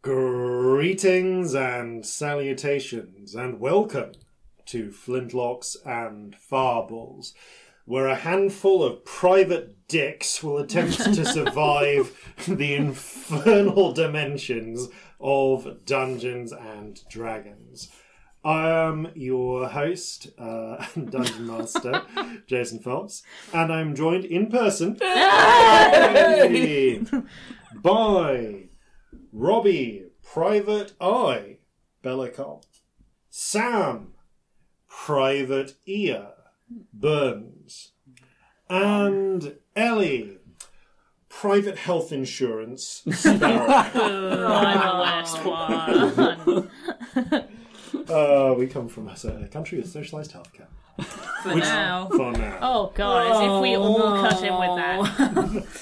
Greetings and salutations, and welcome to Flintlocks and Fireballs, where a handful of private dicks will attempt to survive the infernal dimensions of Dungeons and Dragons. I am your host, uh, Dungeon Master, Jason Phelps, and I'm joined in person by Robbie, Private Eye, Bellicom, Sam, Private Ear, Burns, and Ellie, Private Health Insurance, Sparrow. I'm the worst one. uh, we come from a country with socialised healthcare. For Which- now. For now. Oh god, as if we Oh, all no. cut in with that.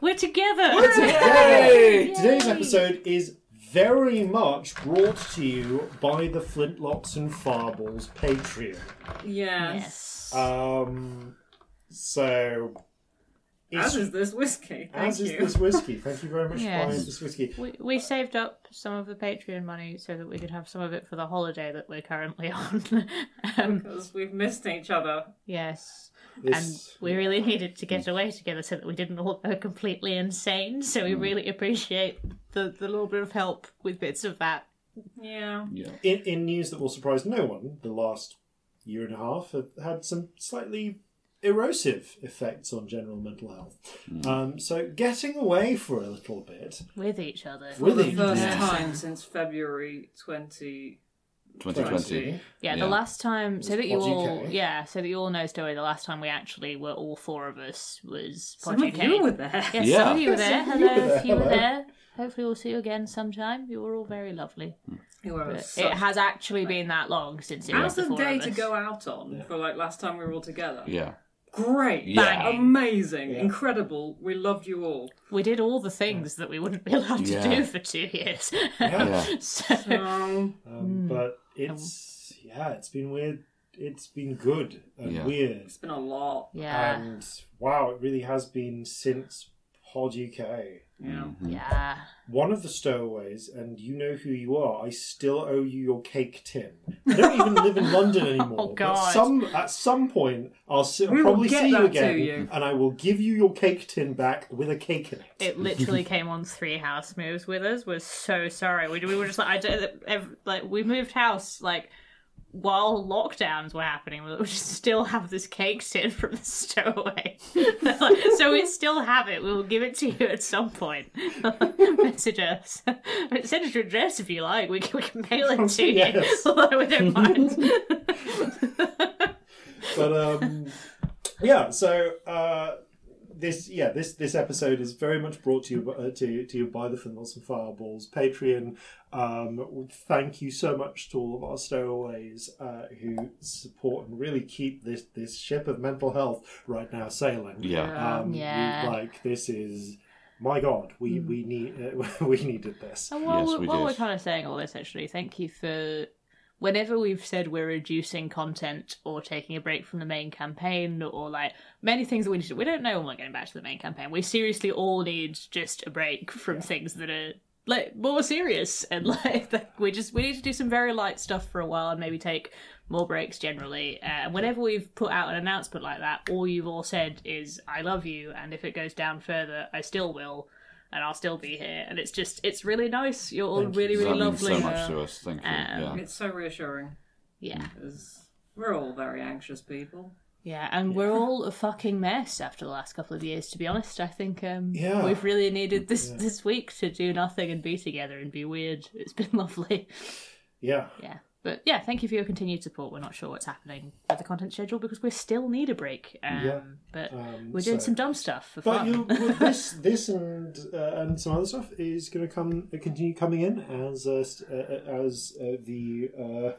We're together. Hey! Today's episode is very much brought to you by the Flintlocks and Fireballs Patreon. Yes. Yes. Um, so, As is this whiskey. Thank as is this whiskey. Thank you very much for Yes. buying this whiskey. we, we saved up some of the Patreon money so that we could have some of it for the holiday that we're currently on. um, Because we've missed each other. yes. This, And we really needed to get away together so that we didn't all go completely insane. So we really appreciate the, the little bit of help with bits of that. Yeah. in, in news that will surprise no one, the last year and a half have had some slightly erosive effects on general mental health. Um, so, getting away for a little bit With each other. With For the each first time since February 2020. 2020. Yeah, Yeah. the last time, so that you Pod all, UK. yeah, so that you all know, story. The last time we actually were all four of us was Pod Some UK. of you were there. Yes, Yeah. some of you were there. Some of you Hello, were there. if you were Hello. there. Hopefully, we'll see you again sometime. You were all very lovely. You were But such- it has actually been that long since it was How's the the four day of to us. go out on for like last time we were all together? Yeah. Great. Yeah. Amazing. Yeah. Incredible. We loved you all. We did all the things that we wouldn't be allowed to Yeah. do for two years. Yeah. so, Um, Um, But it's yeah, it's been weird. It's been good and Yeah. weird, it's been a lot. yeah, and wow, it really has been since Pod UK. Yeah. Mm-hmm. yeah. One of the stowaways, and you know who you are. I still owe you your cake tin. I don't even live in London oh, anymore. Oh, but God. some at some point, I'll si- We will probably get see you that to again, you. and I will give you your cake tin back with a cake in it. It literally came on three house moves with us. We're so sorry. We, we were just like, I don't, ev- like we moved house like while lockdowns were happening. We still have this cake tin from the stowaway, so we still have it. We will give it to you at some point. Message us. Send us your address if you like. We can, we can mail it to Yes. you. Although we don't mind. but um yeah so uh this yeah this this episode is very much brought to you by- uh, to to you by the Flintlocks and Fireballs Patreon. Um, thank you so much to all of our stowaways uh, who support and really keep this this ship of mental health right now sailing. Yeah. um, we- Yeah. like this is my God, we we need uh, we needed this. And while, Yes, we're, we while did. we're kind of saying all this, actually, thank you for whenever we've said we're reducing content or taking a break from the main campaign or like many things that we need to we don't know when we're getting back to the main campaign. We seriously all need just a break from things that are like more serious and like we just we need to do some very light stuff for a while and maybe take more breaks generally. Uh, and whenever we've put out an announcement like that, all you've all said is "I love you," and if it goes down further, I still will, and I'll still be here. And it's just it's really nice. You're all Thank you. really really that means lovely. so much to us. Thank you. Um, yeah. It's so reassuring Yeah, because we're all very anxious people. yeah, and we're all a fucking mess after the last couple of years. To be honest, I think um, Yeah. we've really needed this this week to do nothing and be together and be weird. It's been lovely. Yeah. Yeah. But yeah, thank you for your continued support. We're not sure what's happening with the content schedule because we still need a break. Um, Yeah. But Um, we're doing so- some dumb stuff for But fun. you, well, this, this, and uh, and some other stuff is going to come continue coming in as uh, uh, as uh, the uh,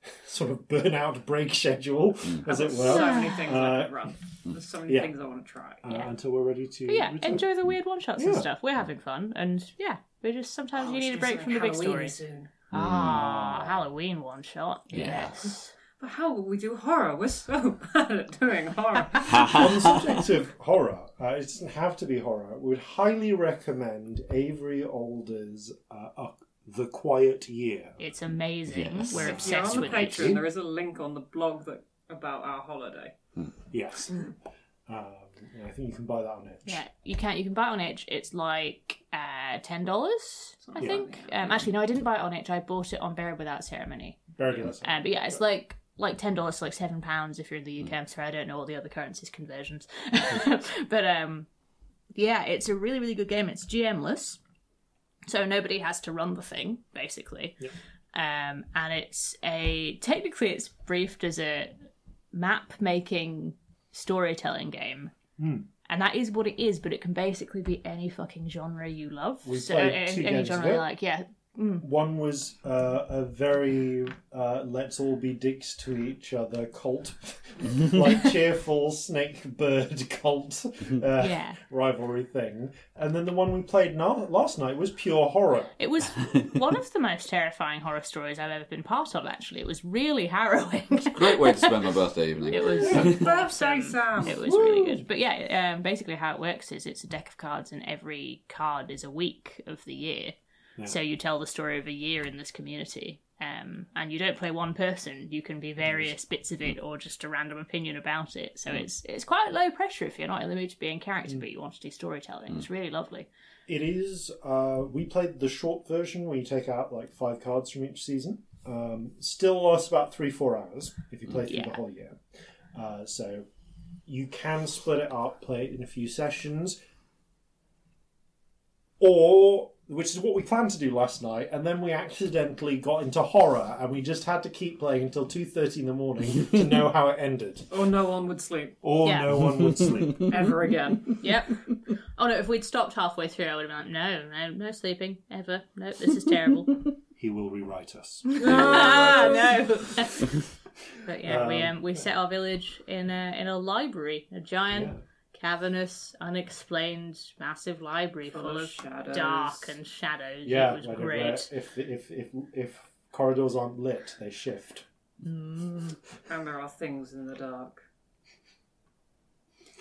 sort of burnout break schedule, as it So were, many things I Uh, could run. There's so many yeah. things I want to try. uh, Yeah. until we're ready to. But yeah, return. enjoy the weird one shots and stuff. We're having fun, and yeah, we just sometimes Oh, you need a break from the big something stories. Halloween-y soon. Ah, Halloween one shot. Yes. But how will we do horror? We're so bad at doing horror. On the subject of horror, uh, it doesn't have to be horror. We would highly recommend Avery Alder's uh, uh, The Quiet Year. It's amazing. Yes. We're If you're obsessed on the with it. Patreon, there is a link on the blog that about our holiday. Yes. Um, yeah, I think you can buy that on Itch. Yeah, you can you can buy it on Itch. It's like uh, ten dollars, I Something think. like that. Um, actually, no, I didn't buy it on Itch. I bought it on Buried Without Ceremony. Very good. Um, but yeah, it's like like ten dollars, like seven pounds if you're in the UK. I'm sorry, I don't know all the other currencies conversions, but um, yeah, it's a really really good game. It's GMless, so nobody has to run the thing basically. Um, and it's a technically it's briefed as a map making storytelling game. And that is what it is, but it can basically be any fucking genre you love. We so played any, two any games of genre it. you like, yeah. One was uh, a very uh, let's all be dicks to each other cult, like cheerful snake bird cult uh, Yeah. rivalry thing. And then the one we played na- last night was pure horror. It was one of the most terrifying horror stories I've ever been part of. Actually, it was really harrowing. Great way to spend my birthday evening. it was. Birthday Sam! It was really good. But yeah, um, basically how it works is it's a deck of cards, and every card is a week of the year. So you tell the story of a year in this community. Um, and you don't play one person. You can be various bits of it, or just a random opinion about it. So it's it's quite low pressure if you're not in the mood to be in character, but you want to do storytelling. It's really lovely. It is. Uh, we played the short version where you take out like five cards from each season. Um, still lasts about three four hours if you play through the whole year. Uh, so you can split it up, play it in a few sessions, or which is what we planned to do last night, and then we accidentally got into horror, and we just had to keep playing until two thirty in the morning to know how it ended, Or no one would sleep or Yeah. no one would sleep. ever again. Yep. Oh no! If we'd stopped halfway through, I would have been like, "No, no, no sleeping ever. No, this is terrible." he will rewrite us. ah, no. but yeah, we um we set our village in a in a library, a giant, Yeah. Cavernous, unexplained, massive library full, of of shadows. dark and shadows. Yeah, it was where- great. where if if if if corridors aren't lit, they shift. And there are things in the dark.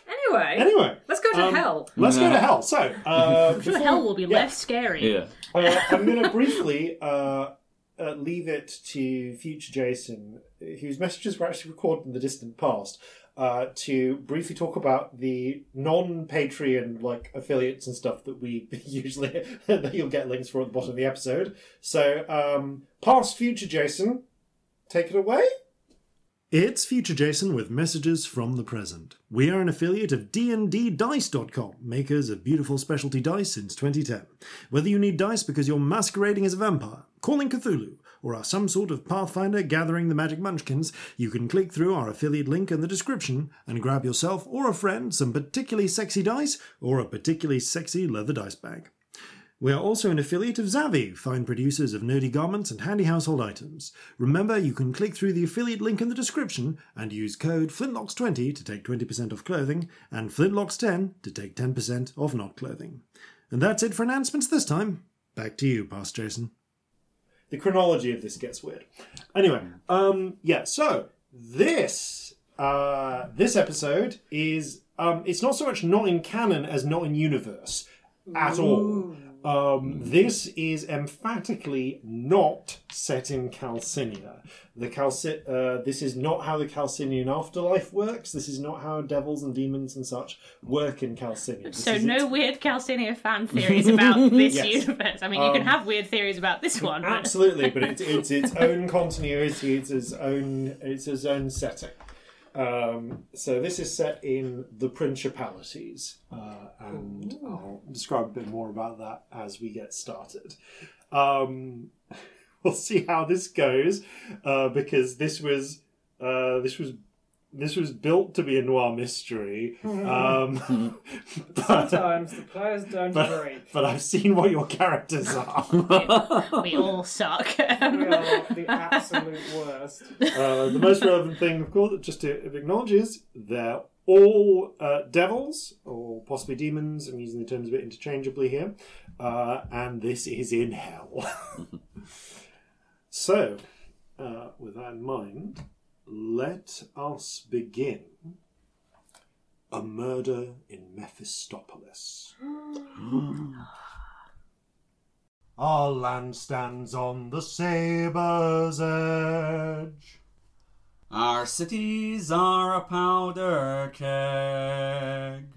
Anyway, Anyway, let's go to um, hell. let's go to hell. So, uh, The before- hell will be yeah. less scary. Yeah. Uh, I'm going to briefly uh, uh, leave it to future Jason, whose messages were actually recorded in the distant past, uh, to briefly talk about the non-Patreon like affiliates and stuff that we usually that you'll get links for at the bottom of the episode. So, um, past future Jason, take it away. It's Future Jason with messages from the present. We are an affiliate of dnddice.com, makers of beautiful specialty dice since 2010. Whether you need dice because you're masquerading as a vampire, calling Cthulhu, or are some sort of pathfinder gathering the magic munchkins, you can click through our affiliate link in the description and grab yourself or a friend some particularly sexy dice or a particularly sexy leather dice bag. We are also an affiliate of Zavi, fine producers of nerdy garments and handy household items. Remember, you can click through the affiliate link in the description and use code FLINTLOCKS20 to take 20% off clothing and FLINTLOCKS10 to take 10% off not clothing. And that's it for announcements this time. Back to you, Past Jason. The chronology of this gets weird. Anyway, um, yeah, so this uh, this episode is um, it's not so much not in canon as not in universe at all. Um, this is emphatically not set in Calcinia. The Calci- uh, this is not how the Calcinian afterlife works. This is not how devils and demons and such work in Calcinia. This So no its- weird Calcinia fan theories about this Yes. universe. I mean, you can have weird theories about this one, but Absolutely, but it's, it's its own continuity. It's its own. It's its own setting. Um, so this is set in the Principalities, uh, and I'll describe a bit more about that as we get started. Um, we'll see how this goes uh, because this was uh, this was this was built to be a noir mystery. Um, but, Sometimes the players don't but, agree. but I've seen what your characters are. we all suck. We are the absolute worst. Uh, the most relevant thing, of course, just to acknowledge is they're all uh, devils, or possibly demons. I'm using the terms a bit interchangeably here. Uh, and this is in hell. so, uh, with that in mind, let us begin. A murder in Mephistopolis. Our land stands on the sabre's edge. Our cities are a powder keg.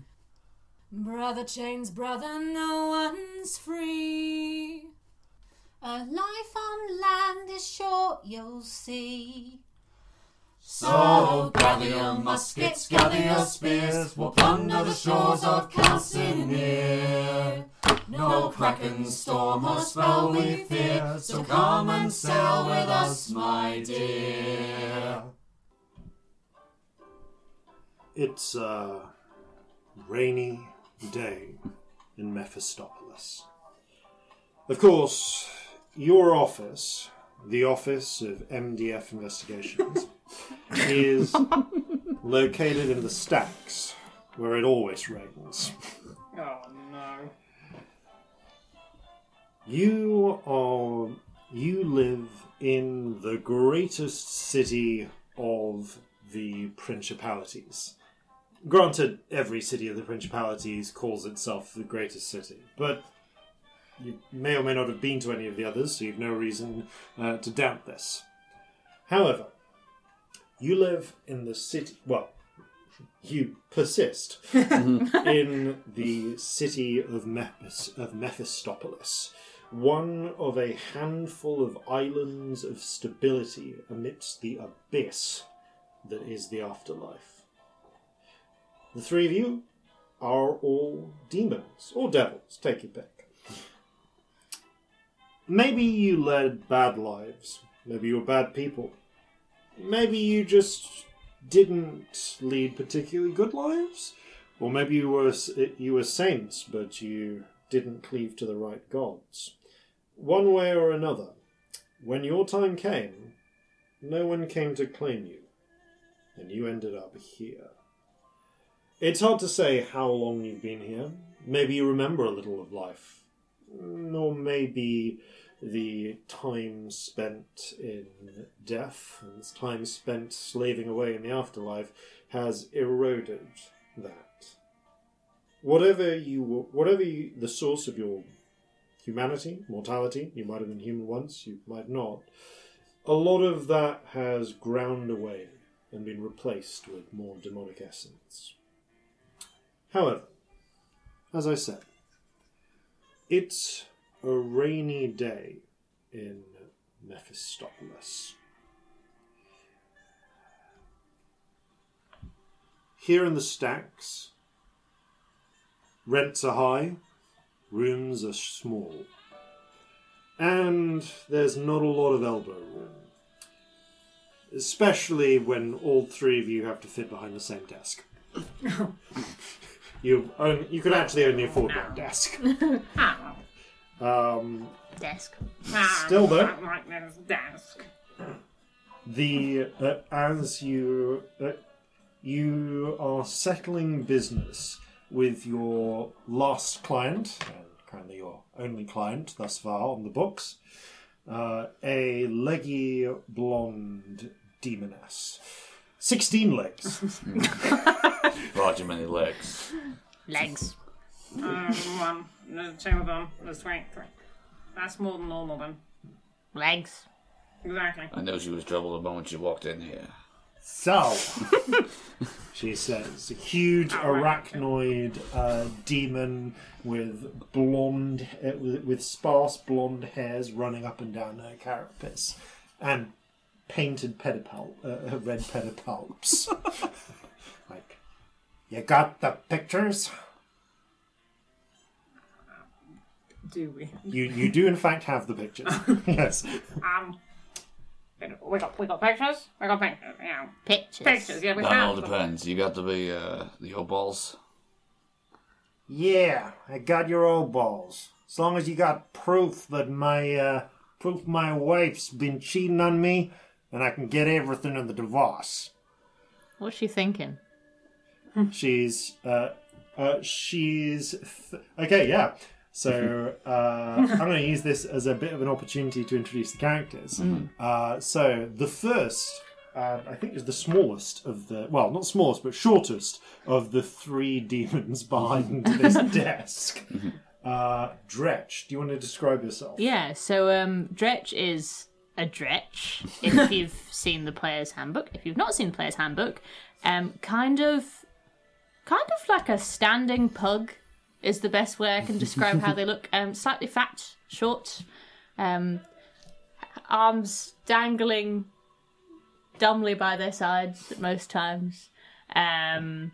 Brother chains, brother, no one's free. A life on land is short, you'll see. So gather your muskets, gather your spears, we'll plunder the shores of Calcinear. No kraken, storm, or spell we fear, so come and sail with us, my dear. It's a rainy day in Mephistopolis. Of course, your office, the Office of MDF Investigations, is located in the stacks where it always rains. Oh no. You are. You live in the greatest city of the Principalities. Granted, every city of the Principalities calls itself the greatest city, but you may or may not have been to any of the others, so you've no reason uh, to doubt this. However, you live in the city. Well, you persist mm-hmm. in the city of, Mephis, of Mephistopolis, one of a handful of islands of stability amidst the abyss that is the afterlife. The three of you are all demons, or devils, take your pick. Maybe you led bad lives, maybe you were bad people, maybe you just didn't lead particularly good lives, or maybe you were eh, you were saints, but you didn't cleave to the right gods. One way or another, when your time came, no one came to claim you, and you ended up here. It's hard to say how long you've been here. Maybe you remember a little of life, or maybe the time spent in death and time spent slaving away in the afterlife has eroded that. Whatever you, whatever you, the source of your humanity, mortality, you might have been human once, you might not. A lot of that has ground away and been replaced with more demonic essence. However, as I said, it's a rainy day in Mephistopolis. Here in the stacks, rents are high, rooms are small, and there's not a lot of elbow room. Especially when all three of you have to fit behind the same desk. you you could actually only afford one desk. Ah. Ah, Um, Desk. ah, Still though. not like this desk. the uh, as you uh, you are settling business with your last client, and currently your only client thus far on the books, uh, a leggy blonde demoness, sixteen legs. Far too many legs. Legs. Um, one, there's two of them. There's three, three. That's more than normal then. Legs. Exactly. I know she was trouble the moment she walked in here. So, she says, a huge arachnoid uh, demon with blonde, uh, with, with sparse blonde hairs running up and down her carapace, and painted pedipal, uh, red pedipalps. like, you got the pictures? Do we? You you do in fact have the pictures. yes. Um, we got we got pictures. We got pictures. Yeah, Pictures. pictures. Yeah, we That all have. them. depends. You got to be uh, the old balls. Yeah, I got your old balls. As long as you got proof that my uh, proof my wife's been cheating on me, and I can get everything in the divorce. What's she thinking? She's uh, uh, she's th- okay. Yeah. So uh, I'm going to use this as a bit of an opportunity to introduce the characters. Uh, so the first and I think is the smallest of the well, not smallest, but shortest of the three demons behind this desk. Uh, Dretch, do you want to describe yourself? Yeah, so um, Dretch is a Dretch, if you've seen the player's handbook. If you've not seen the player's handbook, um, kind of, kind of like a standing pug is the best way I can describe how they look. Um, slightly fat, short, um, arms dangling dumbly by their sides at most times. Um,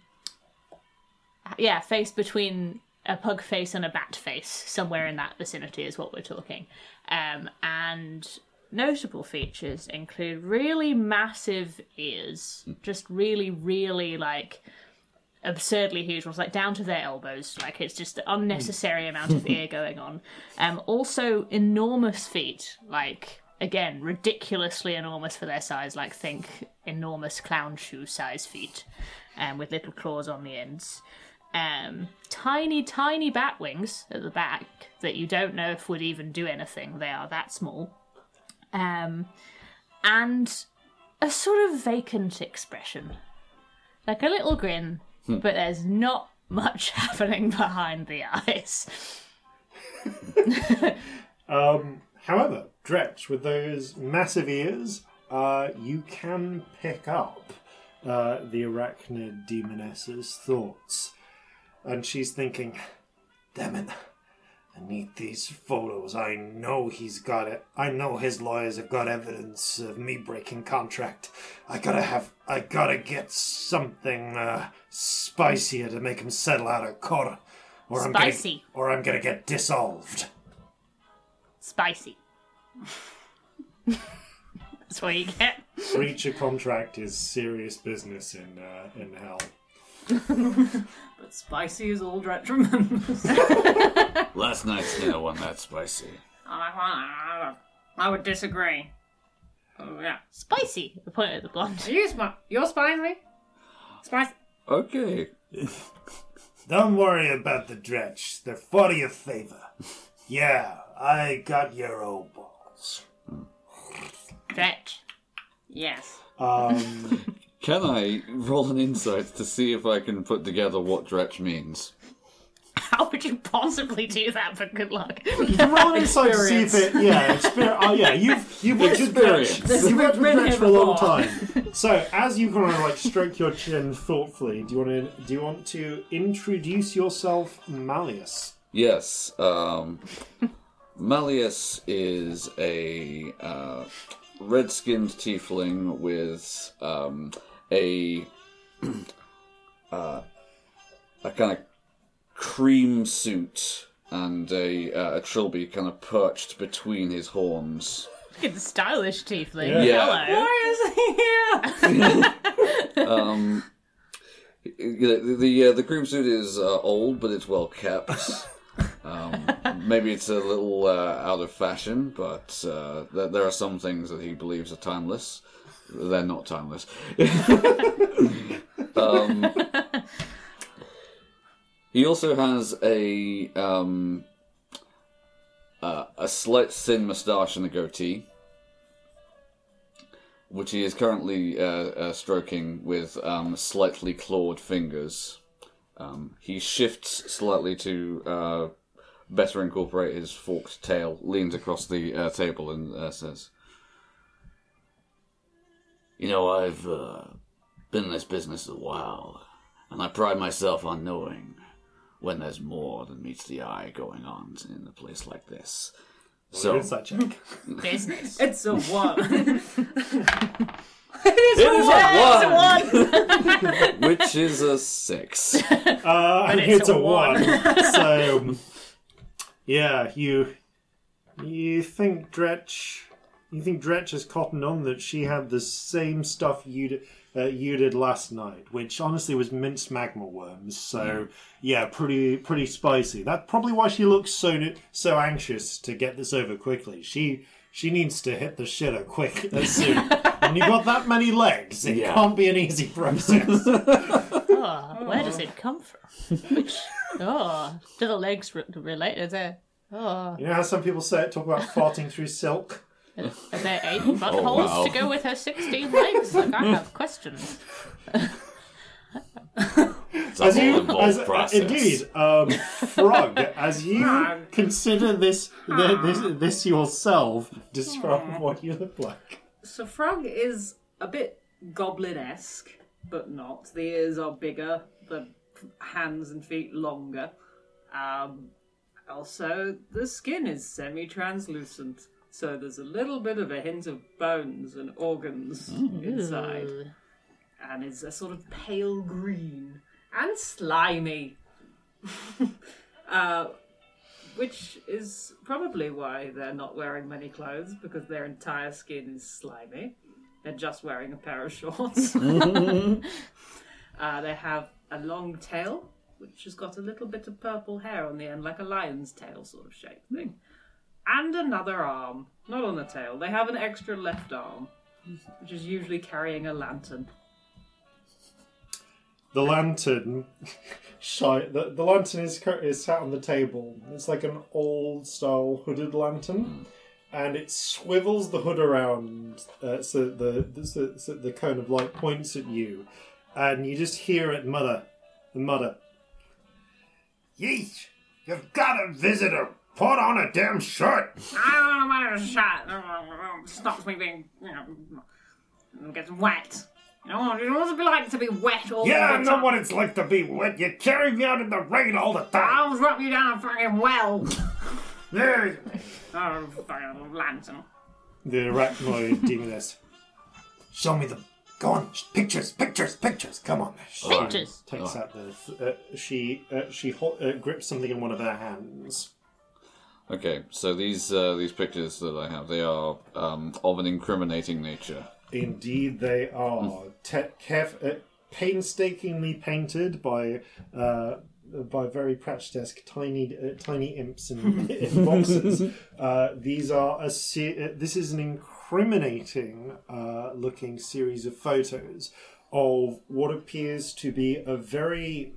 yeah, face between a pug face and a bat face, somewhere in that vicinity is what we're talking. Um, and notable features include really massive ears, just really, really like absurdly huge ones, like down to their elbows. Like it's just an unnecessary amount of ear going on. Um, also enormous feet, like again ridiculously enormous for their size. Like think enormous clown shoe size feet, um, with little claws on the ends. Um, tiny, tiny bat wings at the back that you don't know if would even do anything. They are that small. Um, and a sort of vacant expression, like a little grin, but there's not much happening behind the eyes. Um, however, Dretch, with those massive ears, uh, you can pick up uh, the arachnid demoness's thoughts. And she's thinking, damn it, I need these photos. I know he's got it. I know his lawyers have got evidence of me breaking contract. I gotta have, I gotta get something uh, spicier to make him settle out of court. Or I'm gonna, or I'm gonna get dissolved. Spicy. That's what you get. breach a contract is serious business in uh, in hell. But spicy is all Dretch remembers. Last night's dinner wasn't that spicy. I would disagree. Oh, yeah. Spicy. I point at the blonde. Are you spi- You're spicy? Spicy? Okay. Don't worry about the dretch. They're for your favor. Yeah, I got your old balls. Dretch. Yes. Um, Can I roll an insight to see if I can put together what Dretch means? How would you possibly do that for good luck? you can roll an insight to see if it. Yeah, experience. Oh, yeah, you've you've worked with Experience. dretch. You've worked with Been dretch here for a long before. time. So, as you kind of like stroke your chin thoughtfully, do you want to do you want to introduce yourself, Malleus? Yes. Um, Malleus is a uh, red-skinned tiefling with um, a uh, a kind of cream suit and a, uh, a trilby kind of perched between his horns. Look at the stylish tiefling. Yeah. Hello. Why is he here? Um, the the, uh, the cream suit is uh, old, but it's well kept. Um, maybe it's a little uh, out of fashion, but uh, there, there are some things that he believes are timeless. They're not timeless. um, he also has a um, uh, a slight thin moustache and a goatee which he is currently uh, uh, stroking with um, slightly clawed fingers. Um, he shifts slightly to uh, better incorporate his forked tail, leans across the uh, table, and uh, says, You know, I've uh, been in this business a while, and I pride myself on knowing when there's more than meets the eye going on in a place like this. So, Insight check. Business. It's a one. it is a one, which is a six. Uh, But it's, it's a, a one. so, um, yeah, you you think Dretch, you think Dretch has cottoned on that she had the same stuff you did, uh, you did last night, which honestly was minced magma worms. So, hmm. yeah, pretty pretty spicy. That's probably why she looks so so anxious to get this over quickly. She. She needs to hit the shitter quick as soon. when you've got that many legs, it Yeah. can't be an easy process. Oh, where does hmm. it come from? Which, oh, do the legs re- relate? Is it? Oh, You know how some people say it, talk about farting through silk? Are there eight buttholes wow. to go with her 16 legs? Like, I have questions. It's a As whole you, involved as, uh, process. indeed, um, Frog, as you consider this, th- this this yourself, describe what you look like. So Frog is a bit goblin-esque, but not. The ears are bigger, the hands and feet longer. Um, also, the skin is semi-translucent, so there's a little bit of a hint of bones and organs inside, and it's a sort of pale green and slimy. uh, which is probably why they're not wearing many clothes because their entire skin is slimy. They're just wearing a pair of shorts. uh, they have a long tail, which has got a little bit of purple hair on the end, like a lion's tail sort of shape thing. And another arm, not on the tail. They have an extra left arm, which is usually carrying a lantern. The lantern, shy. The, the lantern is is sat on the table. It's like an old style hooded lantern, and it swivels the hood around uh, so the the, so, so the cone of light points at you, and you just hear it mutter and mutter. Yeesh! You've got a visitor. Put on a damn shirt. I don't what a shot stops me being, you know, gets wet. You know what it must be like to be wet all Yeah, I know what it's like to be wet. You carry me out in the rain all the time. I'll drop you down a fucking well. There. oh, fucking lantern. The arachnoid demoness. Show me the. Go on, sh- pictures, pictures, pictures. Come on. She Pictures. takes out the. Uh, she uh, she ho- uh, grips something in one of her hands. Okay, so these uh, these pictures that I have, they are um, of an incriminating nature. Indeed, they are te- caref- uh, painstakingly painted by uh, by very Pratchett-esque tiny uh, tiny imps in, in boxes. Uh, these are a se- uh, this is an incriminating uh, looking series of photos of what appears to be a very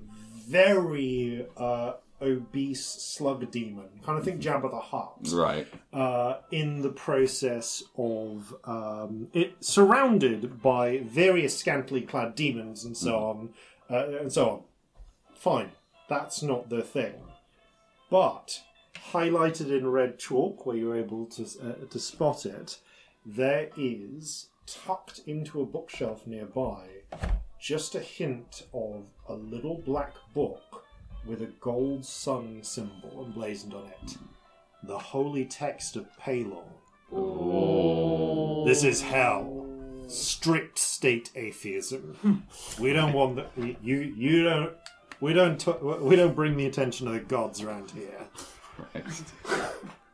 very uh, obese slug demon. Kind of think Jabba the Hutt Right. uh, in the process of um, it surrounded by various scantily clad demons and so on uh, and so on. Fine, that's not the thing. But highlighted in red chalk, where you're able to uh, to spot it, there is tucked into a bookshelf nearby just a hint of a little black book with a gold sun symbol emblazoned on it the holy text of Pelor. This is hell. Strict state atheism. we don't want that. You you don't. We don't. T- we don't bring the attention of the gods around here. right.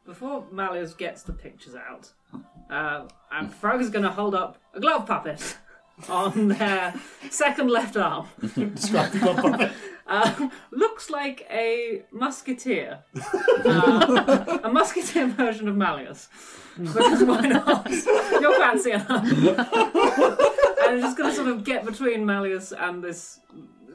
Before Malleus gets the pictures out, uh, and Frog is going to hold up a glove puppet on their second left arm. Describe the god puppet. Uh, looks like a musketeer. Uh, a musketeer version of Malleus. Because why not? You're fancy enough. and just going to sort of get between Malleus and this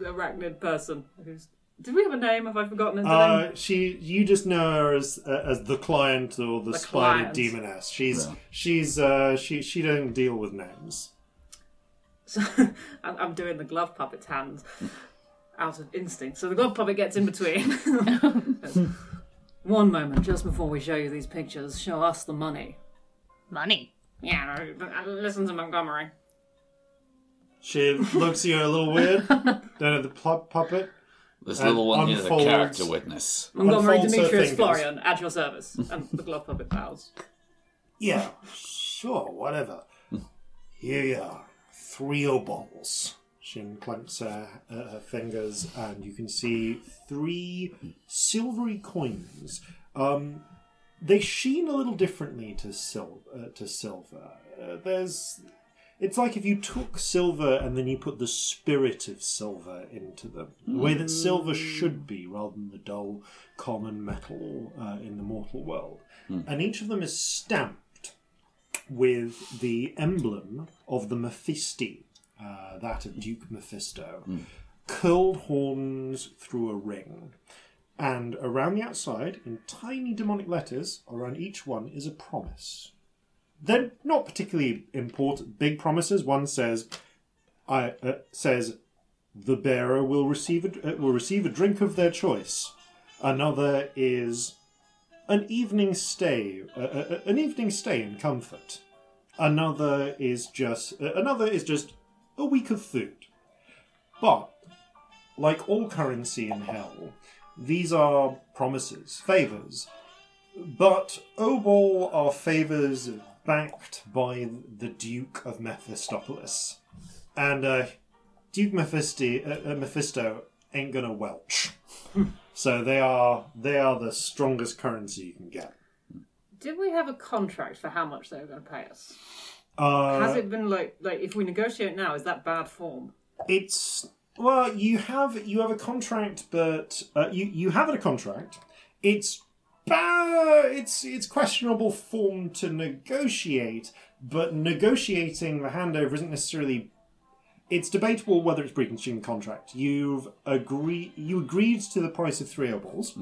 arachnid person. Who's, did we have a name? Have I forgotten his name? Uh, she. You just know her as uh, as the client or the, The spider client. demoness. She's Yeah. she's uh, she she don't deal with names. So I'm, I'm doing the glove puppet's hands out of instinct. So the glove puppet gets in between. One moment, just before we show you these pictures, show us the money. Money. Yeah, no, but, uh, listen to Montgomery. She looks at you a little weird. don't know the pu- puppet. This And little one here is a unfolds- character witness. Montgomery Unfolds her Demetrius fingers. Florian, at your service. And the glove puppet bows. Yeah, sure, whatever. Here you are, three obols. She unclamps her, uh, her fingers, and you can see three silvery coins. Um, they sheen a little differently to sil- uh, to silver. Uh, there's, it's like if you took silver and then you put the spirit of silver into them, the way that silver should be, rather than the dull, common metal uh, in the mortal world. And each of them is stamped with the emblem of the Mephisti, uh, that of Duke Mephisto, curled horns through a ring. And around the outside, in tiny demonic letters, around each one is a promise. They're not particularly important big promises. One says, "I uh, says the bearer will receive a, uh, will receive a drink of their choice." Another is an evening stay, uh, uh, an evening stay in comfort. Another is just uh, another is just a week of food. But like all currency in hell, these are promises, favors. But Obol are favors backed by the Duke of Mephistopolis. And uh, Duke Mephisto, uh, uh, Mephisto ain't gonna welch. so they are they are the strongest currency you can get. Did we have a contract for how much they were going to pay us? Uh, Has it been like like if we negotiate now, is that bad form? It's well, you have you have a contract, but uh, you you have a contract. It's ba- it's it's questionable form to negotiate, but negotiating the handover isn't necessarily. It's debatable whether it's breaching the contract. You've agreed you agreed to the price of three obols,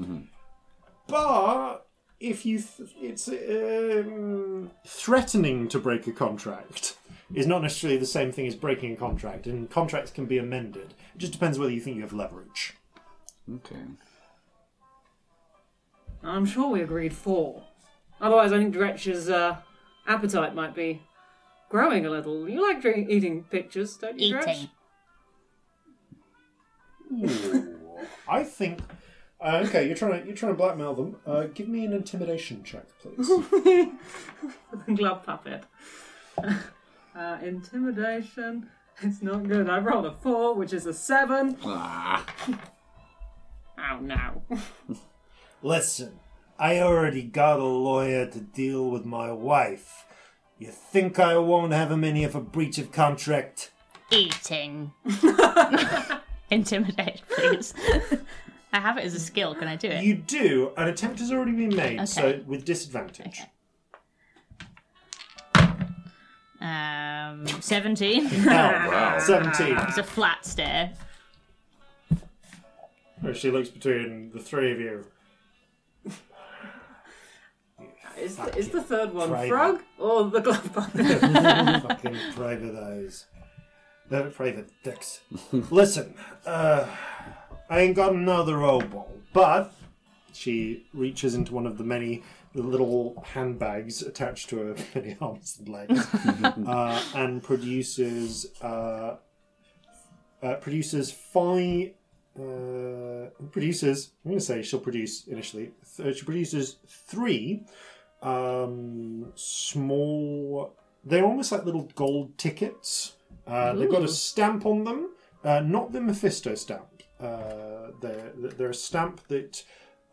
but if you th- it's um, threatening to break a contract is not necessarily the same thing as breaking a contract, and contracts can be amended. It just depends whether you think you have leverage. Okay. I'm sure we agreed four. Otherwise, I think Dretch's uh, appetite might be growing a little. You like drink- eating pictures, don't you, Dretch? Eating. I think. Uh, okay, you're trying to you're trying to blackmail them. Uh, give me an intimidation check, please. Glove puppet. uh, intimidation. It's not good. I rolled a four, which is a seven. Ah, Oh no. Listen, I already got a lawyer to deal with my wife. You think I won't have him any of a breach of contract? Eating. Intimidate, please. I have it as a skill. Can I do it? You do. An attempt has already been made, so with disadvantage. Um, 17. Oh, wow. Seventeen. it's a flat stare. Oh, She looks between the three of you. Is the, is the third one Private. frog or the glove puppet? Fucking private eyes. No, private dicks. Listen, uh, I ain't got another obol, but she reaches into one of the many little handbags attached to her many arms and legs, uh, and produces uh, uh, produces five. Uh, produces. I'm going to say she'll produce initially. Th- she produces three um, small. They're almost like little gold tickets. Uh, they've got a stamp on them, uh, not the Mephisto stamp. Uh, they're, they're a stamp that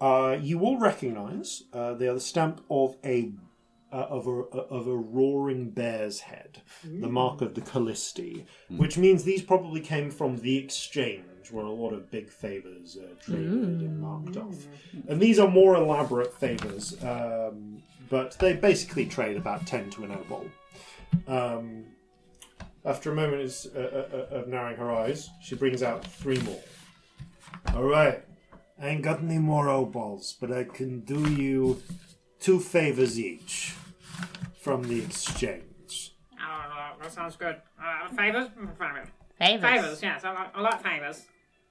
uh, you will recognise. Uh, they are the stamp of a uh, of a of a roaring bear's head, the mark of the Callisti, which means these probably came from the exchange, where a lot of big favors are traded and marked off. And these are more elaborate favors, um, but they basically trade about ten to an obol. Um, after a moment is, uh, uh, uh, of narrowing her eyes, she brings out three more. All right, I ain't got any more obols, but I can do you two favors each from the exchange. oh, that sounds good. Uh, favors? Favors. Favors. Favors, yes. I like, I like favors.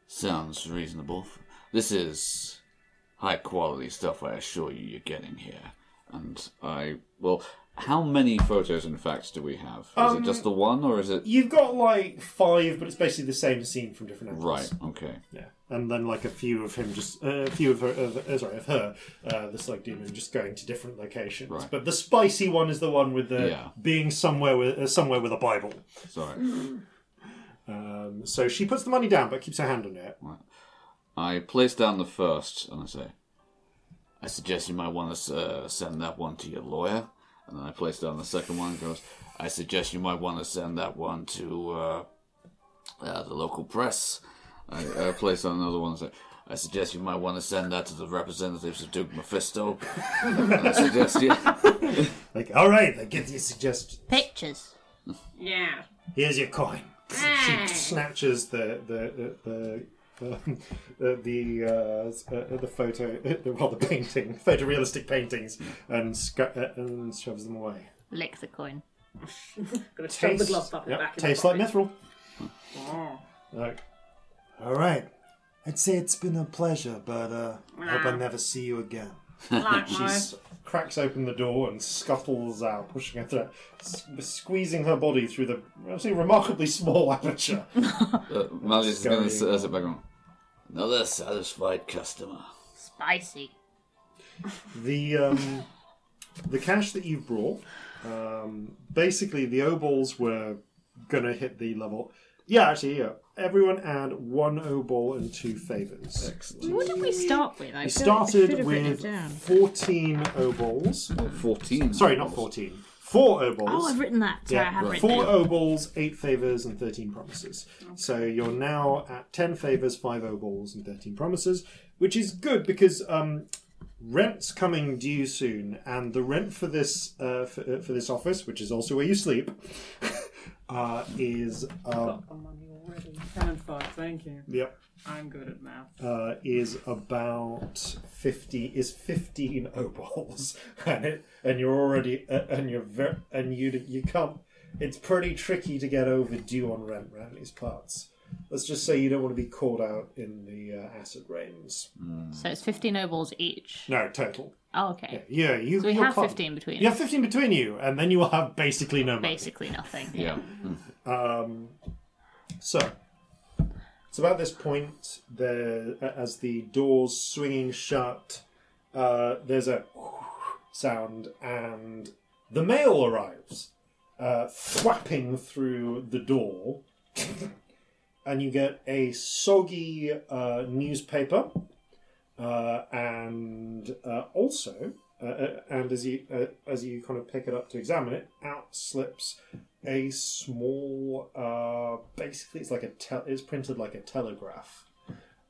sounds reasonable. This is high quality stuff. I assure you, you're getting here. And I well, how many photos in fact do we have? Is it just the one, or is it You've got like five, but it's basically the same scene from different angles. right? Okay. Yeah, and then like a few of him, just uh, a few of her, of, uh, sorry, of her, uh, the slug demon, just going to different locations. Right. But the spicy one is the one with the Yeah. being somewhere with uh, somewhere with a Bible. Sorry. Um, so she puts the money down, but keeps her hand on it. I place down the first, and I say, I suggest you might want to uh, send that one to your lawyer. And then I place on the second one and goes, I suggest you might want to send that one to uh, uh, the local press. I, I place down another one and say, I suggest you might want to send that to the representatives of Duke Mephisto. I suggest you. Like, all right, I get your suggestions. Pictures. Yeah. Here's your coin. She snatches the the the. the the the, uh, uh, the photo, uh, well, the painting, photorealistic paintings, and sc- uh, and shoves them away. Lick the coin. Gonna shove the Tastes, glove puppet yep, back in tastes the like mithril. Like, all right. I'd say it's been a pleasure, but uh, I hope I never see you again. She Likewise. s- cracks open the door and scuttles out, pushing her through, s- squeezing her body through the actually remarkably small aperture. Uh, Malleus is going to Scurrying sit back on. Another satisfied customer. Spicy. the um, the cash that you've brought, um, basically the obols were gonna hit the level. Yeah, actually, yeah. Everyone add one obol and two favors. Excellent. What did we start with? I You feel like I should started have written it with down. 14 obols. 14. Sorry, not 14. Four obols. Oh, I've written that. Sorry, I Yeah, have written four it. obols, eight favors, and thirteen promises. So you're now at ten favors, five obols, and thirteen promises, which is good because um, rent's coming due soon, and the rent for this uh, for, uh, for this office, which is also where you sleep, uh, is uh, Got the money already. Ten and five, thank you. yep I'm good at math. uh, is about fifty is fifteen obols, and it and you're already uh, and you're very and you you can't. It's pretty tricky to get overdue on rent around these parts. Let's just say you don't want to be caught out in the uh, acid rains. So it's 15 obols each. No, total. Oh, okay. Yeah, you. So we you'll have can't- 15 between You us. have fifteen between you, and then you will have basically no money. Basically nothing. Yeah. Um, so, about this point there, as the doors swinging shut, uh, there's a sound, and the mail arrives, uh, thwapping through the door, and you get a soggy uh, newspaper, uh, and uh, also. Uh, and as you as you kind of pick it up to examine it, out slips a small uh basically it's like a tel- it's printed like a telegraph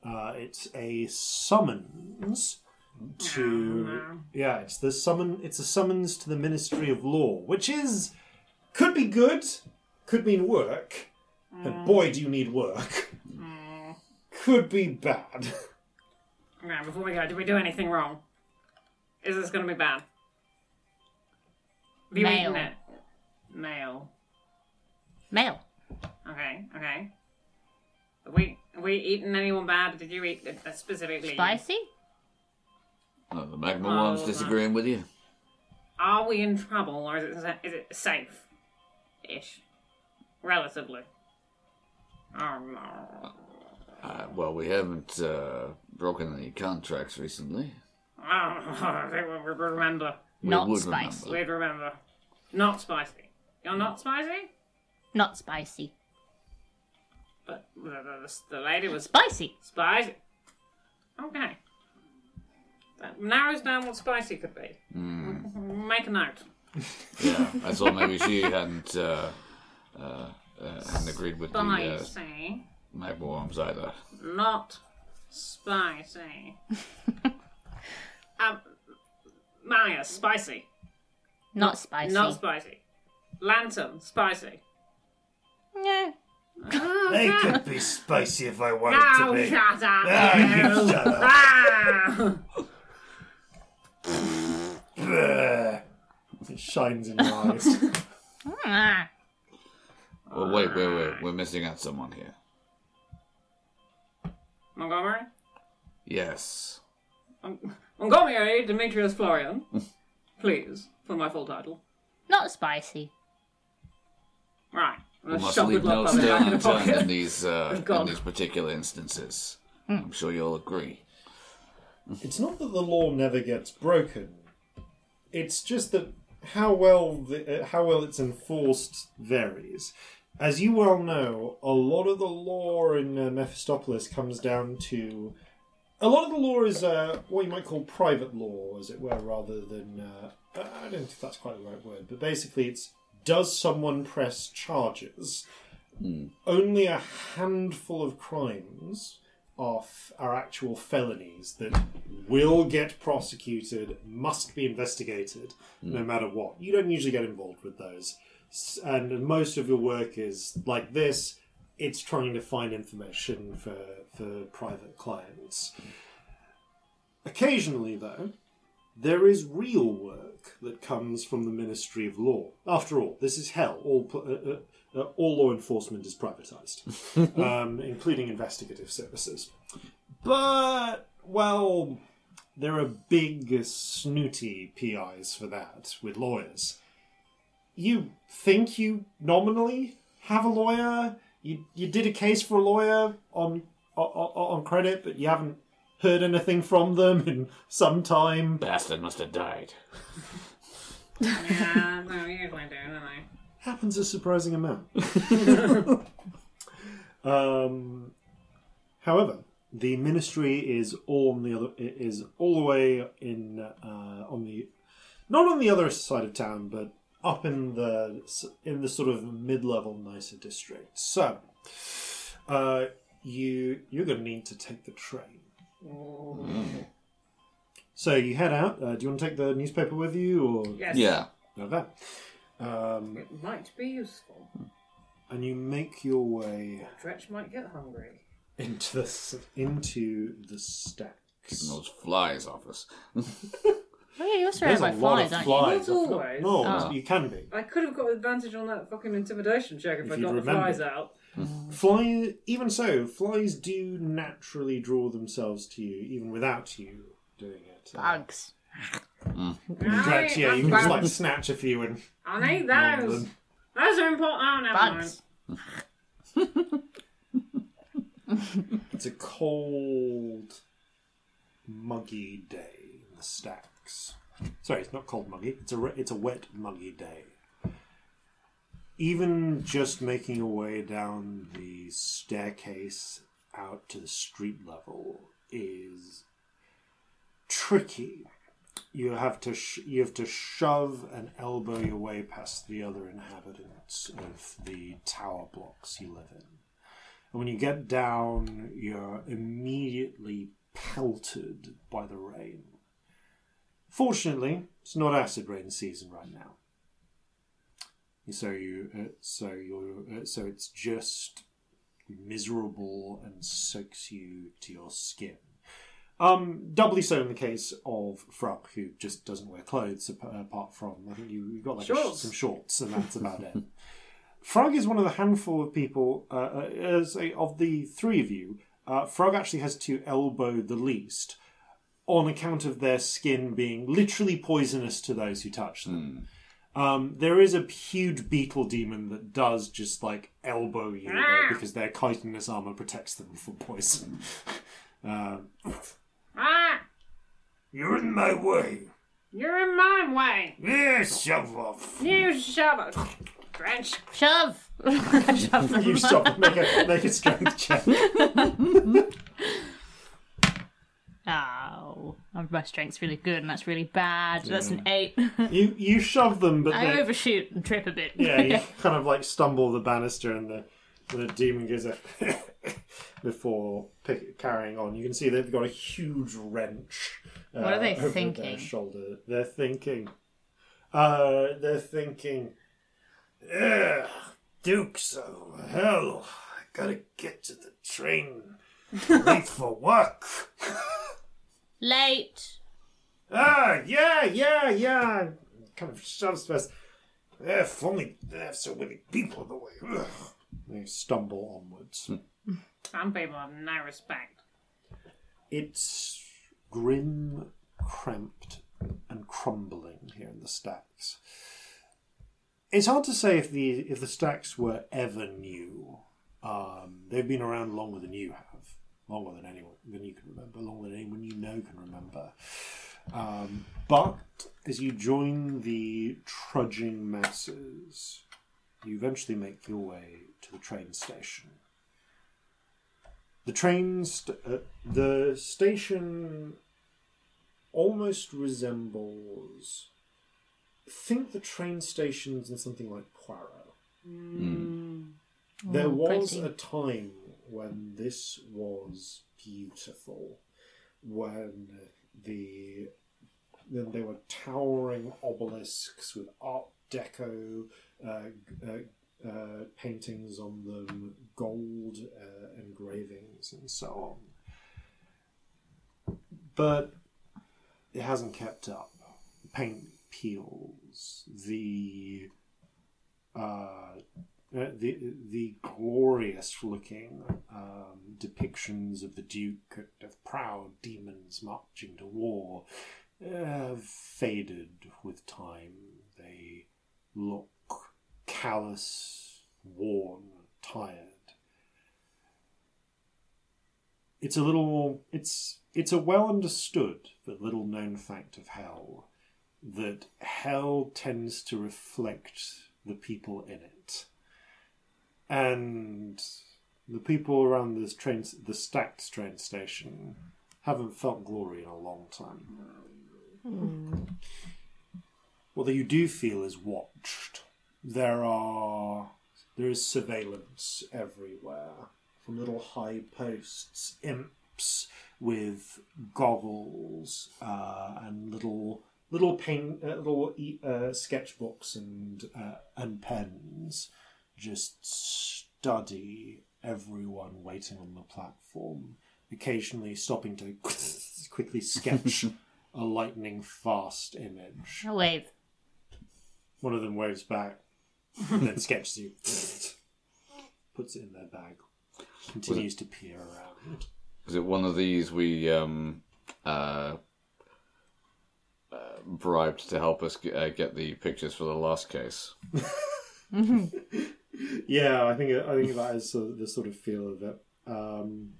uh it's a summons to yeah it's the summon it's a summons to the ministry of law which is could be good could mean work and boy do you need work could be bad Right, before we go, did we do anything wrong? Is this going to be bad? Have you Mail. eaten it? Mail. Mail. Okay, okay. Have we, have we eaten anyone bad? Did you eat uh, specifically? Spicy? Uh, the magma Oh, one's disagreeing with you. Are we in trouble, or is it, is it safe? Ish. Relatively. Oh, no. Uh, well, we haven't uh, broken any contracts recently. Oh, I think we would remember. We Not would spicy. remember. We'd remember. Not spicy. You're not spicy? Not spicy. But the, the, the lady was Spicy. spicy. Okay. That narrows down what spicy could be. Make a note. Yeah, I thought maybe she hadn't uh, uh, uh, hadn't agreed with the uh, Spicy. magma worms either. Not spicy. um, Maya, spicy. Not spicy. Not spicy. Lantern, spicy. Yeah. they could be spicy if I wanted No, to be shut up! Ah, you you. shut up. Ah! Bleh. it shines in your eyes Ah. Well, wait, wait, wait. We're missing out someone here. Montgomery? Yes. Montgomery Demetrius Florian. Please, for my full title. Not spicy. Right. I'm We must shove the leave no puppet stone in unturned in these uh, in these particular instances. I'm sure you'll agree. It's not that the law never gets broken. It's just that how well the, uh, how well it's enforced varies. As you well know, a lot of the law in uh, Mephistopheles comes down to a lot of the law is uh, what you might call private law, as it were, rather than uh, I don't think that's quite the right word, but basically it's does someone press charges? Only a handful of crimes are, f- are actual felonies that will get prosecuted, must be investigated, no hmm. matter what. You don't usually get involved with those. S- And most of your work is like this it's trying to find information for, for private clients. Occasionally, though, there is real work that comes from the Ministry of Law. After all, this is hell. All uh, uh, uh, all law enforcement is privatized, um, including investigative services. But well, there are big snooty PIs for that with lawyers. You think you nominally have a lawyer? You you did a case for a lawyer on on, on credit, but you haven't heard anything from them in some time. Bastard must have died. yeah, no, usually do, don't I? Happens a surprising amount. um, however, the ministry is all on the other is all the way in uh, on the not on the other side of town, but up in the in the sort of mid-level nicer district. So, uh, you you're going to need to take the train. So you head out. Uh, do you want to take the newspaper with you, or Yes. Yeah. no that? Um, It might be useful. and you make your way Dretch might get hungry. into the s- into the stacks. Those flies off us. Oh yeah, you're There's surrounded a by lot flies, of aren't flies. Not I forgot- always. No, Oh. you can be. I could have got advantage on that fucking intimidation check if, If I you'd got the remembered. flies out. Fly, even so, flies do naturally draw themselves to you, even without you doing it. you? Bugs. Dretch, yeah, you can just like snatch a few and I need those. Those are important. Oh, never mind. Bugs. It's a cold, muggy day in the stacks. Sorry, it's not cold muggy. It's a re- it's a wet muggy day. Even just making your way down the staircase out to the street level is tricky. You have to sh- you have to shove and elbow your way past the other inhabitants of the tower blocks you live in. And when you get down, you're immediately pelted by the rain. Fortunately, it's not acid rain season right now. So you, uh, so you're, uh, so it's just miserable and soaks you to your skin. Um, doubly so in the case of Frog, who just doesn't wear clothes apart from I think you you got like a sh- some shorts, and that's about it. Frog is one of the handful of people, uh, uh, as a, of the three of you, uh, Frog actually has to elbow the least on account of their skin being literally poisonous to those who touch them. Um, there is a huge beetle demon that does just like elbow you though, because their chitinous armor protects them from poison. um, Ah, you're in my way. you're in my way. Yeah, shove off. You shove off. Dretch. Shove! Shove. You stop. Make a make a strength check. Oh, my strength's really good, and that's really bad. That's an eight. You you shove them, but I they, overshoot and trip a bit. yeah, you kind of like stumble the banister, and the the demon gives a before pick, carrying on. You can see they've got a huge wrench. Uh, What are they over Their thinking? shoulder. They're thinking. Uh, they're thinking. Ugh, Dukes of hell! I gotta get to the train. Late for work. Late. Ah, yeah, yeah, yeah. Kind of shoves first. Yeah, if only they have so many people in the way. Ugh. They stumble onwards. Some people have no respect. It's grim, cramped, and crumbling here in the stacks. It's hard to say if the if the stacks were ever new. Um, they've been around longer than you have, longer than anyone than you can remember, longer than anyone you know can remember. Um, but as you join the trudging masses, you eventually make your way to the train station. The train, st- uh, the station almost resembles. Think the train stations in something like Poirot. There Oh, was pretty. a time when this was beautiful, when the then there were towering obelisks with Art Deco uh, uh, uh, paintings on them, gold uh, engravings, and so on. But it hasn't kept up. Paint peels. The uh, the the glorious looking um, depictions of the Duke of proud demons marching to war uh, faded with time. They look callous, worn, tired. It's a little. It's it's a well understood but little known fact of hell that hell tends to reflect the people in it, and the people around this train, the stacked train station, haven't felt glory in a long time. What you do feel is watched. There are there is surveillance everywhere from little high posts, imps with goggles uh, and little little paint, uh, little uh, sketchbooks and uh, and pens, just study everyone waiting on the platform. Occasionally stopping to quickly sketch a lightning fast image. I'll wave. One of them waves back, and then sketches you, puts it in their bag, continues to peer around. Is it one of these we um, uh, uh, bribed to help us get, uh, get the pictures for the last case? Yeah, I think I think that is sort of the sort of feel of it. Um,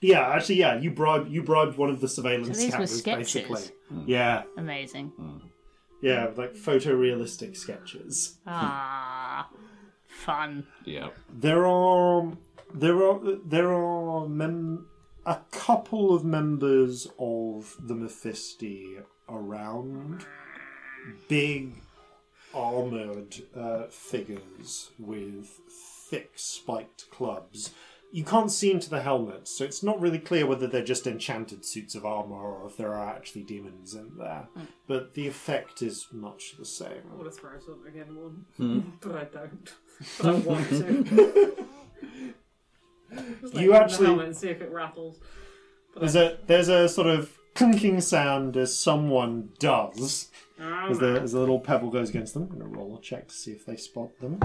yeah, actually, yeah, you bribed you bribed one of the surveillance So these were cameras, sketches? basically. Yeah, Amazing. yeah, like photorealistic sketches. Ah, fun. Yeah. There are there are there are mem- a couple of members of the Mephisti around, big armored uh, figures with thick spiked clubs. You can't see into the helmets, so it's not really clear whether they're just enchanted suits of armor or if there are actually demons in there. But the effect is much the same. I want to throw something in one, but I don't. But I want to. Just like You put it in the actually- helmet and see if it rattles. But There's a there's a sort of clinking sound as someone does. As the, as the little pebble goes against them, I'm going to roll a check to see if they spot them.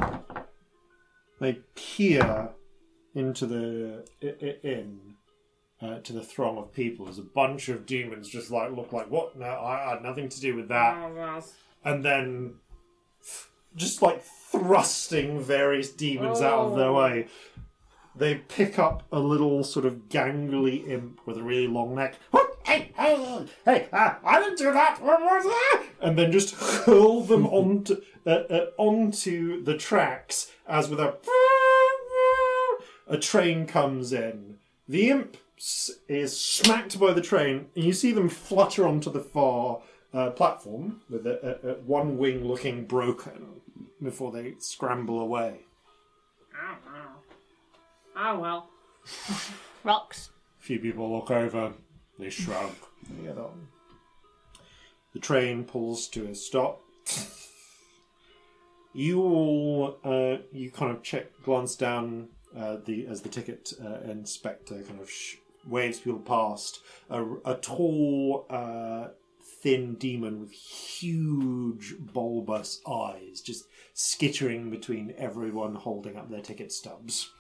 They peer into the i- i- in uh, to the throng of people as a bunch of demons just like look like what? No, I had nothing to do with that. oh. And then just like thrusting various demons out of their Oh. way. They pick up a little sort of gangly imp with a really long neck. Hey, hey, hey! Uh, I didn't do that. What was that? And then just hurl them onto uh, uh, onto the tracks as with a a train comes in. The imp is smacked by the train, and you see them flutter onto the far uh, platform with a, a, a one wing looking broken before they scramble away. Well. Oh, well. Rocks. A few people look over, they shrug, they get on. The train pulls to a stop. You all, uh, you kind of check, glance down uh, the as the ticket uh, inspector kind of sh- waves people past. A, a tall, uh, thin demon with huge bulbous eyes, just skittering between everyone holding up their ticket stubs.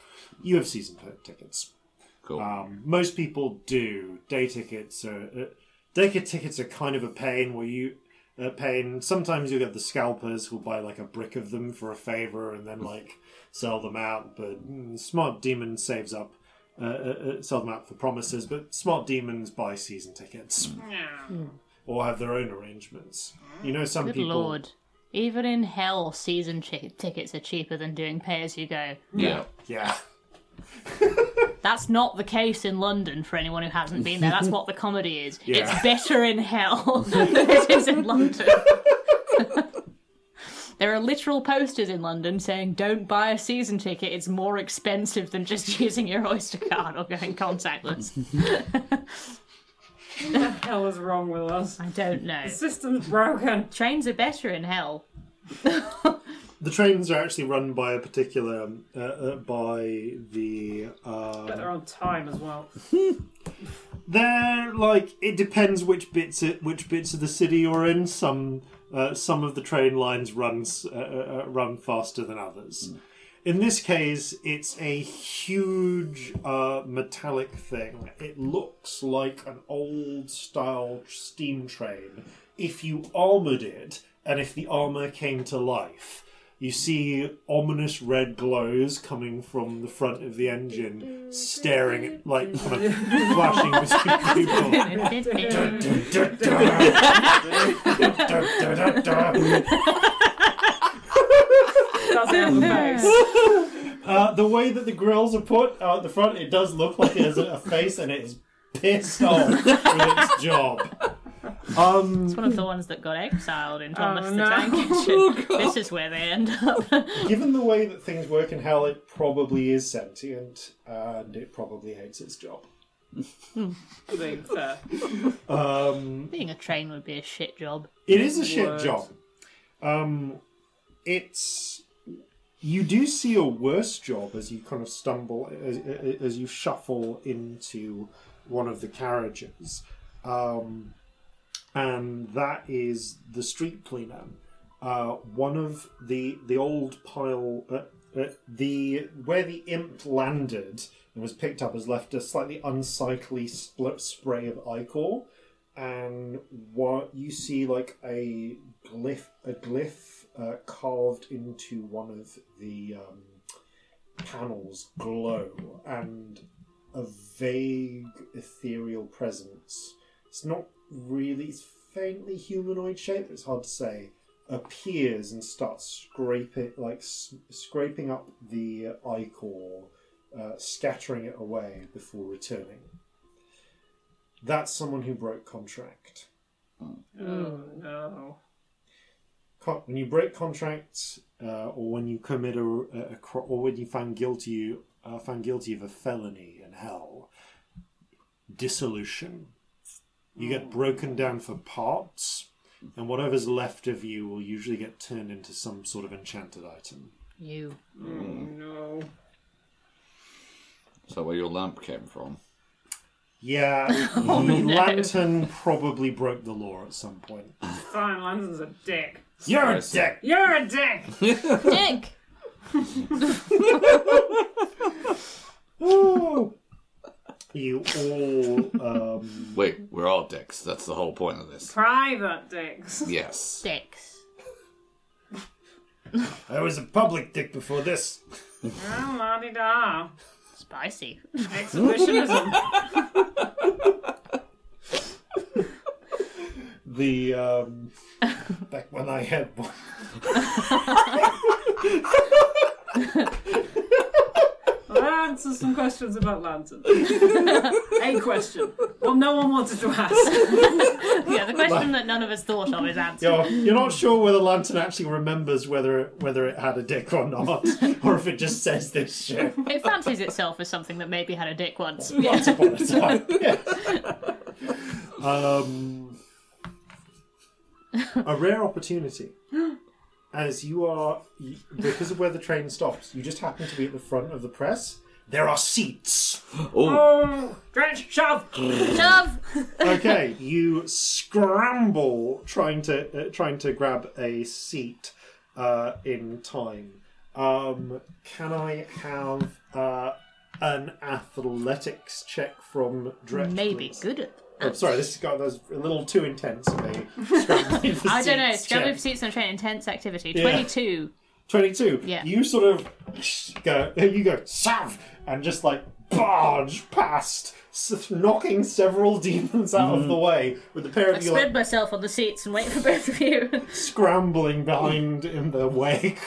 You have season tickets. Cool. Um, most people do. Day tickets are uh, day tickets are kind of a pain. Where you a pain. Sometimes you get the scalpers who'll buy like a brick of them for a favor and then like sell them out. But mm, smart demon saves up. Uh, uh, uh, sell them out for promises, but smart demons buy season tickets or have their own arrangements. You know, some Good people. lord. Even in hell, season chi- tickets are cheaper than doing pay as you go. yeah. Yeah, That's not the case in London for anyone who hasn't been there. That's what the comedy is. Yeah. It's better in hell than it is in London. there are literal posters in London saying, don't buy a season ticket, it's more expensive than just using your Oyster card or going contactless. What the hell is wrong with us? I don't know. The system's broken. Trains are better in hell. The trains are actually run by a particular um, uh, uh, by the. Uh, But they're on time as well. They're like it depends which bits it, which bits of the city you're in. Some uh, some of the train lines runs uh, uh, uh, run faster than others. In this case, it's a huge uh, metallic thing. It looks like an old style steam train. If you armored it, and if the armor came to life, you see ominous red glows coming from the front of the engine, staring at, like, kind of flashing between people. Does he have a face? Uh, the way that the grills are put out the front, it does look like it has a face and it is pissed off with its job. Um, It's one of the ones that got exiled in Thomas Oh, the no. Tank Engine. this is where they end up. given the way that things work in hell, it probably is sentient and it probably hates its job. Being fair. Um, Being a train would be a shit job. It is a shit Word. job. Um, it's you do see a worse job as you kind of stumble as, as you shuffle into one of the carriages, um, and that is the street cleaner. Uh, one of the the old pile, uh, uh, the where the imp landed and was picked up has left a slightly unsightly split spray of ichor and what you see like a glyph a glyph uh, carved into one of the um, panels glow and a vague ethereal presence it's not really faintly humanoid shape it's hard to say appears and starts scraping like s- scraping up the ichor uh, scattering it away before returning that's someone who broke contract. Oh no. Con- When you break contracts, uh, or when you commit a, a, a cro- or when you found guilty, uh, found guilty of a felony in hell, dissolution. You get broken down for parts, and whatever's left of you will usually get turned into some sort of enchanted item. You. Oh no. So where your lamp came from? Yeah, the oh, lantern probably broke the law at some point. Fine, London's a dick. You're a Yes. dick. You're a dick! Dick! Ooh. You all um, Wait, we're all dicks. That's the whole point of this. Private dicks. Yes. Dicks. I was a public dick before this. Oh, la di da. Spicy. Exhibitionism. The um, back when I had one. That answers some questions about Lantern. a question. Well, no one wanted to ask. Yeah, the question that none of us thought of is answered. You're, you're not sure whether Lantern actually remembers whether it, whether it had a dick or not, or if it just says this shit It fancies itself as something that maybe had a dick once. once upon a time. Yeah. Um, a rare opportunity. As you are, because of where the train stops, you just happen to be at the front of the press. There are seats. Oh, Dretch, shove! Shove! okay, you scramble trying to uh, trying to grab a seat uh, in time. Um, can I have uh, an athletics check from Dretch? Maybe please? good at Oh, sorry, this has got that's a little too intense for me. Scrambling for I don't know. seats Scrambling check. for seats on a train, intense activity. Yeah. 22. 22. Yeah. You sort of go, you go, sav, and just like barge past, s- knocking several demons out of mm. the way with a pair I of you spread like, myself on the seats and wait for both of you. scrambling behind in the wake,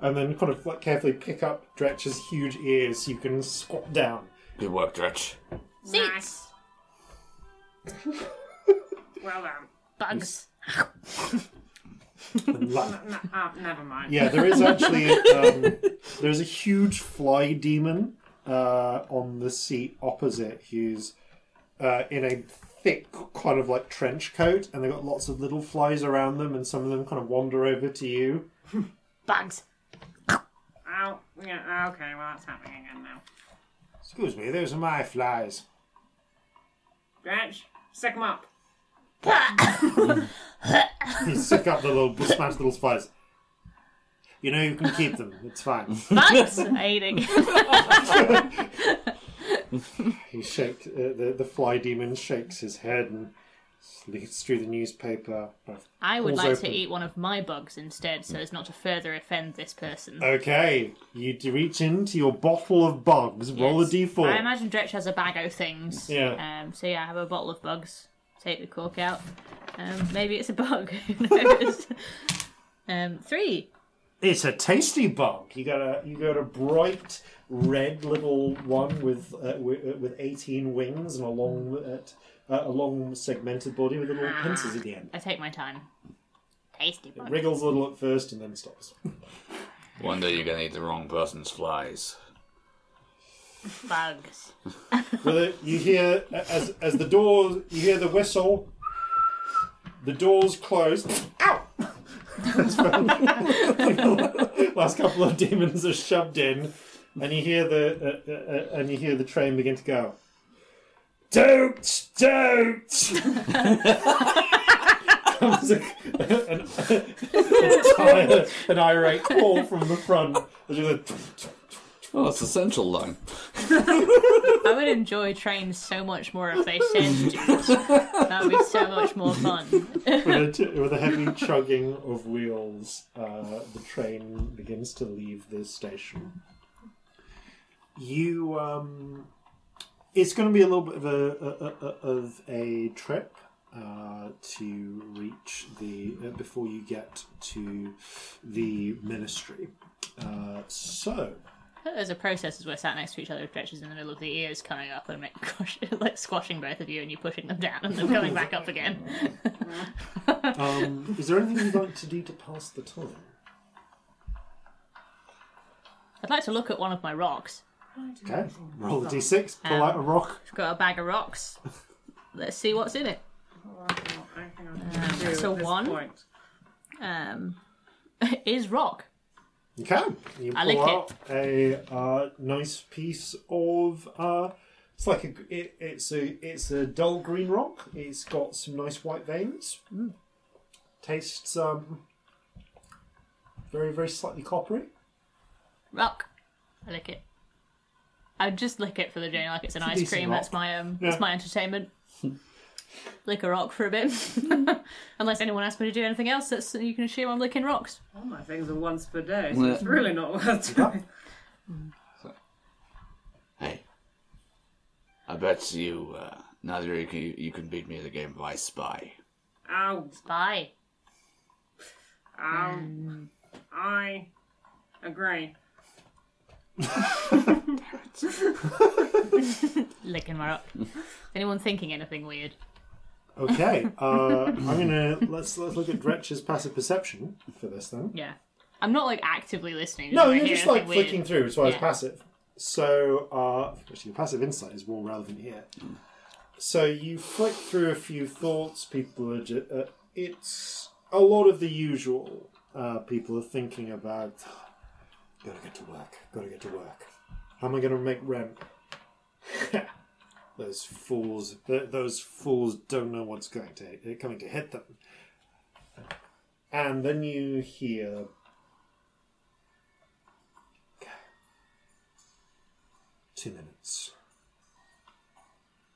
and then kind of like carefully pick up Dretch's huge ears so you can squat down. good work, Dretch. seats! Well done. Bugs. La- N- uh, never mind. yeah, there is actually um, there's a huge fly demon uh, on the seat opposite who's uh, in a thick kind of like trench coat, and they've got lots of little flies around them, and some of them kind of wander over to you. Bugs. Ow. Yeah, okay, well, that's happening again now. Excuse me, those are my flies. Dretch, sick 'em up. You stick up the little smashed little spiders. You know you can keep them. It's fine. Bugs eating. He shakes. Uh, the the fly demon shakes his head and leads through the newspaper. I would like to eat one of my bugs instead, so as not to further offend this person. Okay, you reach into your bottle of bugs. Roll a Yes. d4. I imagine Dretch has a bag of things. Yeah. Um, so yeah, I have a bottle of bugs. Take the cork out. Um, maybe it's a bug. Who knows? um, three. It's a tasty bug. You got a you got a bright red little one with uh, with, uh, with eighteen wings and a long uh, uh, a long segmented body with little pincers at the end. I take my time. Tasty It bug. wriggles a little at first and then stops. One day you're gonna eat the wrong person's flies. Bugs. Well, uh, you hear as as the doors you hear the whistle. The doors close. Ow! Last couple of demons are shoved in, and you hear the uh, uh, uh, and you hear the train begin to go. Don't, don't. Comes a, an, a tired, an irate call from the front. As you go, Oh, it's the central line. I would enjoy trains so much more if they said dudes. That would be so much more fun. with, a t- with a heavy chugging of wheels, uh, the train begins to leave the station. You, um, it's going to be a little bit of a, a, a of a trip uh, to reach the uh, before you get to the ministry. Uh, so. There's a process as we're sat next to each other with Dretch is in the middle of the ears coming up and make, like squashing both of you and you pushing them down and them coming back up again. Um, is there anything you'd like to do to pass the time? I'd like to look at one of my rocks. Okay, roll a d6, pull out a rock. I've got a bag of rocks. Let's see what's in it. That's so one. Um, is rock. You can. You I pull lick out a uh, nice piece of. Uh, it's like a. It, it's a. It's a dull green rock. It's got some nice white veins. Tastes um. Very very slightly coppery. Rock. I lick it. I just lick it for the journey like it's an It's ice cream. rock. That's my um. Yeah. That's my entertainment. lick a rock for a bit. Unless anyone asks me to do anything else, that's you can assume I'm licking rocks. All my things are once per day, so Yeah. it's really not worth doing. Hey, I bet you uh, neither of you can, you can beat me at the game of I Spy. Ow, Bye. ow. I agree. Licking my rock. Is anyone thinking anything weird? Okay. Uh, I'm gonna let's let's look at Dretch's passive perception for this then. Yeah. I'm not like actively listening. No, I you're hear just like anything weird. flicking through as well as Yeah. passive. So, uh, actually, your passive insight is more relevant here. So you flick through a few thoughts. People are. Ju- uh, it's a lot of the usual. Uh, people are thinking about. Gotta get to work. Gotta get to work. How am I gonna make rent? those fools. th- Those fools don't know what's going to coming to hit them. And then you hear Two minutes.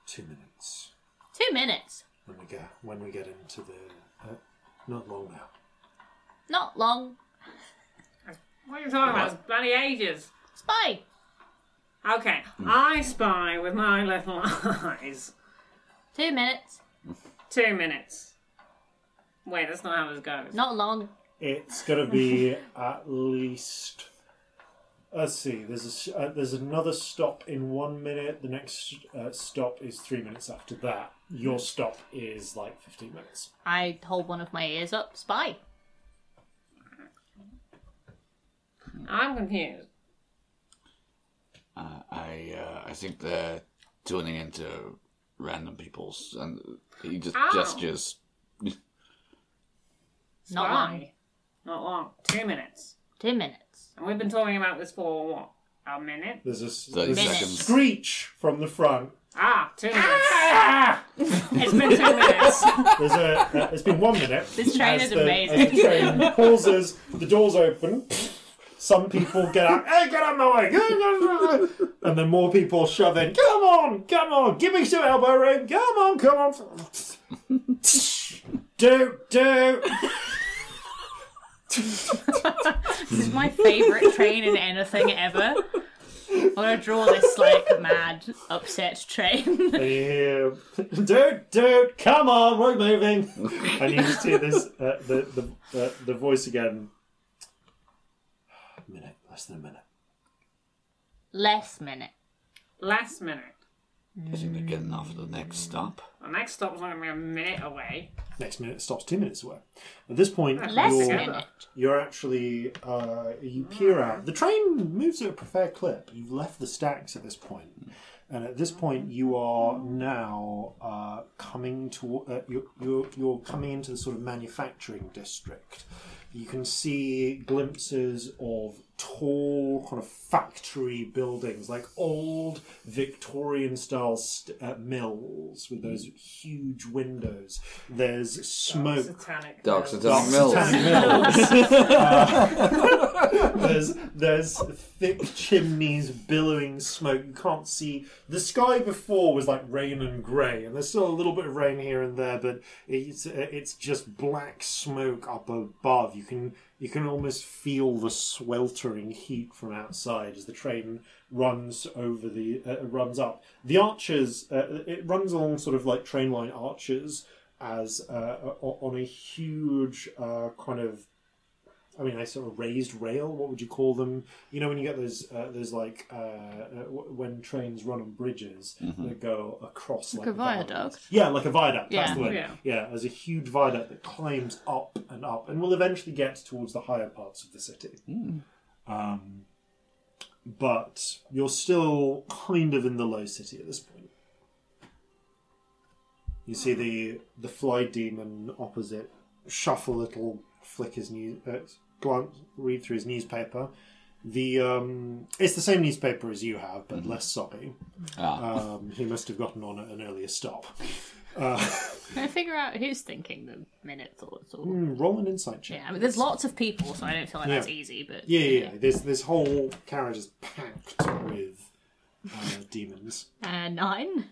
Two minutes. Two minutes. When we get when we get into the uh, not long now. Not long. What are you talking about? It's bloody ages. Spy. Okay, I spy with my little eyes. Two minutes. Two minutes. Wait, that's not how this goes. Not long. It's gonna be at least. Let's see. There's a s uh, there's another stop in one minute. The next uh, stop is three minutes after that. Your stop is like fifteen minutes. I hold one of my ears up. Spy. I'm confused. Uh, I uh, I think they're tuning into random people's, and he just Ow. gestures. Not Spy. long. Not long. Two minutes. Two minutes. And we've been talking about this for what? A minute? There's a, s- Thirty there's a seconds. screech from the front. Ah, two minutes. it's been two minutes. There's a. Uh, it's been one minute. This train as is the, amazing. As the train pauses, the doors open. Some people get out. Hey, get out of my way! And then more people shove in. Come on, come on, give me some elbow room. Come on, come on. do do. This is my favourite train in anything ever. I'm gonna draw this like mad, upset train. You dude, dude, come on, we're moving. And you just hear this, uh, the the uh, the voice again. A minute, less than a minute. Less minute. Last minute. Isn't it getting off at the next stop? The next stop stop's only a minute away. Next minute stops two minutes away. At this point, Less you're, minute. you're actually uh, you peer out. The train moves at a fair clip. You've left the stacks at this point, and at this point, you are now uh, coming to uh, you're, you're you're coming into the sort of manufacturing district. You can see glimpses of tall kind of factory buildings, like old Victorian style st- uh, mills with those huge windows. There's smoke Satanic. Dark Mills. Satanic Mills. Satanic Mills. Uh, there's there's thick chimneys billowing smoke. You can't see the sky. Before was like rain and grey, and there's still a little bit of rain here and there, but it's it's just black smoke up above. You can you can almost feel the sweltering heat from outside as the train runs over the uh, runs up. The arches uh, it runs along sort of like train line arches as uh, on a huge uh, kind of I mean, I sort of raised rail. What would you call them? You know, when you get those, uh, those like uh, uh, when trains run on bridges that go across like, a viaduct? viaduct. Yeah, like a viaduct. That's Yeah. the word. Yeah. yeah, there's a huge viaduct that climbs up and up, and will eventually get towards the higher parts of the city. Um, but you're still kind of in the low city at this point. You see the the fly demon opposite shuffle a little, flick his news, uh, glance, read through his newspaper. The um, it's the same newspaper as you have, but less soppy. Ah. Um, he must have gotten on at an earlier stop. Can I figure out who's thinking the minute thoughts? Or... Hmm, roll an insight check. Yeah, I mean, there's lots of people, so I don't feel like that's easy. But Yeah, yeah, yeah. This this whole carriage is packed with uh, demons. Uh, nine.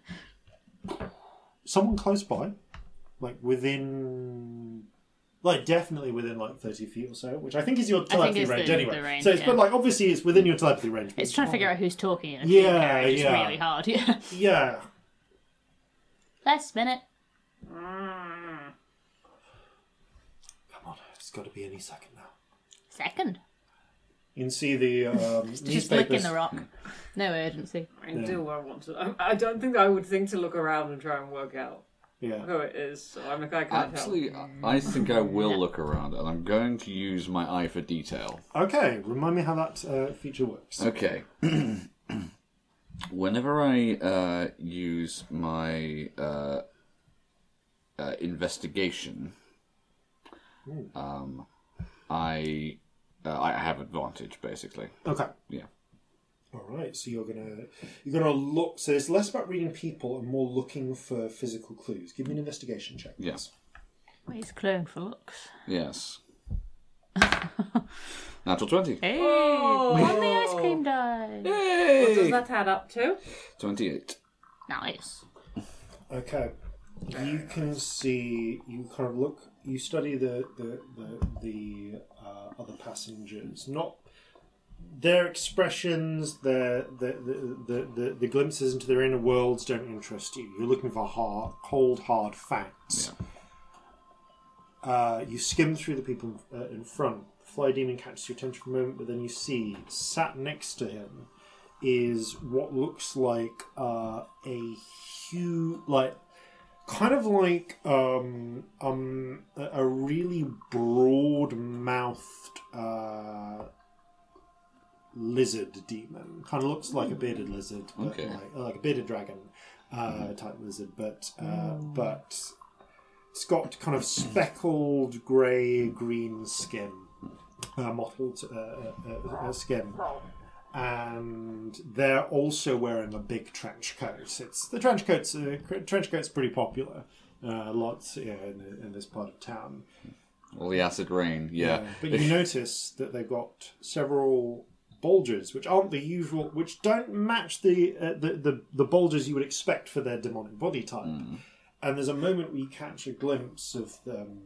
Someone close by, like within, like definitely within like thirty feet or so, which I think is your telepathy range the- anyway. the range, so it's yeah. but like obviously it's within your telepathy range. It's trying to figure out who's talking in a Yeah, yeah, carriage. It's yeah. really hard. Yeah. Yeah, Last minute. Mm. come on, it's got to be any second now. Second. You can see the um, Just licking newspapers. the rock. No urgency. I do I want to. I, I don't think I would think to look around and try and work out Yeah. who it is. So I'm like, I can't Actually, help. I think I will look around, and I'm going to use my eye for detail. Okay, remind me how that uh, feature works. Okay. Whenever I uh, use my uh, uh, investigation, um, I uh, I have advantage basically. Okay. Yeah. All right, so you're gonna you're gonna look. So it's less about reading people and more looking for physical clues. Give me an investigation check. Yeah. please. Well, he's cloned for looks. Yes. Natural twenty. Hey, Oh. on the ice cream die. What does that add up to? Twenty-eight. Nice. Okay. You can see. You kind of look. You study the the the, the uh, other passengers. Not their expressions, their the the, the, the the glimpses into their inner worlds don't interest you. You're looking for hard, cold, hard facts. Uh, you skim through the people uh, in front. The Fly demon catches your attention for a moment, but then you see sat next to him is what looks like uh, a huge, like kind of like um, um, a really broad-mouthed uh, lizard demon. Kind of looks like a bearded lizard, but Okay. like, like a bearded dragon uh, type lizard, but uh, but it's got kind of speckled grey green skin, uh, mottled uh, uh, uh, uh, skin. and they're also wearing a big trench coat. It's the trench coat's uh, trench coat's pretty popular. Uh, lots yeah, in, in this part of town. All the acid rain, yeah. But you notice that they've got several bulges, which aren't the usual, which don't match the uh, the, the the bulges you would expect for their demonic body type. And there's a moment where you catch a glimpse of them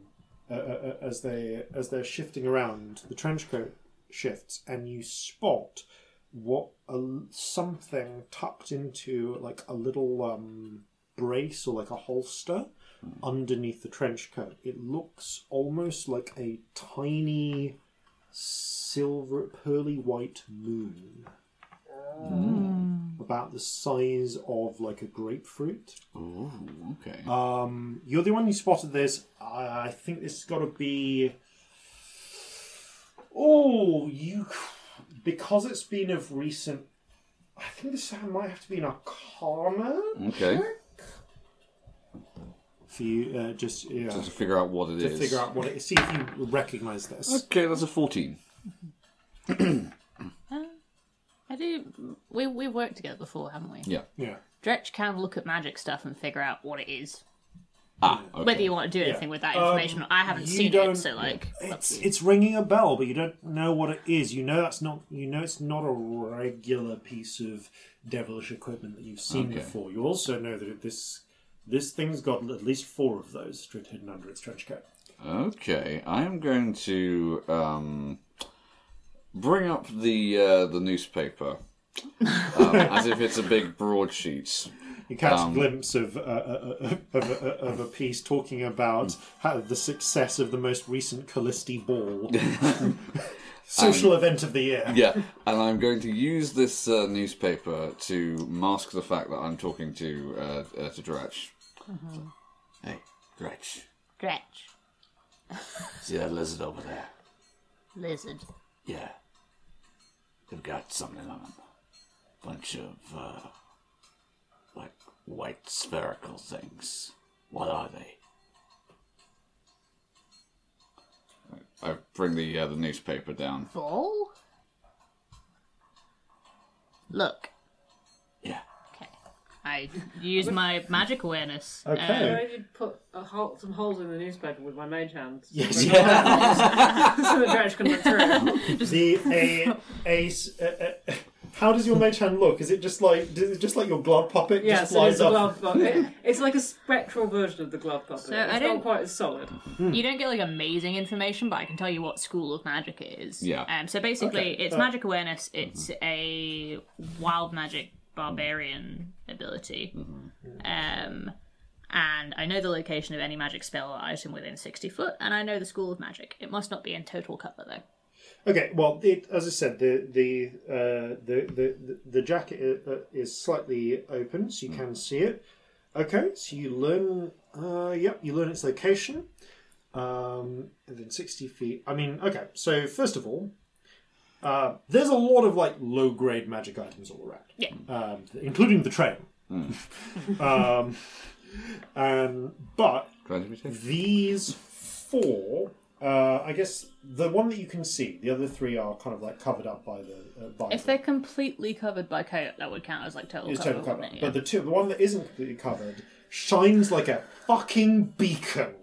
uh, uh, uh, as they as they're shifting around. The trench coat shifts, and you spot what a, something tucked into like a little um, brace or like a holster underneath the trench coat. It looks almost like a tiny silver, pearly white moon. About the size of like a grapefruit. Ooh, okay. Um, you're the one who spotted this. I I think this has got to be. Oh, you. Because it's been of recent. I think this might have to be an Arcana okay. For you. Uh, just yeah, So to figure out what it to is. figure out what it is. See if you recognise this. Okay, that's a 14. I do. We we've worked together before, haven't we? Yeah. Yeah. Dretch can look at magic stuff and figure out what it is. Ah, okay. Whether you want to do anything with that information, Um, I haven't you seen don't- it, so like, up It's to it's ringing a bell, but you don't know what it is. You know that's not. You know it's not a regular piece of devilish equipment that you've seen Okay. before. You also know that this this thing's got at least four of those straight hidden under its trench coat. Okay, I am going to um, bring up the uh, the newspaper um, as if it's a big broadsheet. You catch Um, a glimpse of, uh, uh, uh, of, uh, of a piece talking about how the success of the most recent Callisti ball. Social event of the year. Yeah, and I'm going to use this uh, newspaper to mask the fact that I'm talking to uh, uh, to Dretch. Hey, Gretch, Dretch, see that lizard over there? lizard. Yeah. They've got something on them. Bunch of, uh, like, white spherical things. What are they? I bring the uh, the newspaper down. Ball. Look. Yeah. Okay. I use my magic awareness. Okay. um, I did put a hole, some holes in the newspaper with my mage hand. Yes. so the dretch can look through. the a, a, s- a- a- how does your mage hand look? Is it just like is it just like your glove puppet Yes, just it flies is a up? glove puppet. It- it's like a spectral version of the glove puppet. So it's I not don't- quite as solid. You don't get like amazing information, but I can tell you what school of magic it is. Yeah. Um. So basically, Okay, it's uh, magic awareness. It's a wild magic barbarian ability. Um. And I know the location of any magic spell or item within 60 foot, and I know the school of magic. It must not be in total cover, though. Okay, well, it, as I said, the the uh, the, the the the jacket uh, is slightly open, so you can see it. Okay, so you learn. Uh, yep, you learn its location. Um, and then sixty feet. I mean, okay. So first of all, uh, there's a lot of like low grade magic items all around. Yeah. um, including the train. um, um, but these four, uh, I guess the one that you can see, the other three are kind of like covered up by the uh, by. If they're completely covered by coat, that would count as like total is cover. total cover, wouldn't it? but the two, the one that isn't completely covered, shines like a fucking beacon.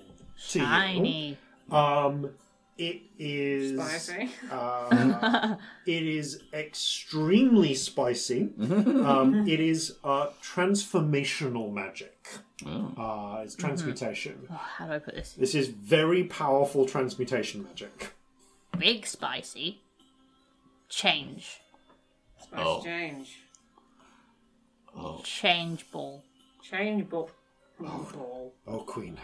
To you. Tiny. Um, it is Spicy. Uh, it is extremely spicy. um, it is uh, transformational magic. Oh. Uh, it's transmutation. Oh, how do I put this? This is very powerful transmutation magic. Big spicy. Change. Spice Oh. change. Change ball. Change ball. ball. Oh, Queen.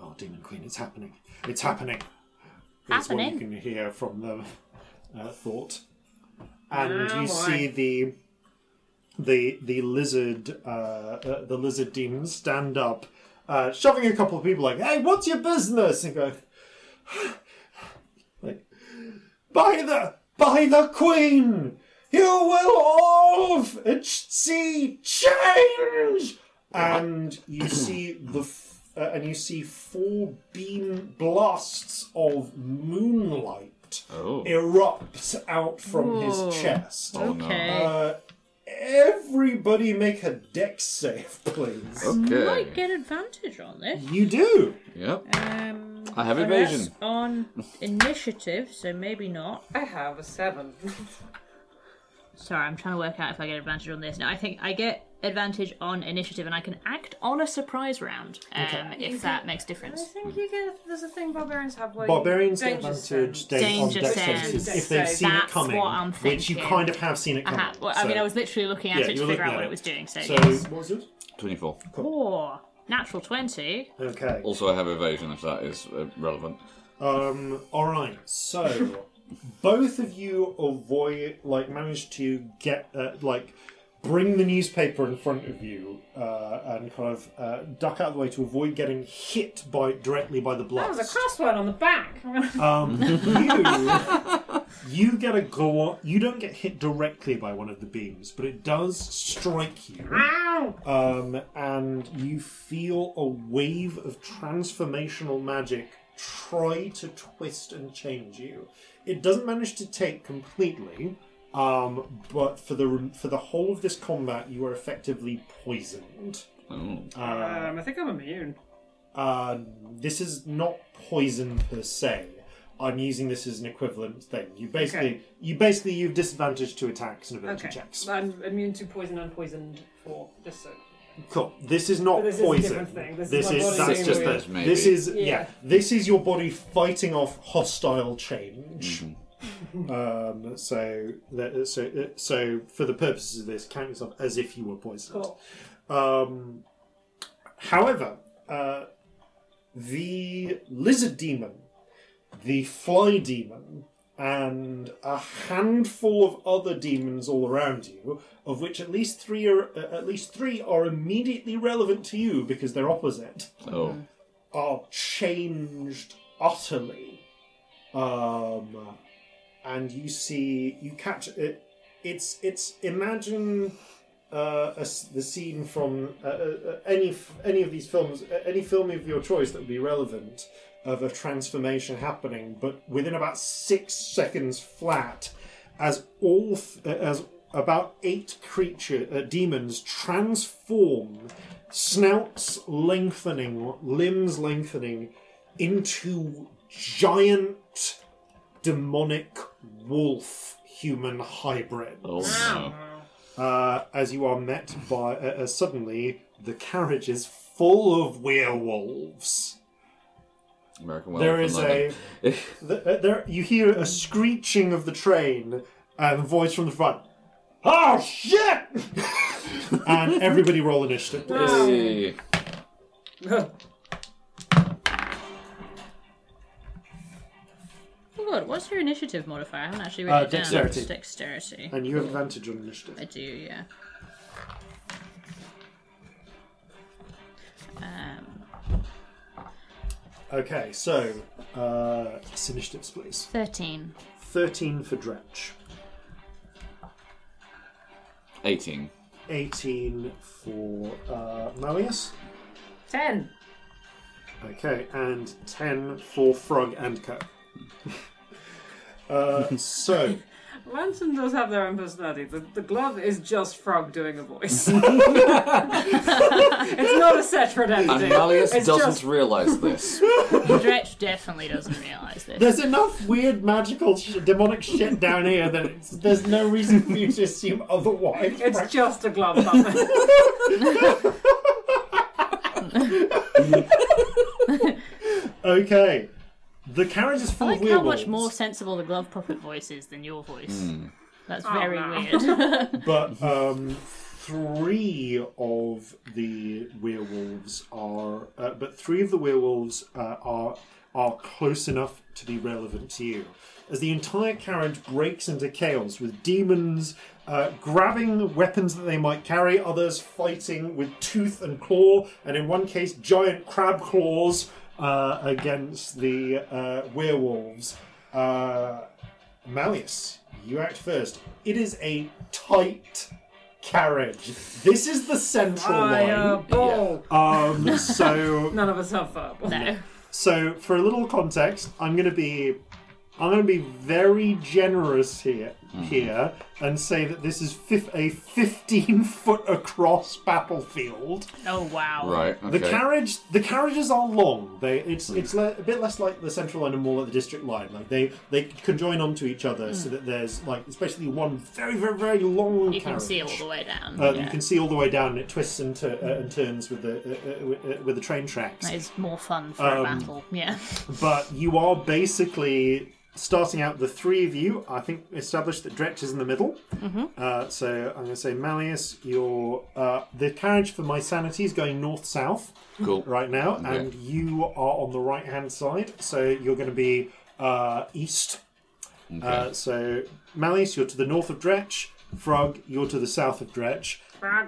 Oh, Demon Queen, it's happening. It's happening. That's what you Happening? can hear from the uh, thought. And Oh, you boy. see the the the lizard uh, uh, the lizard demon stand up, uh, shoving a couple of people like, "Hey, what's your business?" And go, like, "By the by the Queen, you will all f- see change." And you see the f- uh, and you see four beam blasts of moonlight Oh. erupts out from Whoa. his chest. Oh, no. Okay. Everybody make a dex save, please. Okay. Might get advantage on this. You do. Yep. Um, I have and evasion. on initiative, so maybe not. I have a seven. Sorry, I'm trying to work out if I get advantage on this. No, I think I get advantage on initiative, and I can act on a surprise round um, if that makes difference. I think you get. There's a thing barbarians have where Barbarians you get danger advantage sense. da- on Danger dex sense. saves if they've save. seen it That's coming, what I'm which you thinking. kind of have seen it coming. Aha. Well, I mean, I was literally looking at yeah, it to you're figure looking out at what it was doing. So, So, yes. what was yours? 24. Four. Natural 20. Okay. Also, I have evasion if that is uh, relevant. Um. All right. So, both of you avoid, like, manage to get, uh, like, bring the newspaper in front of you, uh, and kind of uh, duck out of the way to avoid getting hit by directly by the That blast. was a crossword on the back. Um, you you get a go. You don't get hit directly by one of the beams, but it does strike you. Ow! Um, and you feel a wave of transformational magic try to twist and change you. It doesn't manage to take completely, um, but for the for the whole of this combat, you are effectively poisoned. Oh. Um, I think I'm immune. Uh, this is not poison per se. I'm using this as an equivalent thing. You basically, Okay. you basically, you've disadvantage to attacks and ability Okay. checks. I'm immune to poison and poisoned for just so. Cool. This is not But this is a poison. different thing. This is This my is body that's being just weird. the, Maybe. this is yeah. Yeah. This is your body fighting off hostile change. Um, so that, so so for the purposes of this, count yourself as if you were poisoned. Cool. Um, however, uh, the lizard demon, the fly demon, and a handful of other demons all around you, of which at least three are uh, at least three are immediately relevant to you because they're opposite, Oh. are changed utterly. Um, and you see, you catch it. It's it's imagine uh, a the scene from uh, uh, any any of these films, uh, any film of your choice that would be relevant of a transformation happening, but within about six seconds flat, as all th- uh, as about eight creature uh, demons transform, snouts lengthening, limbs lengthening, into giant demonic wolf human hybrid Oh, no. uh, as you are met by uh, uh, suddenly the carriage is full of werewolves. American there Werewolf is a London. th- uh, there you hear a screeching of the train and a voice from the front. Oh shit! and everybody roll initiative, please. Hey. God, what's your initiative modifier? I haven't actually Uh, written it down. dexterity. It's dexterity. And you have advantage on initiative. I do, yeah. Um, Okay, so uh, yes, initiatives, please. 13. Thirteen for Dretch, 18. eighteen for uh, Malleus. Ten. Okay, and 10 for Frog and Co. uh, so, Lantern does have their own personality. The, the glove is just Frog doing a voice. it's not a separate And entity. Malleus It's doesn't just- realise this. Dretch definitely doesn't realise this. there's enough weird magical sh- demonic shit down here that it's, there's no reason for you to assume otherwise. It's just a glove puppet. Okay, the carriage is full I full like of how werewolves, much more sensible the glove puppet voice is than your voice. That's Oh, very no. weird. but um, three of the werewolves are, uh, but three of the werewolves uh, are are close enough to be relevant to you. As the entire carriage breaks into chaos, with demons uh, grabbing weapons that they might carry, others fighting with tooth and claw, and in one case, giant crab claws uh, against the uh, werewolves. Uh, Malleus, you act first. It is a tight carriage. This is the central Fireball. line. Um, so, None of us have fireball. no. so for a little context, I'm going to be I'm going to be very generous here. Here and say that this is fif- a 15 foot across battlefield. Oh wow. Right. Okay. The carriage, the carriages are long. They, it's it's le- a bit less like the central line and more like the district line. Like they they can conjoin onto each other so that there's like especially one very very very long. You can carriage. see all the way down. Uh, yeah. You can see all the way down, and it twists and, tu- uh, and turns with the uh, uh, with, uh, with the train tracks. That is more fun for a Um, battle. Yeah. But you are basically starting out. The three of you, I think, established that Dretch is in the middle. Mm-hmm. Uh, so I'm going to say, Malleus, your uh, the carriage for my sanity is going north south Cool. right now, Okay. and you are on the right hand side. So you're going to be uh, east. Okay. Uh, so Malleus, you're to the north of Dretch. Frog, you're to the south of Dretch.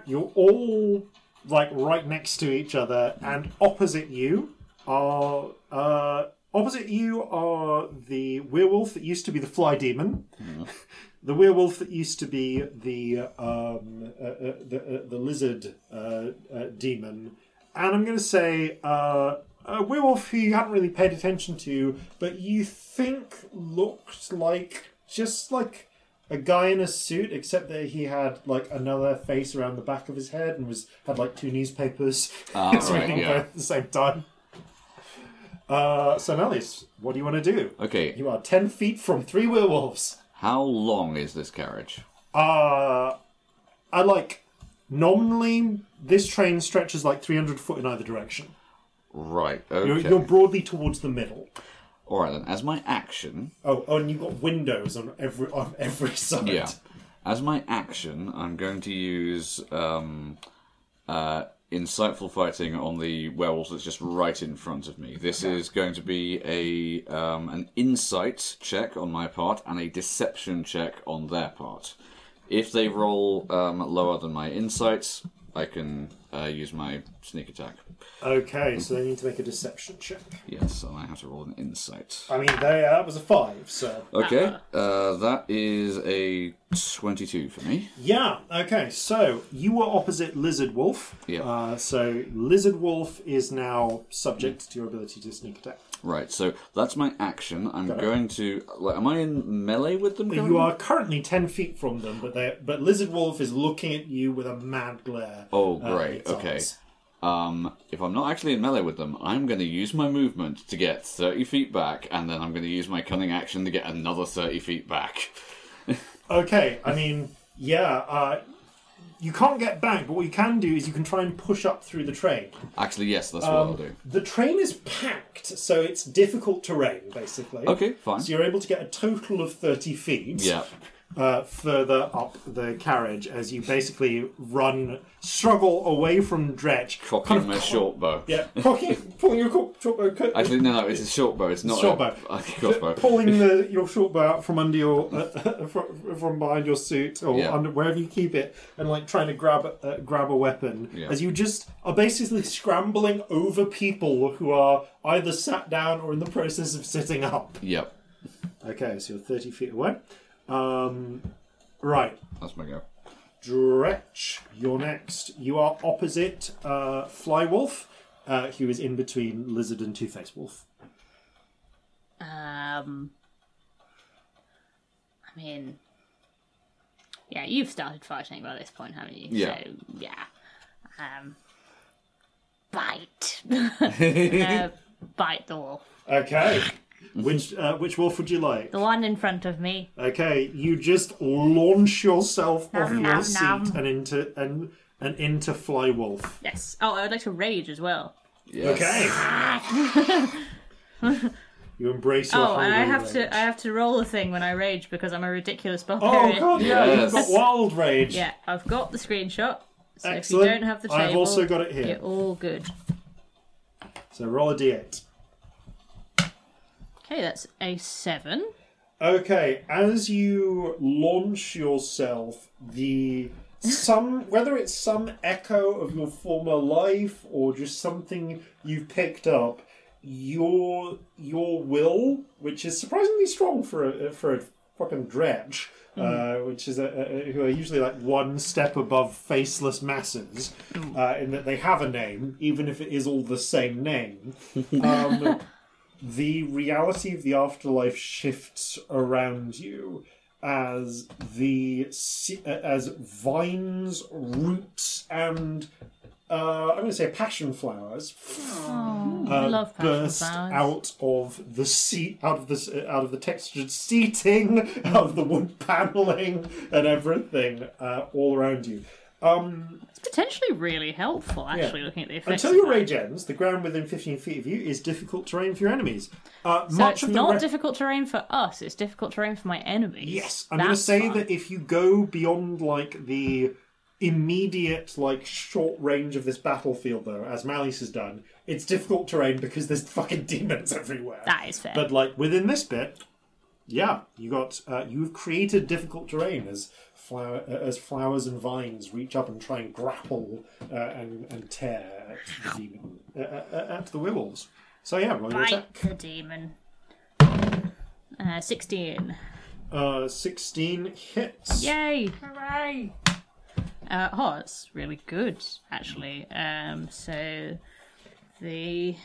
You're all like right next to each other, and opposite you are uh, opposite you are the werewolf that used to be the fly demon, the werewolf that used to be the um, uh, uh, the, uh, the lizard uh, uh, demon, and I'm going to say uh, a werewolf who you hadn't really paid attention to, but you think looked like just like a guy in a suit, except that he had like another face around the back of his head and was had like two newspapers Ah, right, yeah. both at the same time. Uh, so Malleus, what do you want to do? Okay. You are ten feet from three werewolves. How long is this carriage? Uh, I like nominally this train stretches like three hundred foot in either direction. Right. You're, you're broadly towards the middle. All right then. As my action, Oh, oh, and you've got windows on every on every side. yeah. As my action, I'm going to use um, uh, insightful fighting on the werewolves that's just right in front of me. This is going to be a um, an insight check on my part and a deception check on their part. If they roll um, lower than my insights, I can uh, use my sneak attack. Okay, so they need to make a deception check. Yes, and I have to roll an insight. I mean, they, uh, that was a five, so Okay, uh, that is a 22 for me. yeah. Okay, so you were opposite Lizard Wolf. Yeah. Uh, so Lizard Wolf is now subject to your ability to sneak attack. Right, so that's my action. I'm Got it. going to. Like, am I in melee with them? You currently? are currently ten feet from them, but they but Lizard Wolf is looking at you with a mad glare. Oh, uh, in great. its Okay. eyes. Um, if I'm not actually in melee with them, I'm going to use my movement to get 30 feet back, and then I'm going to use my cunning action to get another 30 feet back. Okay, I mean, yeah. Uh, you can't get back, but what you can do is you can try and push up through the train. Actually, yes, that's what I'll Um, do. the train is packed, so it's difficult terrain, basically. Okay, fine. So you're able to get a total of 30 feet Yeah. Uh, further up the carriage as you basically run, struggle away from Dretch. Cocking kind of my co- short bow. Yeah, cocking, pulling your co- short bow. co- Actually, no, no, it's a short bow. It's not Short a, bow. a crossbow. pulling the, your short bow out from under your uh, from, from behind your suit or Yeah. under wherever you keep it, and like trying to grab uh, grab a weapon Yeah. as you just are basically scrambling over people who are either sat down or in the process of sitting up. Yep, Okay, so you're thirty feet away. Um, right, that's my go. Dretch, you're next. You are opposite uh, Flywolf, uh, who is in between Lizard and Two Face Wolf. Um, I mean, yeah, you've started fighting by this point, haven't you? Yeah. So yeah, um, bite, uh, bite the wolf, Okay, which uh, which wolf would you like? the one in front of me. Okay, you just launch yourself off Nom, your nom, seat nom. and into and and into fly wolf. Yes. Oh, I would like to rage as well. Yes. Okay. you embrace your. Oh, and I hungry have rage. to I have to roll a thing when I rage because I'm a ridiculous Oh god, yeah, Yes. you've got wild rage. Yeah, I've got the screenshot. So Excellent. if you don't have the table, I've also got it here. You're all good. So roll a d8. Okay, that's a seven. Okay, as you launch yourself, the some whether it's some echo of your former life or just something you've picked up, your your will, which is surprisingly strong for a for a fucking dretch, uh, which is a, a, who are usually like one step above faceless masses, uh, in that they have a name, even if it is all the same name. Um, the reality of the afterlife shifts around you as the uh, as vines, roots, and uh, I'm going to say passion flowers Oh, uh, burst flowers. out of the seat, out of the out of the textured seating, out of the wood paneling, and everything uh, all around you. Um, It's potentially really helpful, actually, looking at the effects. until your rage ends, the ground within 15 feet of you is difficult terrain for your enemies. Uh, So much it's not re- difficult terrain for us, it's difficult terrain for my enemies. Yes, I'm going to say fun. that if you go beyond like the immediate like short range of this battlefield, though, as Malleus has done, it's difficult terrain because there's fucking demons everywhere. That is fair. But like within this bit, yeah, you got uh, you've created difficult terrain as flower uh, as flowers and vines reach up and try and grapple uh, and and tear at the demon uh, uh, at the werewolves. So yeah, roll your attack. Bite the demon. Uh, 16. Uh, sixteen hits. Yay! Hooray! Uh, oh, it's really good, actually. Um, so the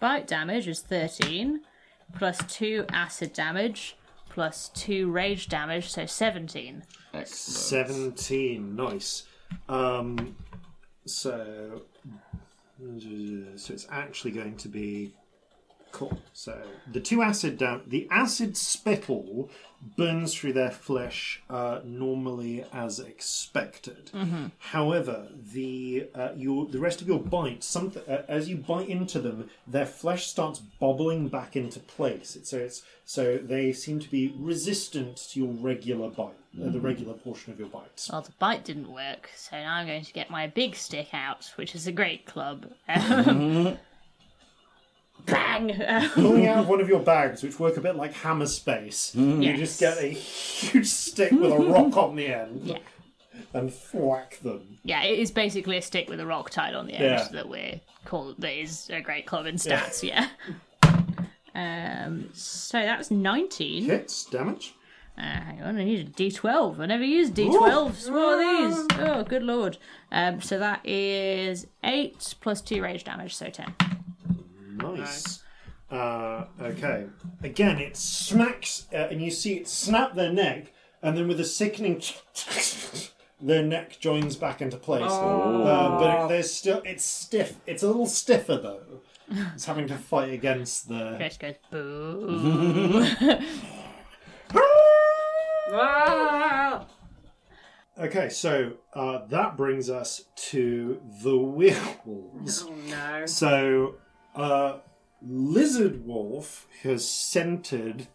bite damage is 13, plus 2 acid damage, plus 2 rage damage, so 17. Excellent. Seventeen, nice. Um, so, so it's actually going to be cool. So the two acid down. the acid spittle burns through their flesh uh, normally as expected. However, the uh, your the rest of your bite, something uh, as you bite into them, their flesh starts bobbling back into place. It's, so it's so they seem to be resistant to your regular bite, uh, the regular portion of your bite. Well, the bite didn't work, so now I'm going to get my big stick out, which is a great club. Bang! Pulling out of one of your bags, which work a bit like hammer space, you Yes. just get a huge stick with a rock on the end Yeah. and thwack them. yeah, it is basically a stick with a rock tied on the end Yeah. that we're called. That is a great club in stats. Yeah. Um. So that's 19. Hits damage. Uh, hang on, I need a D12. I never used D12s. What are these? Oh, good lord. Um, so that is 8 plus 2 rage damage, so 10. Nice. Uh, okay. Again, it smacks, uh, and you see it snap their neck, and then with a sickening, their neck joins back into place. Uh, but it, there's still, it's stiff. It's a little stiffer though. It's having to fight against the. Chris goes, boo. Ah! Okay, so uh, that brings us to the werewolves. Oh no. So, uh, Lizard Wolf has centered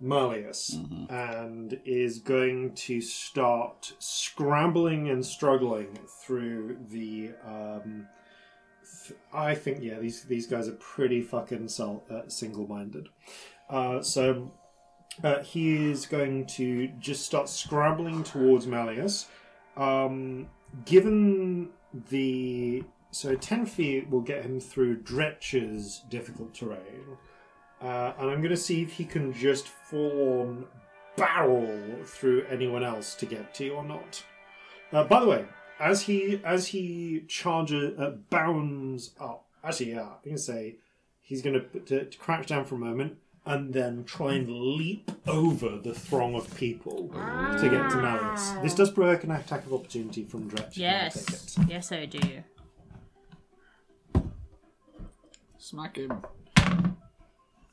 Malleus and is going to start scrambling and struggling through the. Um, th- I think yeah, these these guys are pretty fucking sol- uh, single-minded. Uh, so uh, he is going to just start scrambling towards Malleus. Um, given the so ten feet will get him through Dretch's difficult terrain, uh, and I'm going to see if he can just full on barrel through anyone else to get to you or not. Uh, by the way, as he as he charges, uh, bounds up. Actually, yeah, I'm going to say he's going to, crouch down for a moment and then try and leap over the throng of people to get to Malleus. This does provoke an attack of opportunity from Dretch. Can I yes. Yes, I do. Smack him.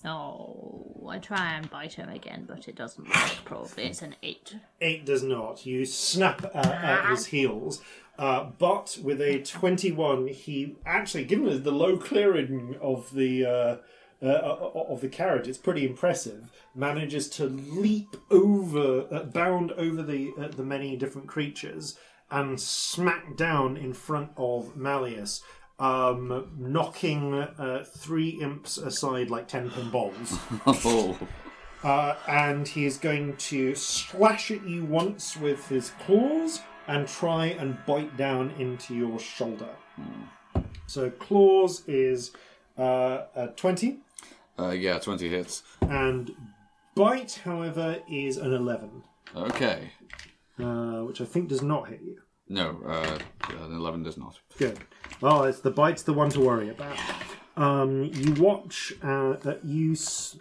Oh, I try and bite him again, but it doesn't work, probably. It's an 8. Eight does not. You snap uh, at his heels, uh, but with a twenty-one, he actually, given the low clearing of the uh, uh, of the carriage, it's pretty impressive. Manages to leap over, uh, bound over the uh, the many different creatures, and smack down in front of Malleus. Um, knocking uh, three imps aside like ten pin balls. Oh, Uh, and he is going to slash at you once with his claws and try and bite down into your shoulder. So claws is uh, a 20, uh, yeah, 20 hits. and bite, however, is an 11, Okay. uh, which I think does not hit you. No, uh, an 11 does not. Good. Well, it's the bite's the one to worry about. Um, you watch. Uh, uh, you. S-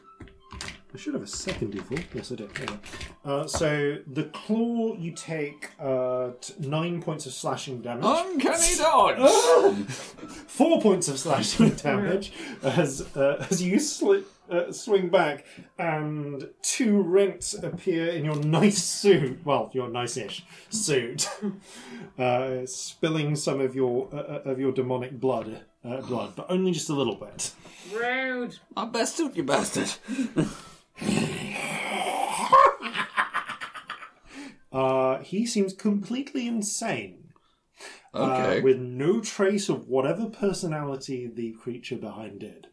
I should have a second d4. Yes, I do. There. Uh, so the claw, you take uh, t- nine points of slashing damage. Uncanny dodge! four points of slashing damage as uh, as you sli- uh, swing back, and two rents appear in your nice suit. Well, your nice-ish suit, uh, spilling some of your uh, uh, of your demonic blood, uh, blood, but only just a little bit. Rude. My best suit, you bastard. Uh, he seems completely insane. Okay. uh, with no trace of whatever personality the creature behind did.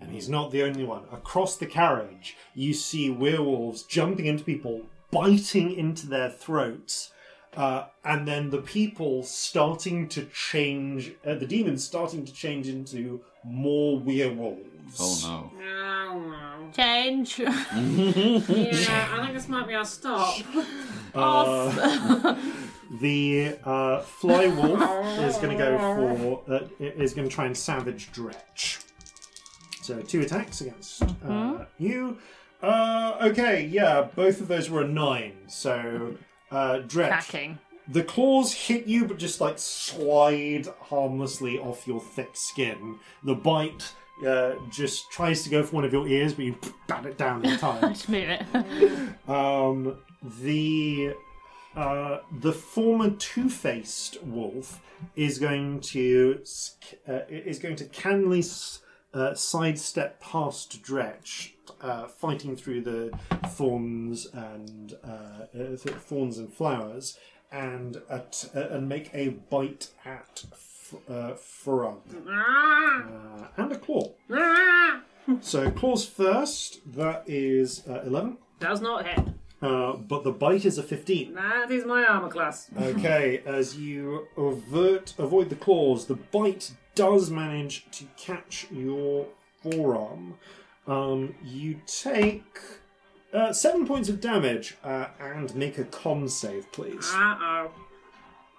And he's not the only one. Across the carriage, you see werewolves jumping into people, biting into their throats, uh, and then the people starting to change, uh, the demons starting to change into more werewolves. Oh no. No, Change. Yeah, I think this might be our stop. Uh, the uh, fly wolf is going to go for uh, is going to try and savage Dretch. So two attacks against uh, you. Uh, okay, yeah, both of those were a nine. So uh, Dretch, Cracking. the claws hit you, but just like slide harmlessly off your thick skin. The bite. Uh, just tries to go for one of your ears, but you bat it down in time. Just move it. Um, the uh, the former two-faced wolf is going to uh, is going to canly uh, sidestep past Dretch, uh, fighting through the thorns and uh, uh, th- thorns and flowers, and at, uh, and make a bite at uh, Frog uh, and a claw. so claws first. That is uh, eleven. Does not hit. Uh, but the bite is a 15. That is my armor class. Okay, as you avert, avoid the claws, the bite does manage to catch your forearm. Um, you take uh, seven points of damage uh, and make a con save, please. Uh oh.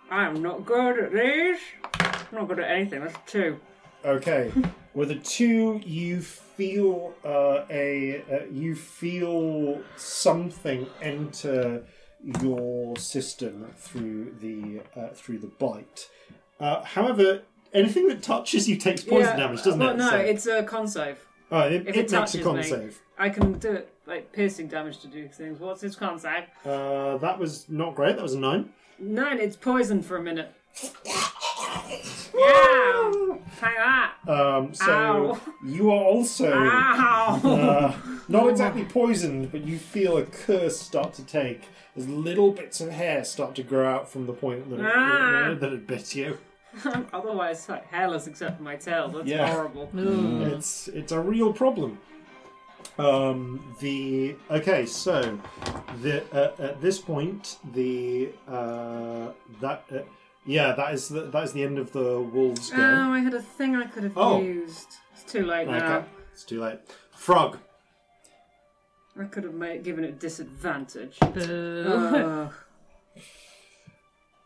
I am not good at these. I'm not good at anything. That's two. Okay, with a two, you feel uh, a uh, you feel something enter your system through the uh, through the bite. Uh, however, anything that touches you takes poison damage, doesn't well, it? no, So- it's a con save. oh, it, if it, it makes a touches con me. save. I can do it like piercing damage to do things. What's its con save? Uh, that was not great. That was a nine. Nine. It's poison for a minute. yeah. Take that. Um, so Ow. you are also Ow. uh, not exactly poisoned, but you feel a curse start to take as little bits of hair start to grow out from the point that it, Ah. that it bit you. I'm otherwise like, hairless except for my tail. That's Yeah. horrible. It's it's a real problem. Um, the okay, so the uh, at this point the uh, that uh, yeah that is the, that is the end of the wolves go. Oh, I had a thing I could have Oh. used. It's too late now. okay, it's too late. Frog. I could have made, given it disadvantage. Ugh.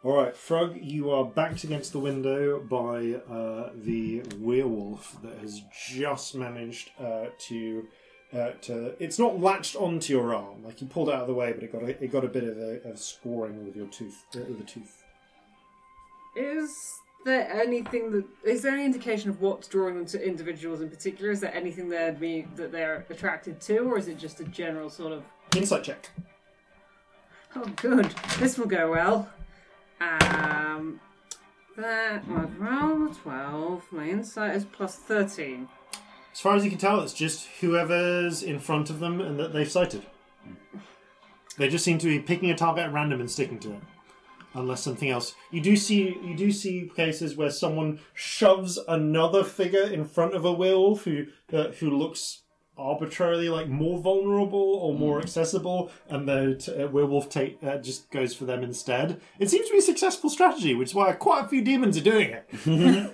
All right, Frog, you are backed against the window by uh, the werewolf that has just managed uh, to. Uh, to it's not latched onto your arm like you pulled it out of the way, but it got a, it got a bit of a, of scoring with your tooth uh, with the tooth. Is there anything that is there any indication of what's drawing them to individuals in particular? Is there anything there be that they're attracted to, or is it just a general sort of Insight check. oh good, this will go well. Um, that I've rolled twelve. My insight is plus thirteen. As far as you can tell, it's just whoever's in front of them and that they've sighted. They just seem to be picking a target at random and sticking to it, unless something else. You do see you do see cases where someone shoves another figure in front of a werewolf who uh, who looks arbitrarily like more vulnerable or more accessible, and the t- uh, werewolf take uh, just goes for them instead. It seems to be a successful strategy, which is why quite a few demons are doing it.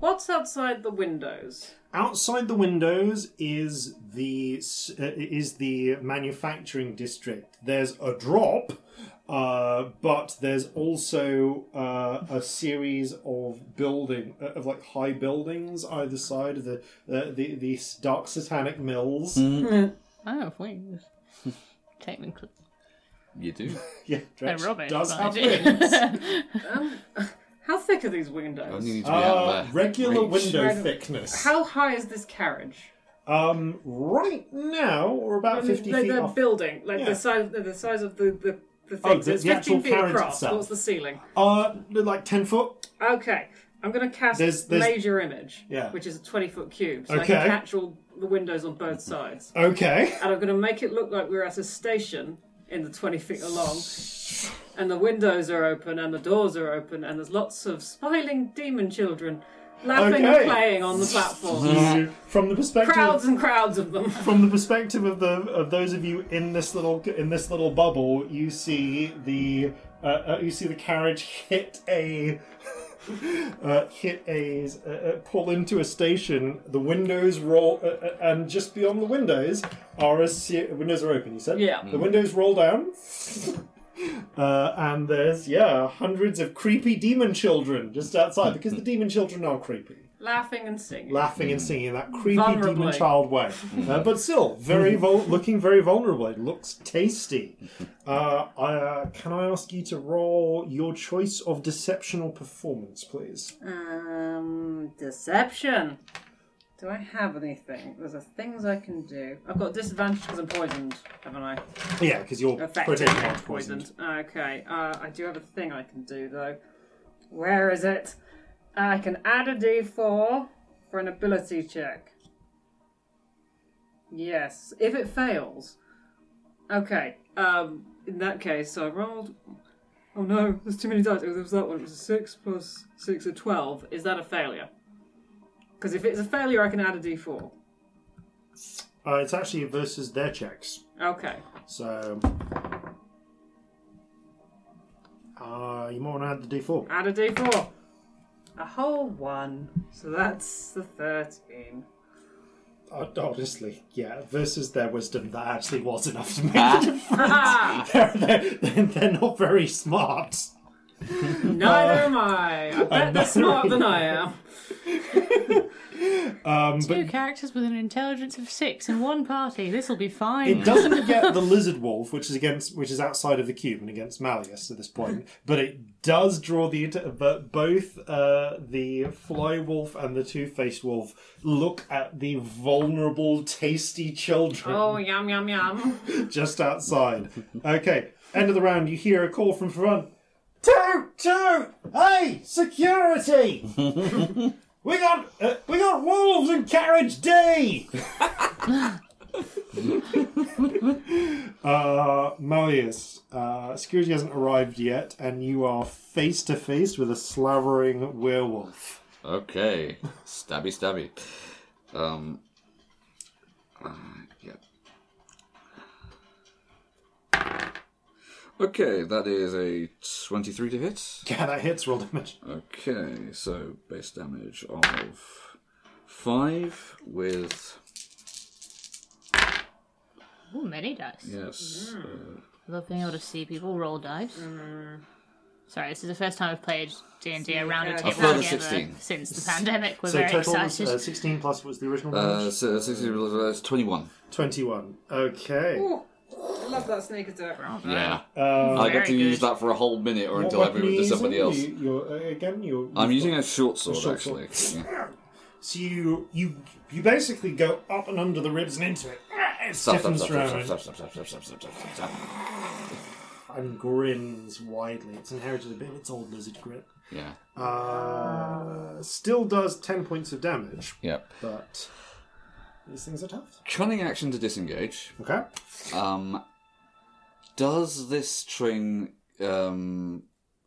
What's outside the windows? Outside the windows is the uh, is the manufacturing district. There's a drop, Uh, but there's also uh, a series of building uh, of like high buildings either side of the uh, the these dark satanic mills. I have wings. Technically. You do. Yeah, They're rubbish. does but have do. wings. How thick are these windows? Need to be out Uh, there. regular Reach. window Right. thickness. How high is this carriage? Um, right now we're about Um, fifty the, feet the off. building, like Yeah. the size, the, the size of the the, the Oh, things. the- it's the actual fifteen feet carriage across. itself. What's the ceiling? Uh, like ten foot. Okay, I'm going to cast There's- there's- major image, Yeah. which is a 20 foot cube, so I Okay. can catch all the windows on both sides. Okay. And I'm going to make it look like we're at a station in the 20 feet along, and the windows are open and the doors are open, and there's lots of smiling demon children laughing Okay. and playing on the platform. You- from the perspective crowds and crowds of them. from the perspective of the of those of you in this little in this little bubble, you see the uh, uh, you see the carriage hit a uh, hit a uh, uh, pull into a station. The windows roll, uh, uh, and just beyond the windows are a se- windows are open. You said, Yeah. The windows roll down. Uh, and there's yeah hundreds of creepy demon children just outside because the demon children are creepy Laughing and singing. laughing and singing in that creepy demon child way. Uh, but still, very vul- looking very vulnerable. It looks tasty. Uh, uh, can I ask you to roll your choice of deception or performance, please? Um, deception. Do I have anything? There's a things I can do. I've got disadvantage because I'm poisoned, haven't I? Yeah, because you're Affected, pretty much poisoned. Okay. Uh, I do have a thing I can do though. Where is it? I can add a D4 for an ability check. Yes. If it fails. Okay. Um. In that case, so I rolled. Oh no, there's too many dice. Oh, there was that one. It was a six plus six, a twelve. Is that a failure? Because if it's a failure, I can add a D4. Uh, it's actually versus their checks. Okay. So. Uh, you might want to add the d4. Add a d4. A whole one. So that's the 13. Uh, honestly, yeah, versus their wisdom, that actually was enough to make Ah. a difference. they're, they're, they're not very smart. Neither am I. I bet they're smarter than I am. Um, Two but characters with an intelligence of six in one party. This will be fine. it doesn't get the lizard wolf, which is against, which is outside of the cube and against Malleus at this point. But it does draw the but both uh, the fly wolf and the two faced wolf look at the vulnerable, tasty children. Oh, yum, yum, yum. just outside. Okay, end of the round. You hear a call from front. Toot toot! Hey, security! we got uh, we got wolves in carriage D. uh, Malleus, uh, security hasn't arrived yet, and you are face to face with a slavering werewolf. Okay. Stabby, stabby. Um. uh, yeah. Okay, that is a 23 to hit. Yeah, that hits roll damage. Okay, so base damage of 5 with. Ooh, many dice. Yes. uh, Love being able to see people roll dice. Sorry, this is the first time I've played D and D around a A table further together 16. since the pandemic. We're So very total was excited. uh, sixteen plus was the original uh, damage. so, so, it's 21. Twenty-one. Okay. Ooh, I love that sneak attack. Yeah. Um, I got Very to use good. that for a whole minute or What until I weapon move are it you to somebody else. using? You, you're, uh, again, you're, I'm you've using got- a short sword, short actually. sword. Yeah. So you you you basically go up and under the ribs and into it. It Stop, stop, stiffens stop, stop, around stop, stop, stop, stop, stop, stop, stop, stop, stop. and grins widely. It's inherited a bit of its old lizard grit. Yeah. Uh, still does ten points of damage, Yep. but these things are tough. Cunning action to disengage. Okay. Um, does this train um,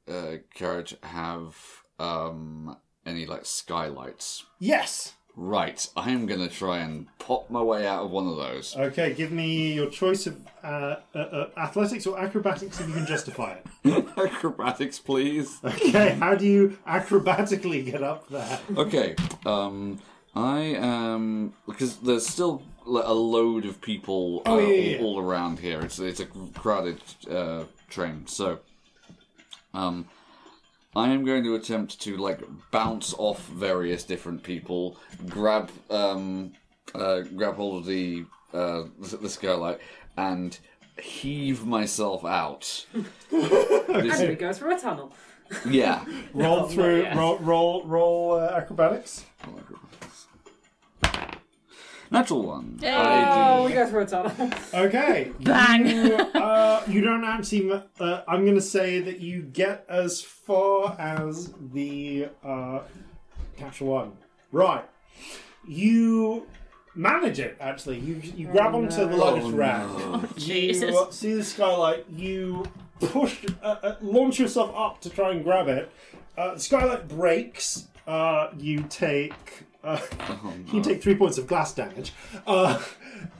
uh, carriage have um, any like skylights? Yes. Right, I am gonna try and pop my way out of one of those. Okay. Give me your choice of uh, uh, uh, athletics or acrobatics if you can justify it. Acrobatics, please. Okay. How do you acrobatically get up there? Okay, um, I am because there's still a load of people uh, Oh, yeah, yeah, yeah. all, all around here. It's it's a crowded uh, train, so um, I am going to attempt to like bounce off various different people, grab um, uh, grab hold of the uh, the, the skylight, and heave myself out. And we go through a tunnel. Yeah. Roll through. Roll roll roll uh, acrobatics. Natural one. Oh, we I go through a tunnel. Okay. Bang. You, uh, you don't actually. Uh, I'm going to say that you get as far as the uh, natural one. Right. You manage it. Actually, you you grab onto the luggage Oh, rack. no. Jesus. You uh, see the skylight. You push, uh, uh, launch yourself up to try and grab it. Uh, the skylight breaks. Uh, you take. Uh, Oh, you take three points of glass damage. Uh,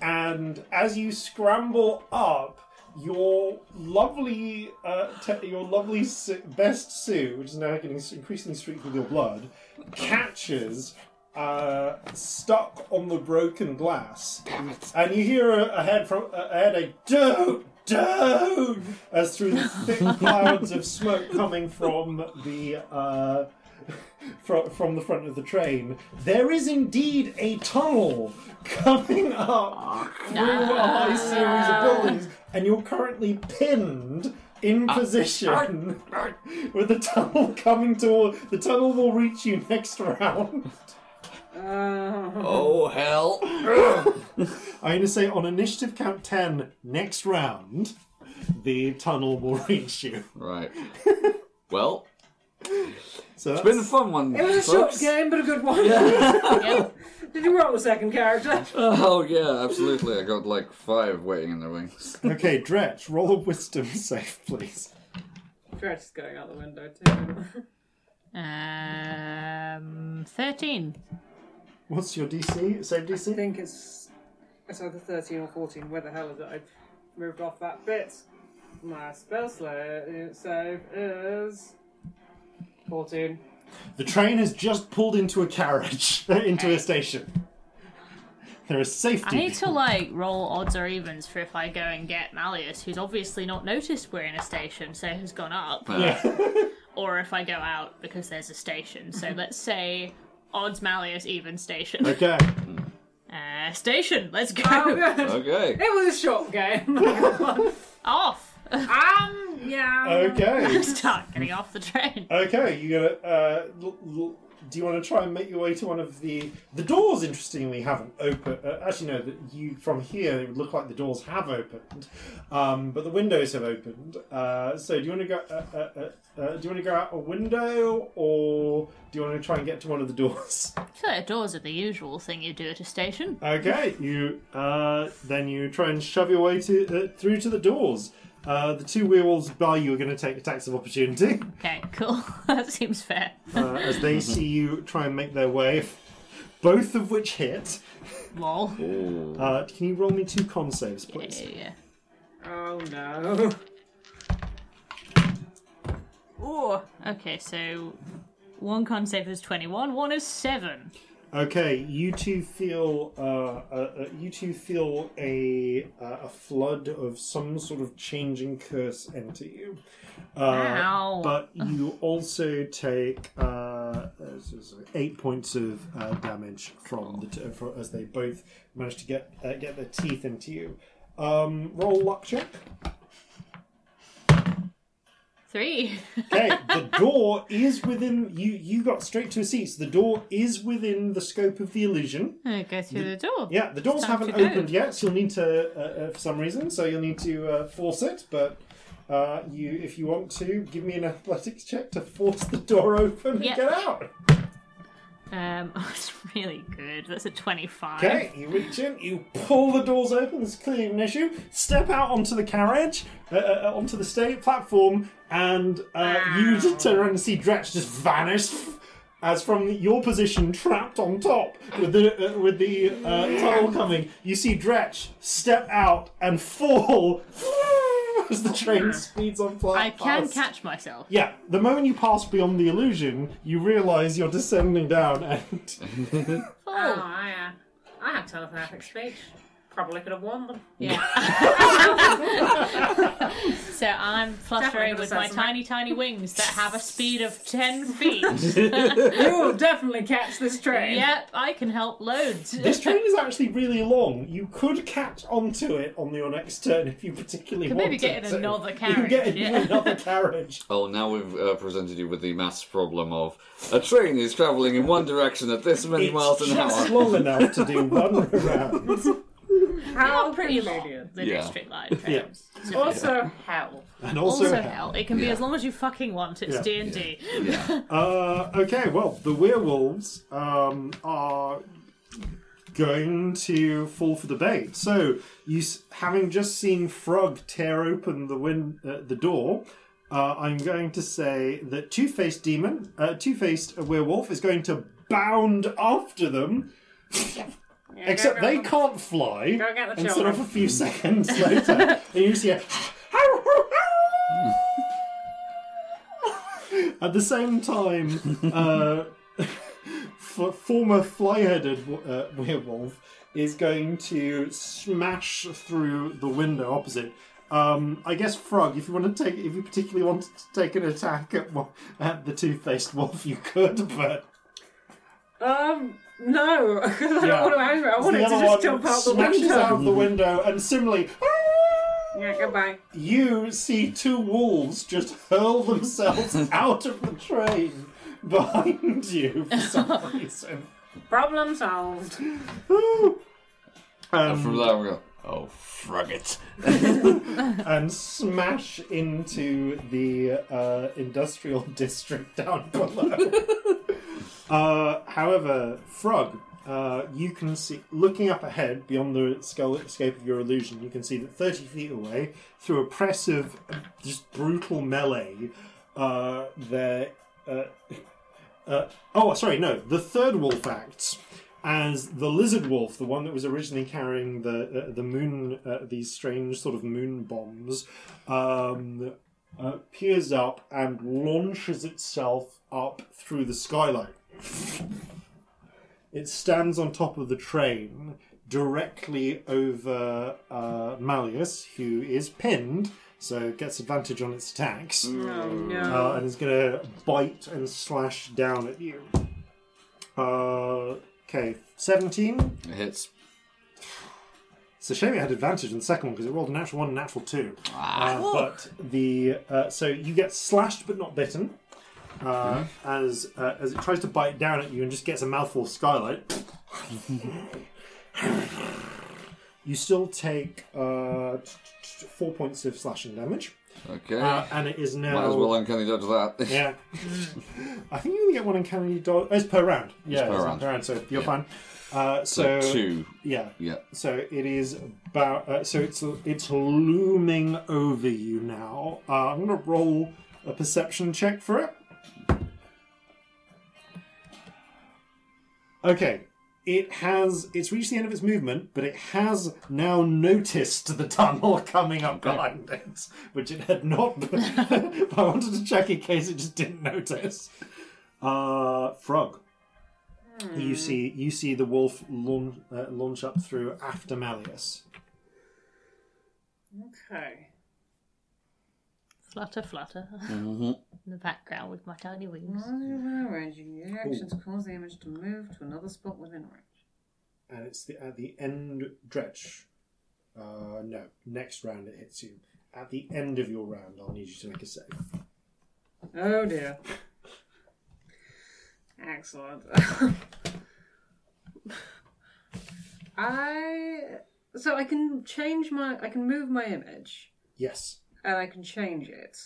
and as you scramble up, your lovely, uh, te- your lovely su- best suit, which is now getting increasingly streaked with your blood, catches uh, stuck on the broken glass. Damn it. And you hear a, a head from a head a don't don't as through the thick clouds of smoke coming from the uh, from from the front of the train. There is indeed a tunnel coming up through a high ah. series of buildings, and you're currently pinned in ah. position ah. with the tunnel coming toward. The tunnel will reach you next round. Oh hell. I'm going to say on initiative count 10, next round, the tunnel will reach you. right. Well, So it's that's, been a fun one. it was a short game, but a good one. Yep. Did you roll a second character? Oh yeah, absolutely. I got like five waiting in the wings. Okay, Dretch, roll a wisdom save, please. Dretch is going out the window too. Um, thirteen. What's your DC? Save DC. I think it's it's either 13 or 14. Where the hell is it? I've moved off that bit. My spell slave save is 14. The train has just pulled into a carriage, into a station. There is safety. I need to like roll odds or evens for if I go and get Malleus, who's obviously not noticed we're in a station, so has gone up, Yeah. or if I go out because there's a station. So let's say odds Malleus, even station. okay. Uh, station. Let's go. Oh. Okay. It was a short game. Off. Um, yeah. Okay. Start getting off the train. Okay, you gonna. Uh, l- l- do you want to try and make your way to one of the the doors? Interestingly, haven't opened. Uh, actually, no. That you from here, it would look like the doors have opened, um, but the windows have opened. Uh, so, do you want to go? Uh, uh, uh, uh, do you want to go out a window, or do you want to try and get to one of the doors? Feel doors are the usual thing you do at a station. Okay, you uh, then you try and shove your way to uh, through to the doors. Uh, the two wheels by you are going to take attacks of opportunity Okay, cool. that seems fair. uh, as they see you try and make their way, both of which hit. Lol. Ooh. Uh, can you roll me two con saves, Yeah, please? yeah, yeah. Oh no. Oh, okay, so one con save is 21, one is 7. Okay, you two feel uh, uh, uh, you two feel a uh, a flood of some sort of changing curse enter you. Uh, Ow. But you also take uh, eight points of uh, damage from the t- for, as they both manage to get uh, get their teeth into you. Um, roll luck check. 3. Okay, the door is within you. You got straight to a seat. So the door is within the scope of the illusion. go through the door. Yeah, the doors It's time haven't to go. opened yet, so you'll need to, uh, uh, for some reason, so you'll need to uh, force it. But uh, you, if you want to, give me an athletics check to force the door open Yep. and get out. Um, it's really good. That's a 25. Okay, you reach in, you pull the doors open. There's clearly an issue. Step out onto the carriage, uh, uh, onto the state platform, and uh, you just turn around and see Dretch just vanish. As from your position, trapped on top with the uh, with the uh, tunnel coming, you see Dretch step out and fall as the train speeds on pla- I can past. catch myself. Yeah, the moment you pass beyond the illusion, you realise you're descending down and Oh, I, uh, I have telepathic speech. Probably could have won them. Yeah. so I'm fluttering with my tiny, tiny wings that have a speed of 10 feet. You will definitely catch this train. yep, I can help loads. This train is actually really long. You could catch onto it on your next turn if you particularly Could wanted maybe get in to. another You can get carriage, in yeah. another carriage. Oh, now we've uh, presented you with the maths problem of a train is travelling in one direction at this many miles It's an just hour. long enough to do one round. How pretty long, convenient. the Yeah. district line trains. Also, hell. And also, Also hell. It can be Yeah. as long as you fucking want. It's Yeah. D and D. Yeah. Uh, okay, well, the werewolves um, are going to fall for the bait. So, you s- having just seen Frog tear open the win- uh, the door, uh, I'm going to say that Two Faced Demon, uh, Two Faced Werewolf, is going to bound after them. Except they can't fly. Go get the and sort of a children. few seconds later, and you see a. At the same time, uh, f- former fly-headed uh, werewolf is going to smash through the window opposite. Um, I guess Frog, if you want to take, if you particularly want to take an attack at, wo- at the two-faced wolf, you could, but Um, no, because I Yeah. don't want to anger. I want it to other just one jump out the smashes window. out of the window, and similarly, Yeah, goodbye. you see two wolves just hurl themselves out of the train behind you for some reason. Problem solved. And from Um, there we go. Oh, frug it. and smash into the uh, industrial district down below. Uh, however, Frog, uh, you can see, looking up ahead beyond the escape of your illusion, you can see that 30 feet away, through a press of just brutal melee, uh, there. Uh, uh, oh, sorry, no. The third wolf acts as the lizard wolf, the one that was originally carrying the uh, the moon, these strange sort of moon bombs, um, peers up and launches itself up through the skylight. It stands on top of the train directly over uh, Malleus, who is pinned, so gets advantage on its attacks Oh no. uh, and is going to bite and slash down at you. Uh, okay, 17. It hits. It's a shame it had advantage in the second one because it rolled a natural one and natural two. Uh, but the uh, so you get slashed but not bitten. Uh, as uh, as it tries to bite down at you and just gets a mouthful of skylight. you still take uh, t- t- four points of slashing damage, Okay. uh, and it is now. Might as well uncanny dodge that. Yeah. I think you only get one uncanny dodge. It's per round. Yeah, per it's round. so you're fine. Uh, so, so two. yeah, Yeah. so it is about. Uh, so it's it's looming over you now. Uh, I'm going to roll a perception check for it. Okay. It has. It's reached the end of its movement, but it has now noticed the tunnel coming up behind it, which it had not. I wanted to check in case it just didn't notice. Uh, frog. You see, you see the wolf launch, uh, launch up through after Malleus. Okay. Flutter, flutter. Mm-hmm. In the background with my tiny wings. While you are arranging your actions cause the image to move to another spot within range. and it's the at the end dretch. Uh, no, next round it hits you. At the end of your round, I'll need you to make a save. Oh dear. Excellent. I so I can change my I can move my image Yes. And I can change it.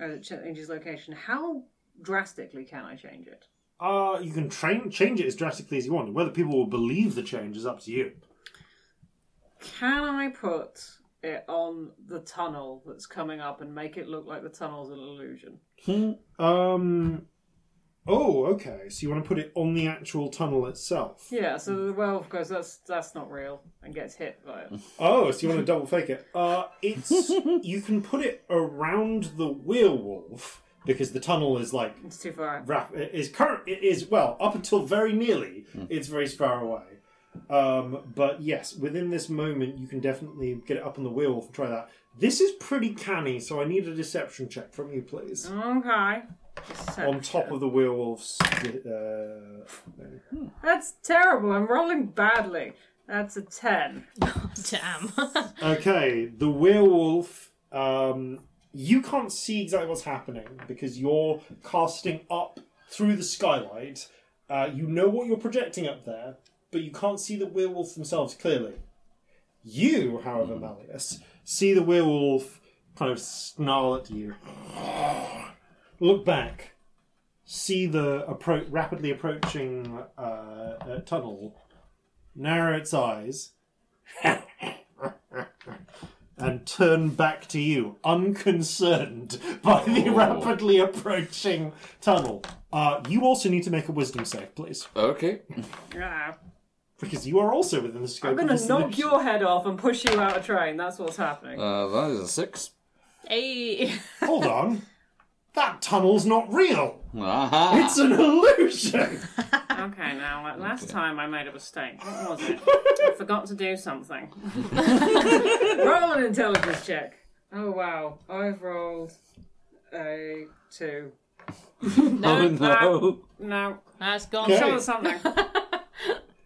Uh, it changes location. How drastically can I change it? Uh, you can train change it as drastically as you want. Whether people will believe the change is up to you. Can I put it on the tunnel that's coming up and make it look like the tunnel's an illusion? Um. Oh, okay. So you want to put it on the actual tunnel itself? Yeah, so well, of course, that's that's not real and gets hit by it. Oh, so you want to double fake it? Uh, it's you can put it around the werewolf, because the tunnel is like It's too far. rap- it is current. It is well up until very nearly. It's very far away. Um, but yes, within this moment, you can definitely get it up on the wheel and try that. This is pretty canny, so I need a deception check from you, please. Okay. On top of the werewolf's. Uh, That's terrible. I'm rolling badly. That's a 10. Damn. Okay, the werewolf. Um, you can't see exactly what's happening because you're casting up through the skylight. Uh, you know what you're projecting up there, but you can't see the werewolf themselves clearly. You, however, Malleus, see the werewolf kind of snarl at you. Look back. See the appro- rapidly approaching uh, uh, tunnel. Narrow its eyes and turn back to you, unconcerned by the rapidly approaching tunnel. Uh, you also need to make a wisdom save, please, Okay. Yeah. because you are also within the scope I'm gonna this knock illusion. your head off and push you out of train. That's what's happening. Uh, that is a six. hey. Hold on. That tunnel's not real. Aha! It's an illusion. Okay, now, like, last time I made a mistake. What was it? I forgot to do something. Roll an intelligence check. Oh, wow. I've rolled a two. oh no! No, That's gone. Okay. sure there's something.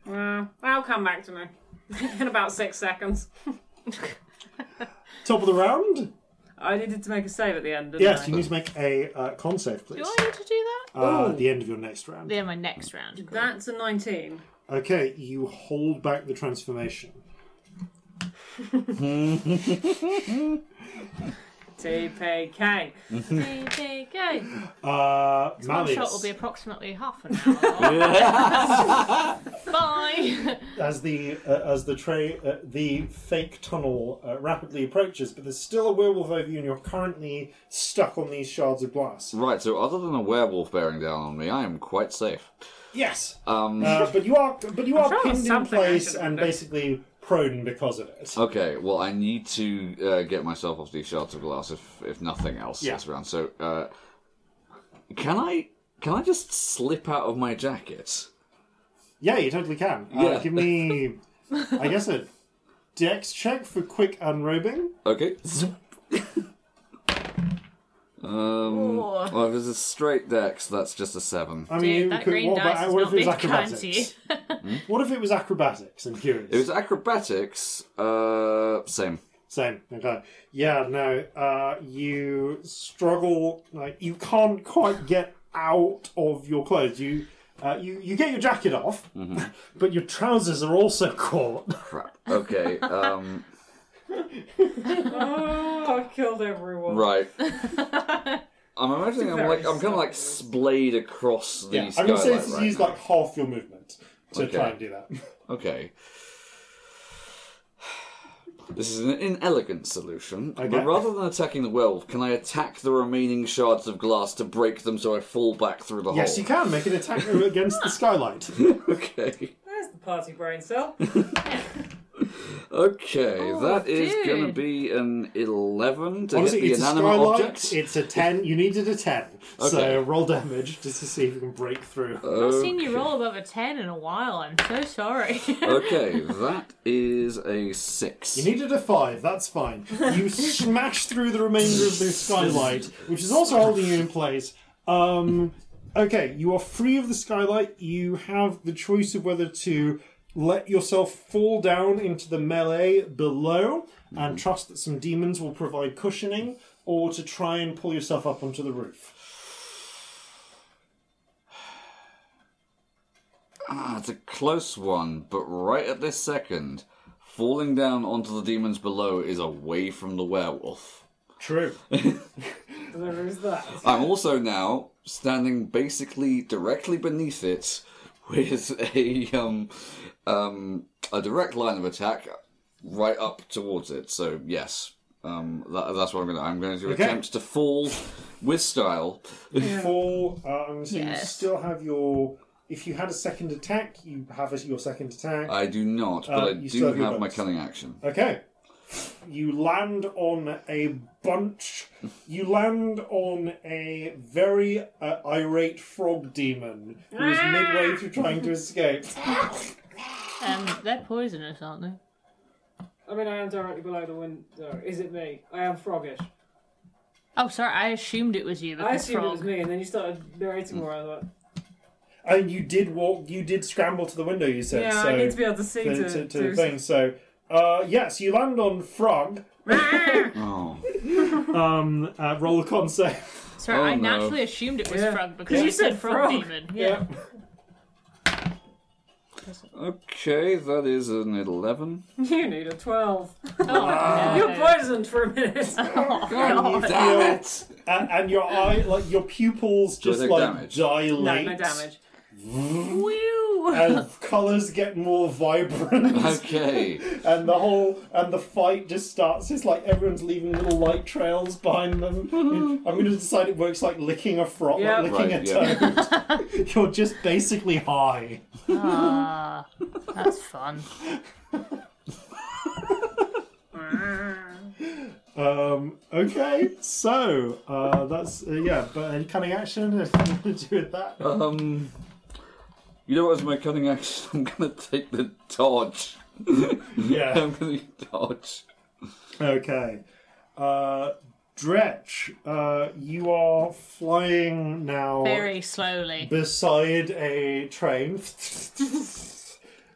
Uh, that'll come back to me in about six seconds. Top of the round. I needed to make a save at the end, didn't Yes, I? you need to make a uh, con save, please. Do I need to do that? Uh, at the end of your next round. Yeah, my next round. Cool. That's a 19. Okay, you hold back the transformation. TPK. TPK. Uh, One shot will be approximately half an hour. Bye. as the uh, as the tray uh, the fake tunnel uh, rapidly approaches, but there's still a werewolf over you, and you're currently stuck on these shards of glass. Right, so other than a werewolf bearing down on me, I am quite safe. Yes, Um, uh, but you are but you are sure pinned in something I place should and do. basically prone because of it. okay, well, I need to uh, get myself off these shards of glass if if nothing else Yeah. is around. So, uh, can I can I just slip out of my jacket? Yeah, you totally can. Uh, Yeah. Give me, I guess, a dex check for quick unrobing. Okay. um, Ooh. well, if it's a straight dex, that's just a seven. I mean, Dude, that could- green what, dice about, is what not if it was being kind acrobatics? What if it was acrobatics? I'm curious. If it's acrobatics, uh, same. Same. Okay. Yeah. No. Uh, you struggle. Like you can't quite get out of your clothes. You. Uh, you, you get your jacket off, but your trousers are also caught. Crap. Okay. Um, Oh, I killed everyone. right. I'm imagining I'm like I'm kind of like splayed across the yeah, I'm skylight going to say this is right use now. like half your movement to Okay. try and do that. Okay. This is an inelegant solution, Okay. but rather than attacking the werewolf, can I attack the remaining shards of glass to break them so I fall back through the yes, hole? Yes, you can make an attack against the skylight. Okay. There's the party brain cell. Okay, Oh, that is dude. going to be an 11 to Honestly, hit the it's a skylight. object. It's a ten. You needed a ten, Okay. so roll damage just to see if you can break through. I've not seen you roll above a 10 in a while. I'm so sorry. Okay, that is a 6. You needed a five, that's fine. You smash through the remainder of the skylight, which is also holding you in place. Um, okay, you are free of the skylight. You have the choice of whether to let yourself fall down into the melee below and trust that some demons will provide cushioning, or to try and pull yourself up onto the roof. Ah, it's a close one, but right at this second, falling down onto the demons below is away from the werewolf. True. There is that. I'm also now standing basically directly beneath it with a um um a direct line of attack right up towards it. So yes, um that, that's what I'm going to. I'm going to Okay. attempt to fall with style. Fall. Uh, I'm going to say you Yes. still have your. If you had a second attack, you have a, your second attack. I do not, but Uh, I you still do have your my bonus. cunning action. Okay. You land on a bunch. You land on a very uh, irate frog demon who is midway through trying to escape. Um, they're poisonous, aren't they? I mean, I am directly below the window. Is it me? I am froggish. Oh, sorry, I assumed it was you because I assumed frog. it was me, and then you started narrating more. I thought, And you did walk. You did scramble to the window. You said yeah, so. I need to be able to see to, to, to, to to- the thing. So, uh, yes, you land on frog. Oh. Um, uh, roll a con save. Sorry, Oh, I no. naturally assumed it was Yeah. frog because Yeah. you said You frog, frog. demon. Yeah. Okay, that is an 11. You need a 12. Oh, You're no. poisoned for a minute. God. Damn it! and, and your eye, like your pupils, Do just take like damage? no, dilate. no damage. Whew. and colours get more vibrant, Okay. and the whole and the fight just starts. It's like everyone's leaving little light trails behind them. I'm going to decide it works like licking a frog, Yeah. like licking Right, a toad. You're just basically high. Ah, that's fun. Um, okay, so uh, that's uh, yeah. But any cunning action? Anything to do with that? Um, you know what? As my cunning action, I'm gonna take the dodge. Yeah. I'm gonna dodge. Okay. Uh, Dretch, uh, you are flying now Very slowly. beside a train.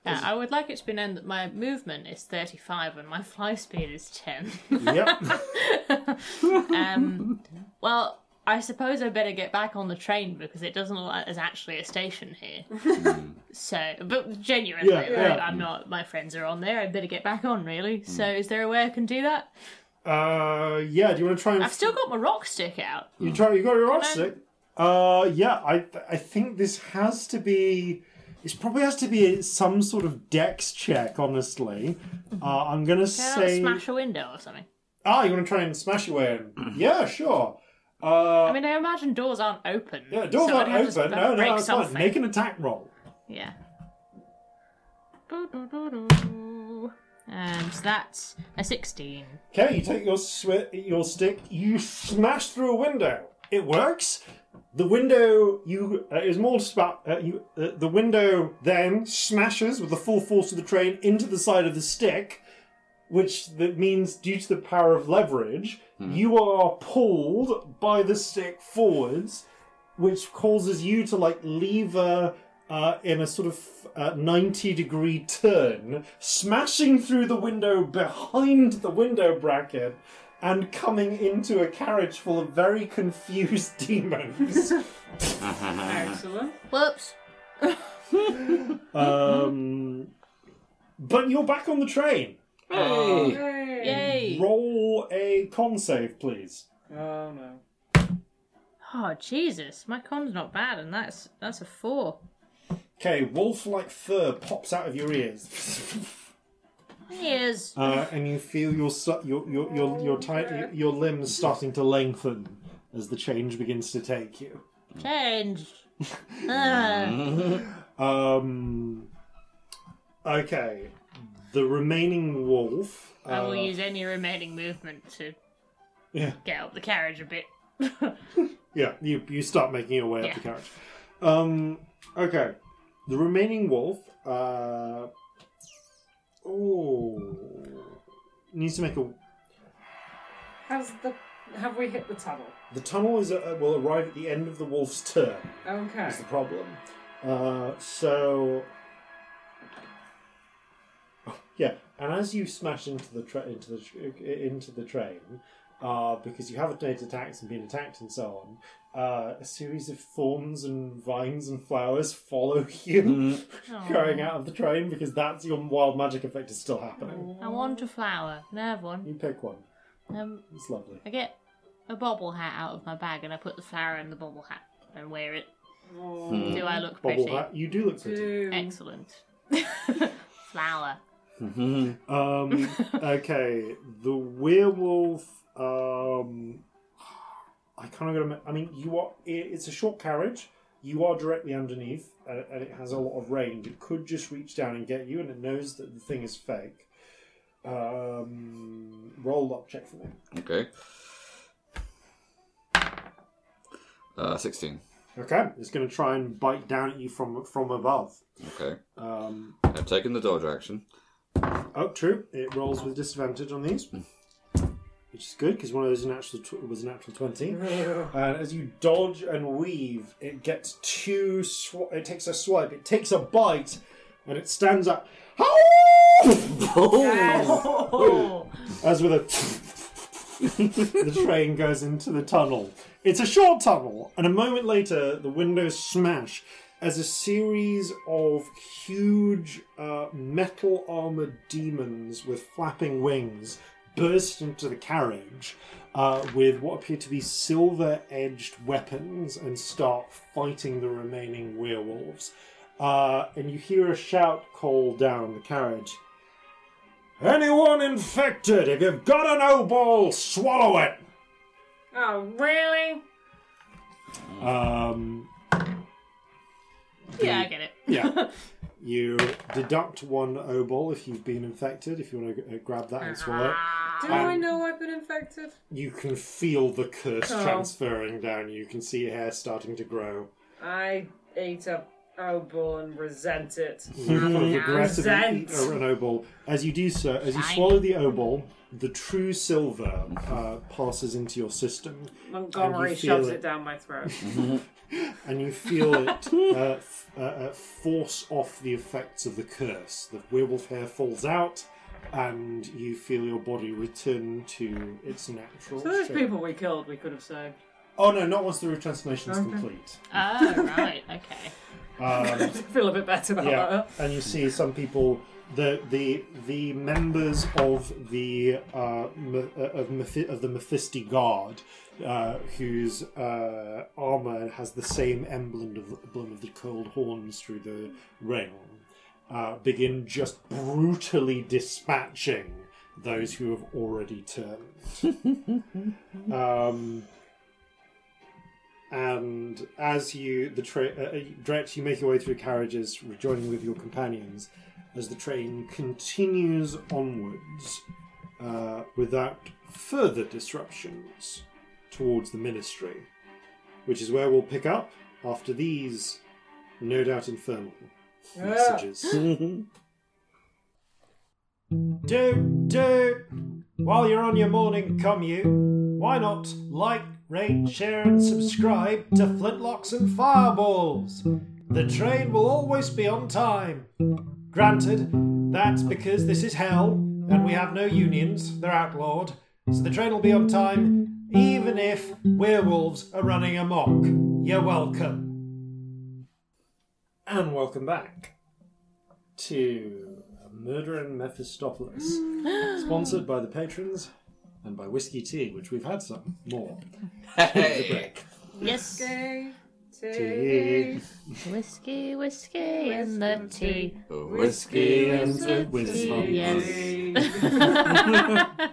Yeah, I would like it to be known that my movement is 35 and my fly speed is 10. yep. Um, well, I suppose I better get back on the train because it doesn't look like there's actually a station here. so, but genuinely, Yeah, yeah. like, I'm not. My friends are on there. I better get back on. Really. So, is there a way I can do that? Uh, yeah. Do you want to try and I've still got my rock stick out. you try? You got your rock Can I- stick. Uh, yeah. I I think this has to be. This probably has to be some sort of dex check. Honestly, uh, I'm gonna Can I say. smash a window or something? Ah, you want to try and smash your way in? yeah, sure. Uh, I mean, I imagine doors aren't open. yeah, doors so aren't I'd have to open. No, no, it's fine. Make an attack roll. Yeah. Doo-doo-doo-doo. And that's a 16. Okay, you take your swi- your stick, you smash through a window. It works. The window you uh, is more just about uh, you. Uh, the window then smashes with the full force of the train into the side of the stick, which that means due to the power of leverage, you are pulled by the stick forwards, which causes you to like lever uh, in a sort of uh, 90 degree turn, smashing through the window behind the window bracket and coming into a carriage full of very confused demons. Excellent. Whoops. um, but you're back on the train. Hey! Yay. Yay. Roll a con save, please. Oh no. Oh, Jesus. My con's not bad, and that's that's a 4. Okay, wolf-like fur pops out of your ears. Yes. Uh, and you feel your su- your your your your, ti- your limbs starting to lengthen as the change begins to take you. Change. Ah. Um. Okay, the remaining wolf. I will uh, use any remaining movement to Yeah, get up the carriage a bit. yeah. You you start making your way up the carriage. Um. Okay, the remaining wolf. Uh. Oh. Needs to make a. Has the have we hit the tunnel? The tunnel is uh, will arrive at the end of the wolf's turn. Okay. is the problem. Uh, so, yeah, and as you smash into the tra- into the tr- into the train, uh, because you haven't made attacks and been attacked and so on, uh, a series of thorns and vines and flowers follow you going out of the train because that's your wild magic effect is still happening. I want a flower. Can I have one? You pick one. Um, It's lovely. I get a bobble hat out of my bag and I put the flower in the bobble hat and wear it. Do I look Bobble pretty? hat. You do look pretty. Two. Excellent. flower. Um, okay, the werewolf. Um, I kind of got to. I mean, you are. It's a short carriage. You are directly underneath, uh, and it has a lot of range. It could just reach down and get you, and it knows that the thing is fake. Um, roll luck check for me. Okay. Uh, 16. Okay, it's going to try and bite down at you from from above. Okay. Um, I've taken the dodge action. Oh, true. It rolls with disadvantage on these, which is good because one of those natural tw- was a natural twenty. and as you dodge and weave, it gets two. Sw- it takes a swipe. It takes a bite, and it stands up. As with a, the train goes into the tunnel. It's a short tunnel, and a moment later, the windows smash as a series of huge uh, metal armored demons with flapping wings burst into the carriage uh, with what appear to be silver edged weapons and start fighting the remaining werewolves. Uh, and you hear a shout call down the carriage. Anyone infected, if you've got an obol, swallow it! Oh, really? Um, Yeah, I get it. yeah. you deduct one obol if you've been infected, if you want to uh, grab that and swallow it. Do Um, I know I've been infected? You can feel the curse Oh. transferring down. You can see your hair starting to grow. I ate a obol and resent it. You kind of aggressively eat Resent. an obol. As you do so, as you swallow the obol, the true silver uh, passes into your system, Montgomery And you feel shoves it. it down my throat. and you feel it uh, f- uh, uh, force off the effects of the curse. The werewolf hair falls out, and you feel your body return to its natural so those shape. people we killed, we could have saved. Oh no, not once the retransformation is Okay. complete. Oh, right, okay. Um, I feel a bit better about yeah, that. and you see some people. The the the members of the uh, uh, of, Mephi- of the Mephisti Guard, uh, whose uh, armor has the same emblem of emblem of the curled horns through the ring, uh, begin just brutally dispatching those who have already turned. um, and as you the train uh, Dret, you make your way through carriages, rejoining with your companions, as the train continues onwards uh, without further disruptions towards the ministry, which is where we'll pick up after these, no doubt infernal messages. Dude, dude, while you're on your morning commute, why not like, rate, share, and subscribe to Flintlocks and Fireballs? The train will always be on time. Granted, that's because this is hell and we have no unions, they're outlawed, so the train will be on time even if werewolves are running amok. You're welcome. And welcome back to Murder and Mephistopheles, sponsored by the patrons and by Whiskey Tea, which we've had some more. The break. Yes. Tea, Tea. Whiskey, whiskey, and the tea. Whiskey and the wisdom. Yes.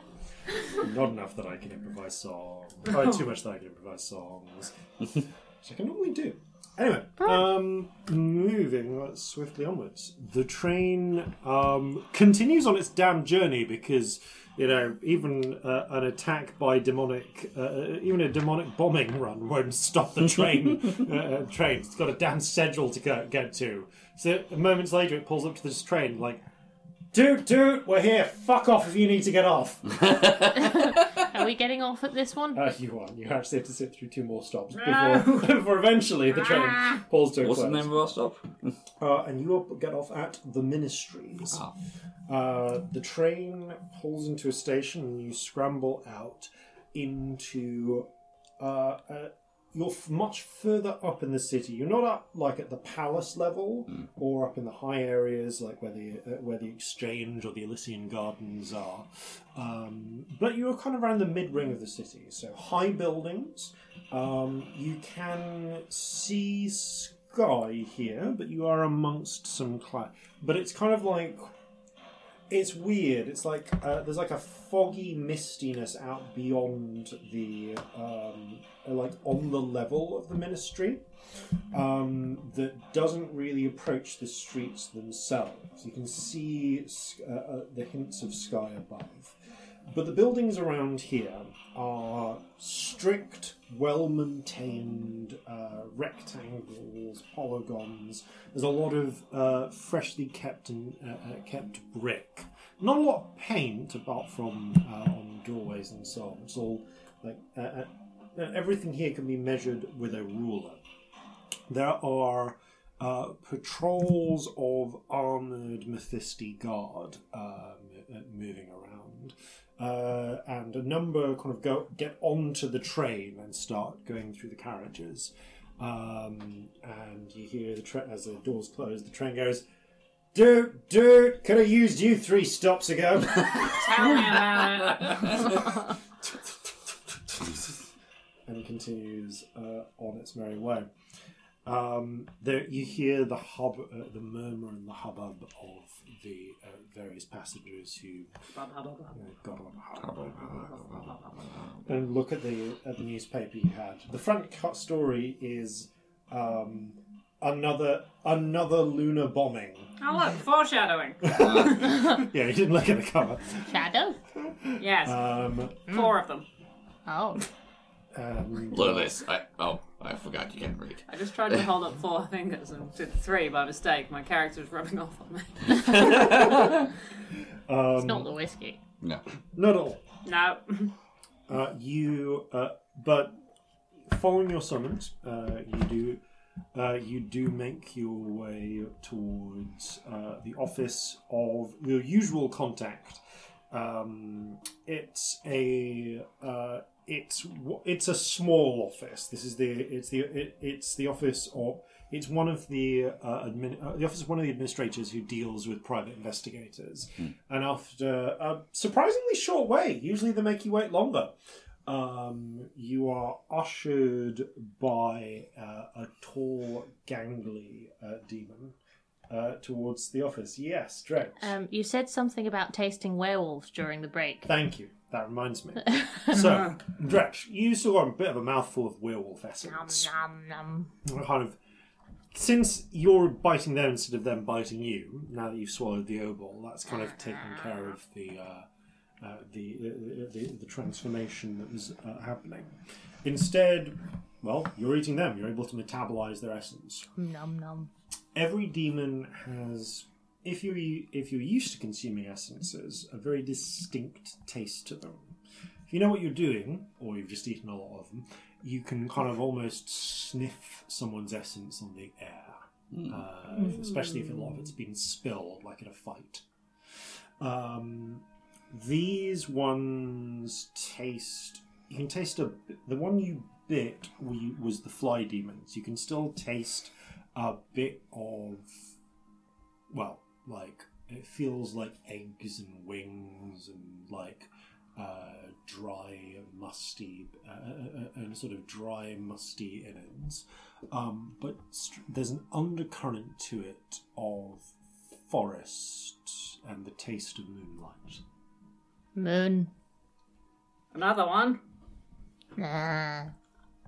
Not enough that I can improvise songs. Oh, too much that I can improvise songs. Which I can normally do. Anyway, um, moving swiftly onwards. The train um, continues on its damn journey because, you know, even uh, an attack by demonic, uh, even a demonic bombing run won't stop the train. uh, uh, train. It's got a damn schedule to go, get to. So moments later, it pulls up to this train, like, Dude, dude, we're here. Fuck off if you need to get off. Are we getting off at this one? Uh, you are. You actually have to sit through two more stops before, before eventually the train pulls to a What's the close. name of our stop? Uh, and you will get off at the Ministries. Uh, the train pulls into a station, and you scramble out into. Uh, uh, you're f- much further up in the city. You're not up like at the palace level, or up in the high areas like where the uh, where the exchange or the Elysian Gardens are. Um, but you're kind of around the mid ring of the city. So high buildings. Um, you can see sky here, but you are amongst some cloud. But it's kind of like it's weird. It's like uh, there's like a foggy mistiness out beyond the um, like on the level of the ministry um, that doesn't really approach the streets themselves. You can see uh, uh, the hints of sky above. But the buildings around here are strict, well maintained uh, rectangles, polygons. There's a lot of uh, freshly kept and uh, uh, kept brick. Not a lot of paint, apart from uh, on doorways and so on. It's all like uh, everything here can be measured with a ruler. There are uh, patrols of armored Mephisti guard um, moving around, uh, and a number kind of go get onto the train and start going through the carriages. Um, and you hear the tra- as the doors close, the train goes. Dude, dude, could have used you three stops ago. Tell me about it. and continues uh, on its merry way. Um, there, you hear the hub, uh, the murmur and the hubbub of the uh, various passengers who. And look at the at the newspaper you had. The front cut story is um, another another lunar bombing. Oh, look, foreshadowing. Yeah, you didn't look at the cover. Shadow? Yes, Um, four of them. Oh. and, Look at this. I, oh, I forgot you can't read. I just tried to hold up four fingers and did three by mistake. My character's rubbing off on me. It's not the whiskey. No. not at all. No. Uh, you, uh, but following your summons, uh, you do, uh, you do make your way towards uh, the office of your usual contact. Um, it's a, uh, it's it's a small office. This is the it's the it, it's the office or it's one of the uh, admin, uh, the office of one of the administrators who deals with private investigators. And after a surprisingly short wait, usually they make you wait longer. Um, you are ushered by uh, a tall, gangly uh, demon uh, towards the office. Yes, Dretch. Um, you said something about tasting werewolves during the break. Thank you. That reminds me. so, Dretch, you still got a bit of a mouthful of werewolf Nom, essence. nom, nom. Kind of, since you're biting them instead of them biting you, now that you've swallowed the obol, that's kind of taken care of the uh, uh, the, the, the the transformation that was uh, happening. Instead, well, you're eating them. You're able to metabolize their essence. Nom, nom. every demon has if you if you're used to consuming essences a very distinct taste to them. If you know what you're doing or you've just eaten a lot of them you can kind of almost sniff someone's essence on the air. Uh, especially if a lot of it's been spilled like in a fight. Um, these ones taste you can taste a the one you bit we- was the fly demons. You can still taste a bit of well like it feels like eggs and wings and like uh, dry musty uh, uh, uh, and sort of dry musty innards um, but st- there's an undercurrent to it of forest and the taste of moonlight Moon. Another one. Nah.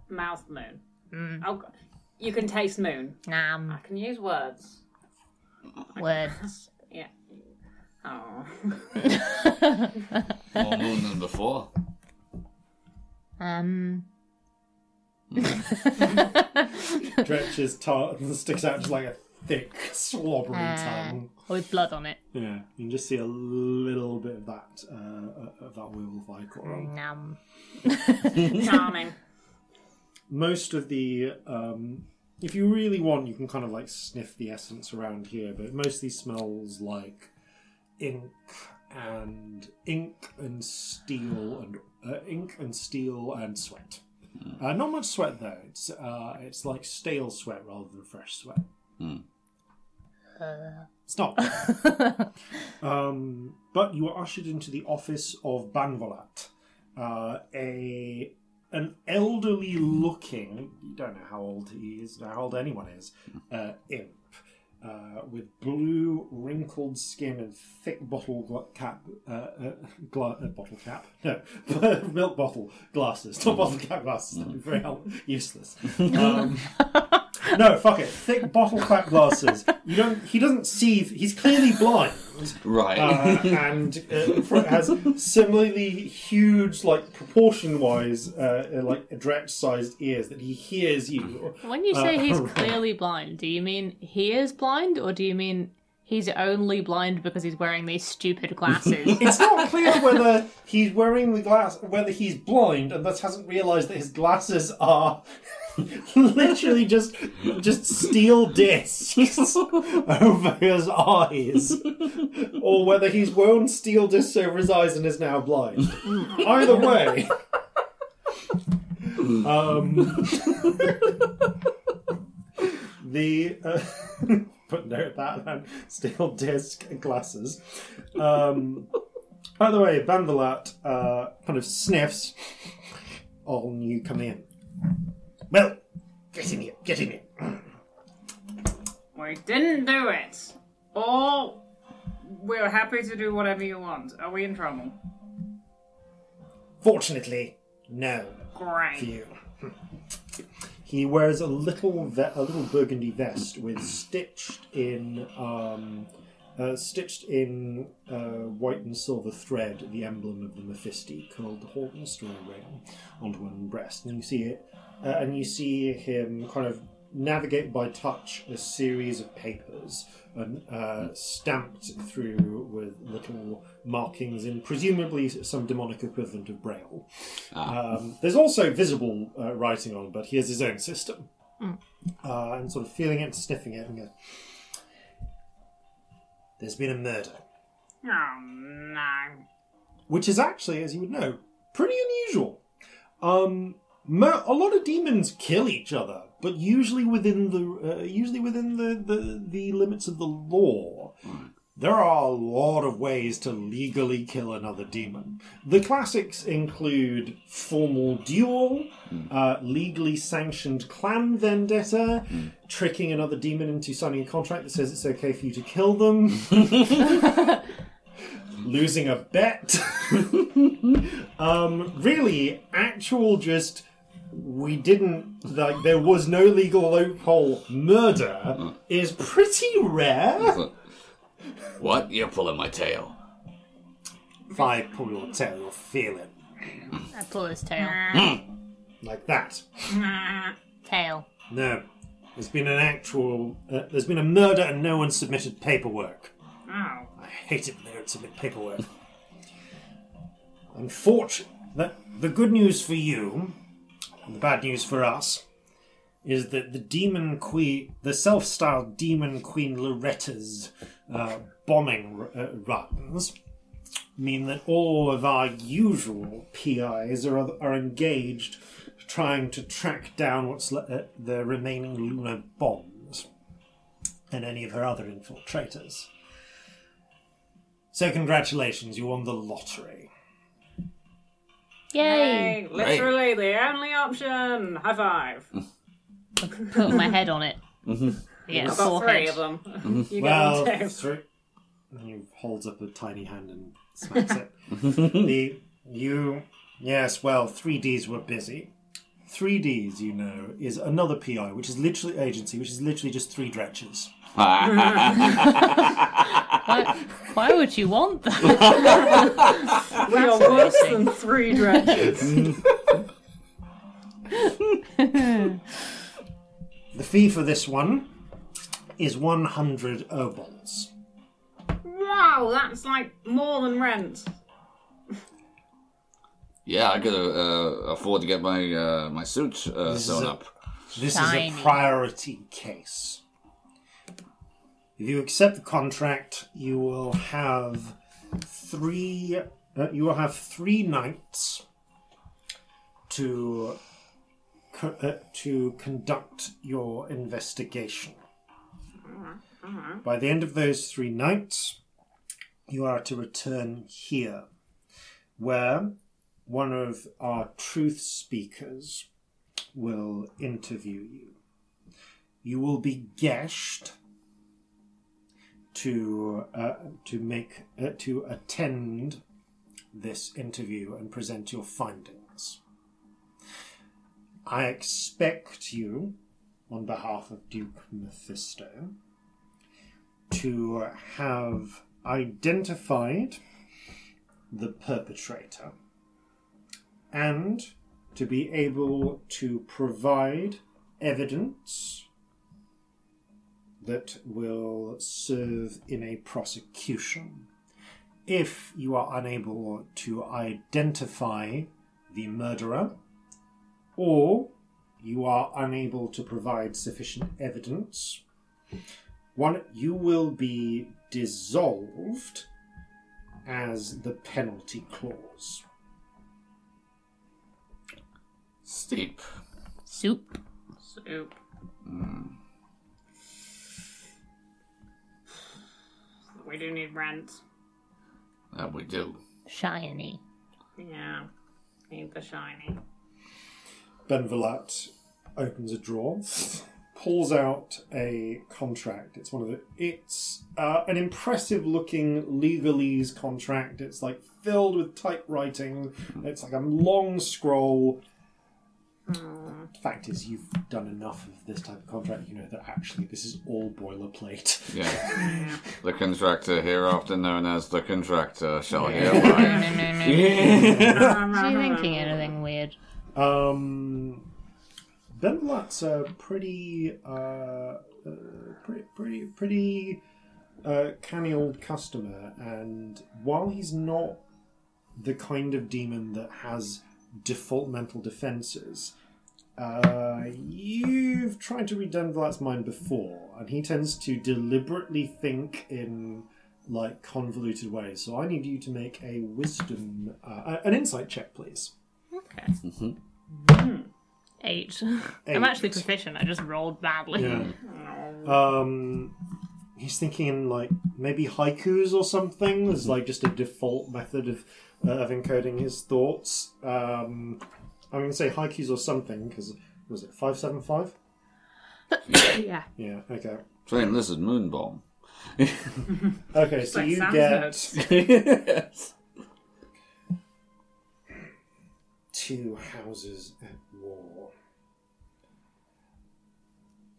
Mouth moon. Mm. Oh, God. you can taste moon. I can use words. Words. Yeah. Oh. More moon than before. Um. Dretch's tongue sticks out just like a thick slobbery Uh. tongue With blood on it. Yeah, you can just see a little bit of that uh, of that werewolf ichor. on. Nom. Charming. Most of the, um, if you really want, you can kind of like sniff the essence around here, but mostly smells like ink and ink and steel and uh, ink and steel and sweat. Uh, not much sweat though. It's uh, it's like stale sweat rather than fresh sweat. It's not. um, but you are ushered into the office of Banvalat, uh, a an elderly-looking. You don't know how old he is, how old anyone is. Uh, imp. uh, with blue, wrinkled skin and thick bottle gla- cap, uh, uh, gla- uh, bottle cap, no, milk bottle glasses, not bottle cap glasses. That'd be very hel- useless. Um, no, fuck it, thick bottle cap glasses. You don't. He doesn't see. He's clearly blind Right. uh, and uh, has similarly huge, like proportion-wise, uh, uh, like Dretch-sized ears that he hears you. When you say Uh, he's clearly blind, do you mean he is blind, or do you mean he's only blind because he's wearing these stupid glasses? It's not clear whether he's wearing the glass, whether he's blind and thus hasn't realised that his glasses are literally just just steel discs over his eyes, or whether he's worn steel discs over his eyes and is now blind. Either way. Um, the uh, but note that man, steel disc glasses. Um, by the way, Vandalat uh, kind of sniffs All you come in. Well, get in here, get in here. We didn't do it. Or we're happy to do whatever you want. Are we in trouble? Fortunately, no Great. for you. He wears a little ve- a little burgundy vest with stitched in um, uh, stitched in uh, white and silver thread the emblem of the Mephisti called the Horton Story Ring onto one breast, and you see it, uh, and you see him kind of navigate by touch a series of papers and uh, stamped through with little markings in presumably some demonic equivalent of braille. Um, there's also visible uh, writing on, but he has his own system. Uh, and sort of feeling it, and sniffing it, and go, There's been a murder. Oh no. Which is actually, as you would know, pretty unusual. Um, mo- a lot of demons kill each other, but usually within the uh, usually within the, the, the limits of the law. There are a lot of ways to legally kill another demon. The classics include formal duel, uh, legally sanctioned clan vendetta, tricking another demon into signing a contract that says it's okay for you to kill them, losing a bet. um, really, actual just we didn't like there was no legal loophole murder is pretty rare. what? You're pulling my tail. If I pull your tail, you'll feel it. I pull his tail. Like that. Tail. No. There's been an actual. Uh, there's been a murder and no one submitted paperwork. Oh. I hate it when they don't submit paperwork. Unfortunately, the, the good news for you, and the bad news for us, is that the demon queen, the self-styled demon queen Loretta's uh, bombing uh, runs, mean that all of our usual PIs are are engaged trying to track down what's le- uh, the remaining lunar bombs and any of her other infiltrators. So congratulations, you won the lottery. Yay! Hey, literally the only option. High five. Put my head on it. Mm-hmm. Yeah, About forehead. three of them. Mm-hmm. you Well, get them three. And he holds up a tiny hand and smacks it. Mm-hmm. the you yes, well, three Ds were busy. Three Ds, you know, is another PI, which is literally agency, which is literally just three dretches. Why, why would you want that? We are worse than three dretches. The fee for this one is 100 obols. wow, that's like more than rent. Yeah, I could uh, afford to get my uh, my suit uh, This sewn a- up. This Tiny. is a priority case. If you accept the contract, you will have three. Uh, you will have three nights to co- uh, to conduct your investigation. By the end of those three nights, you are to return here, where one of our truth speakers will interview you. You will be geased to uh, to make uh, to attend this interview and present your findings. I expect you, on behalf of Duke Mephisto, to have identified the perpetrator and to be able to provide evidence that will serve in a prosecution. If you are unable to identify the murderer, or you are unable to provide sufficient evidence, one, you will be dissolved as the penalty clause. Steep. Soup. Soup. Mm. We do need rent. That we do. Shiny. Yeah. Need the shiny. Ben Velat opens a drawer, pulls out a contract. It's one of the. It's uh, an impressive-looking legalese contract. It's like filled with typewriting. It's like a long scroll. The fact is, you've done enough of this type of contract. You know that actually this is all boilerplate. Yeah. the contractor, hereafter known as the contractor, shall hereby. Are you thinking anything weird? Um, Ben Velat's a pretty, uh, uh, pretty, pretty, pretty uh, canny old customer, and while he's not the kind of demon that has default mental defenses, uh, you've tried to read Ben Velat's mind before, and he tends to deliberately think in like convoluted ways. So I need you to make a wisdom, uh, an insight check, please. Okay. Eight. I'm actually proficient. I just rolled badly. Yeah. Um, he's thinking in like maybe haikus or something. There's like just a default method of uh, of encoding his thoughts. Um, I'm going to say haikus or something because was it five seven five? yeah. Yeah. Okay. Train lizard moon bomb. Okay. So like you sound get notes. two houses at war,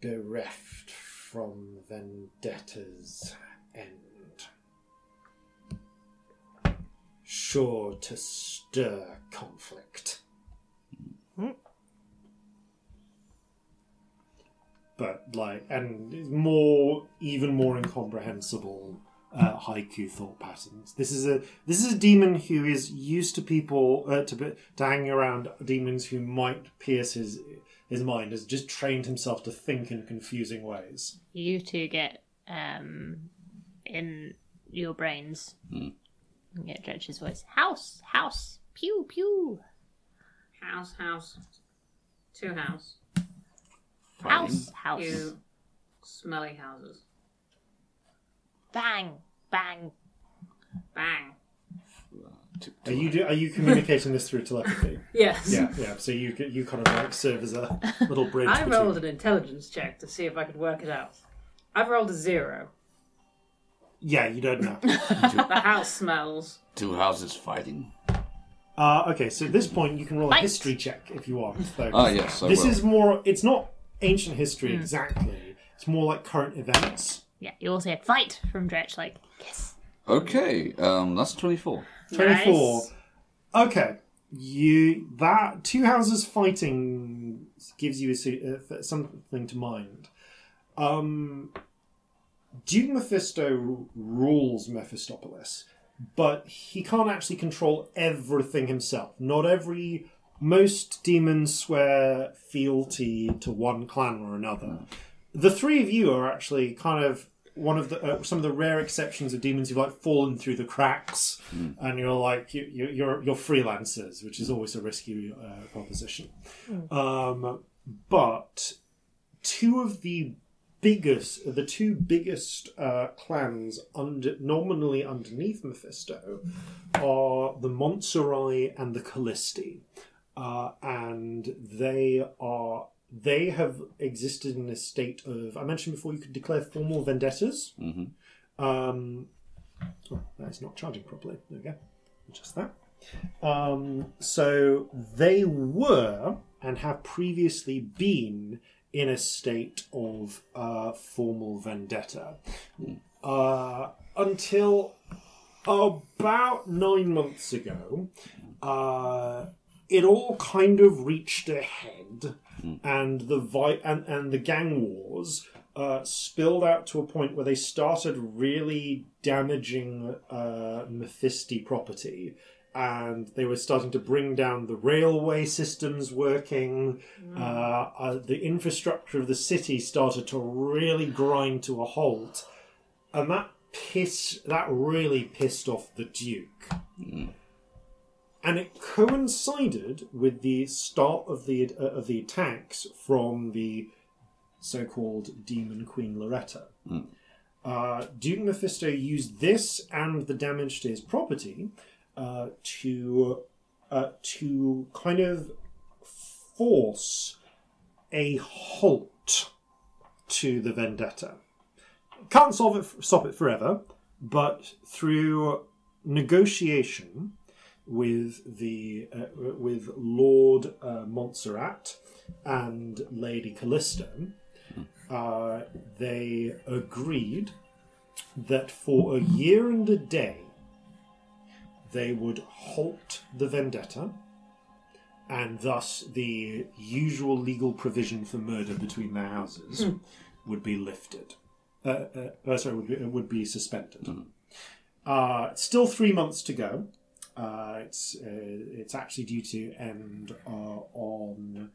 bereft from vendettas end, sure to stir conflict. But like, and more, even more incomprehensible uh, haiku thought patterns. This is a this is a demon who is used to people uh, to be- to hanging around demons who might pierce his his mind. Has just trained himself to think in confusing ways. You two get um in your brains. You get Dretch's voice. House, house, pew, pew. House, house. Two house. House, house. Two smelly houses. Bang, bang. Bang. Are you do, are you communicating this through telepathy? Yes. yeah, yeah. So you you kind of like serve as a little bridge. I between- rolled an intelligence check to see if I could work it out. I've rolled a zero. Yeah, you don't know. The house smells. Two houses fighting. Uh, okay, so at this point you can roll a Fight. history check if you want. though. Ah, yes, I this will. is more. It's not ancient history exactly. It's more like current events. Yeah, you also had fight from Dretch, like, yes. Okay, um, that's 24. 24. Nice. Okay. You that two houses fighting gives you a, se- uh, something to mind. Um, Duke Mephisto rules Mephistopheles, but he can't actually control everything himself. Not every. Most demons swear fealty to one clan or another. The three of you are actually kind of one of the uh, some of the rare exceptions of demons who've like fallen through the cracks, and you're like you, you, you're you're freelancers, which is always a risky uh, proposition. Um, but two of the biggest, the two biggest uh, clans under nominally underneath Mephisto are the Montserrat and the Callisti, uh, and they are they have existed in a state of. I mentioned before you could declare formal vendettas. Um, oh, that's not charging properly. There we go. Adjust that. Um, so they were and have previously been in a state of uh, formal vendetta uh, until about nine months ago. Uh, it all kind of reached a head, and the vi- and, and the gang wars uh, spilled out to a point where they started really damaging uh, Mephisti property. And they were starting to bring down the railway systems working. Uh, uh, the infrastructure of the city started to really grind to a halt, and that piss that really pissed off the Duke. And it coincided with the start of the uh, of the attacks from the so-called demon queen Loretta. Uh, Duke Mephisto used this and the damage to his property uh, to uh, to kind of force a halt to the vendetta. Can't solve it, stop it forever, but through negotiation with the uh, with Lord uh, Montserrat and Lady Callisto, uh, they agreed that for a year and a day they would halt the vendetta, and thus the usual legal provision for murder between their houses would be lifted. Uh, uh, uh, sorry, would be, would be suspended. Uh, still three months to go. Uh, it's uh, it's actually due to end uh, on.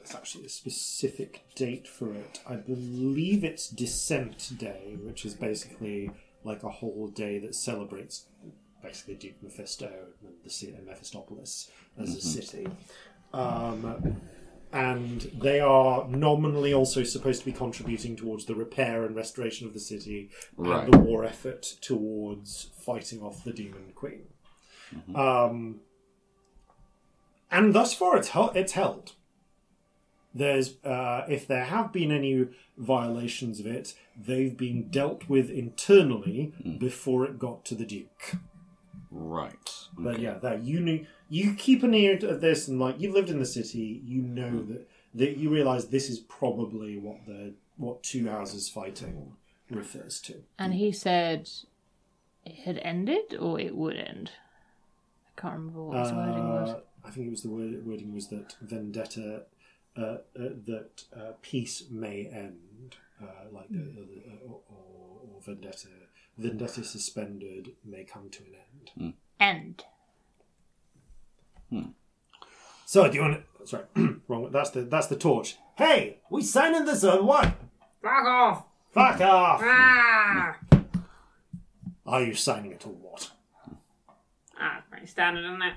It's actually a specific date for it. I believe it's Descent Day, which is basically like a whole day that celebrates basically Duke Mephisto and the city of Mephistopolis as a city. Um, and they are nominally also supposed to be contributing towards the repair and restoration of the city Right. and the war effort towards fighting off the Demon Queen. Um, and thus far, it's hel- it's held. There's uh, if there have been any violations of it, they've been dealt with internally before it got to the Duke. Right. But yeah, that you knew you keep an ear to this, and like you've lived in the city, you know that that you realise this is probably what the what two houses fighting refers to. And he said it had ended or it would end. I can't remember what his wording was. Uh, I think it was the word, wording was that vendetta, uh, uh, that uh, peace may end, uh, like the, uh, or, or, or vendetta, vendetta suspended may come to an end. End. So do you want? to... Sorry, wrong. That's the that's the torch. Hey, we signing this or what? Fuck off! Fuck off! Ah! Are you signing it or what? Ah, pretty standard, isn't it?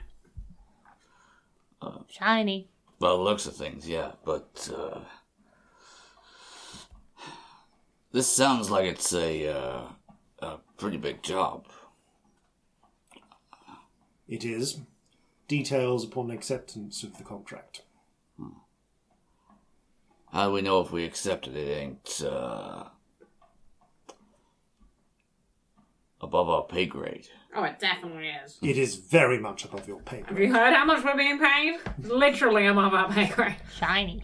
Shiny. By the looks of things, yeah, but uh, this sounds like it's a uh, a pretty big job. It is. Details upon acceptance of the contract. How do we know if we accepted it ain't uh, above our pay grade? Oh, it definitely is. It is very much above your pay Have grade. you heard how much we're being paid? Literally above our pay grade. Shiny.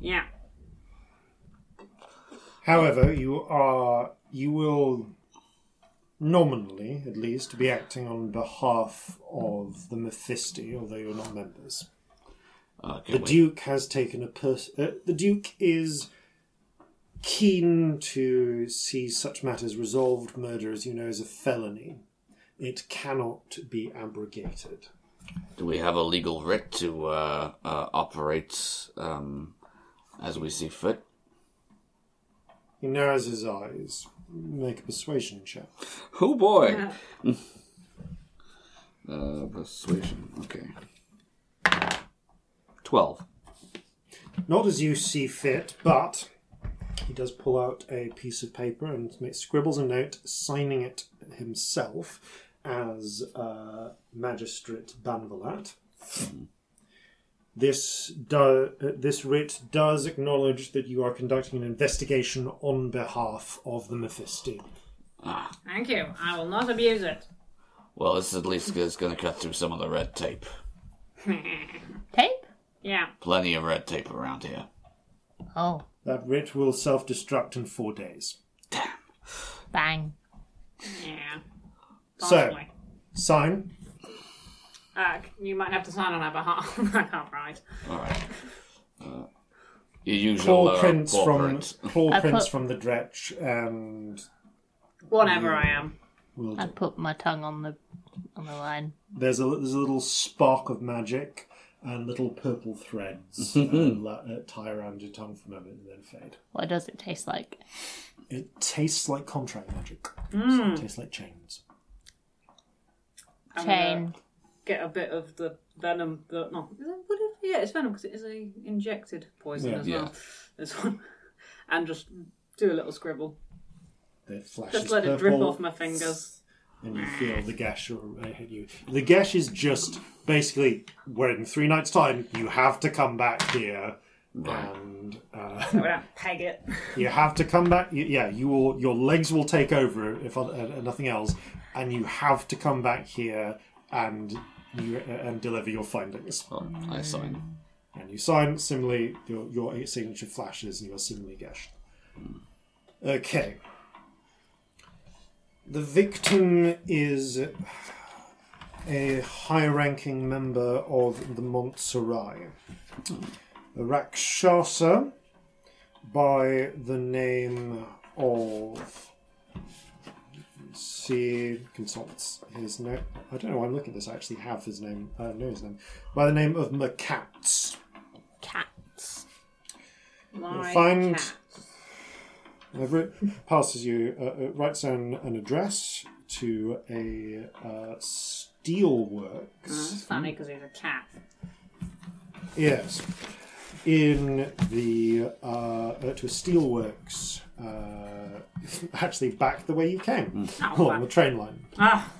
Yeah. However, you are you will nominally, at least, to be acting on behalf of the Mephisti, although you're not members. Uh, The can we- Duke has taken a pers- uh, the Duke is keen to see such matters resolved. Murder, as you know, is a felony. It cannot be abrogated. do we have a legal writ to uh, uh, operate um, as we see fit? He narrows his eyes. Make a persuasion check. Oh boy! uh, persuasion. Okay. Twelve. Not as you see fit, but he does pull out a piece of paper and makes, scribbles a note, signing it himself as uh, Magistrate Banvalat. This do, uh, this writ does acknowledge that you are conducting an investigation on behalf of the Mephisti. Thank you. I will not abuse it. Well, this at least is going to cut through some of the red tape. Tape? Yeah. Plenty of red tape around here. Oh, That writ will self destruct in four days. Damn. Bang. Yeah. So- Possibly. Sign. Uh, you might have to sign on our behalf. I can't write. All right. Uh, your usual Claw uh, prints claw from print. claw I prints put- from the dretch, and Whatever I am. we'll. I'd put my tongue on the on the line. There's a there's a little spark of magic and little purple threads uh, la- uh, tie around your tongue for a moment and then fade. What does it taste like? It tastes like contract magic. Hmm. It tastes like chains. I'm gonna Chain. Get a bit of the venom. The, no, is it, what is, yeah, it's venom because it is a injected poison Yeah. as Yeah. well. This one, and just do a little scribble. It flashes Just let it drip purple, off my fingers. and you feel the geas uh, hit you. The geas is just basically where in three nights' time you have to come back here. And uh, So we don't peg it. You have to come back. y- Yeah, you will. Your legs will take over if uh, uh, nothing else, and you have to come back here and you uh, and deliver your findings. Well, I sign. And you sign similarly. Your your signature flashes, and you are similarly geased. Okay. The victim is a high-ranking member of the Montserrat, a Rakshasa by the name of. See, consults his name. I don't know. why I'm looking at this. I actually have his name. I uh, know his name by the name of Makats. Cats. My find- cat. I've passes you, uh, uh, writes down an address to a uh, steelworks. It's funny because he's a cat. Yes, in the uh, uh, to a steelworks. Uh, actually, back the way you came Oh, on the train line. Ah,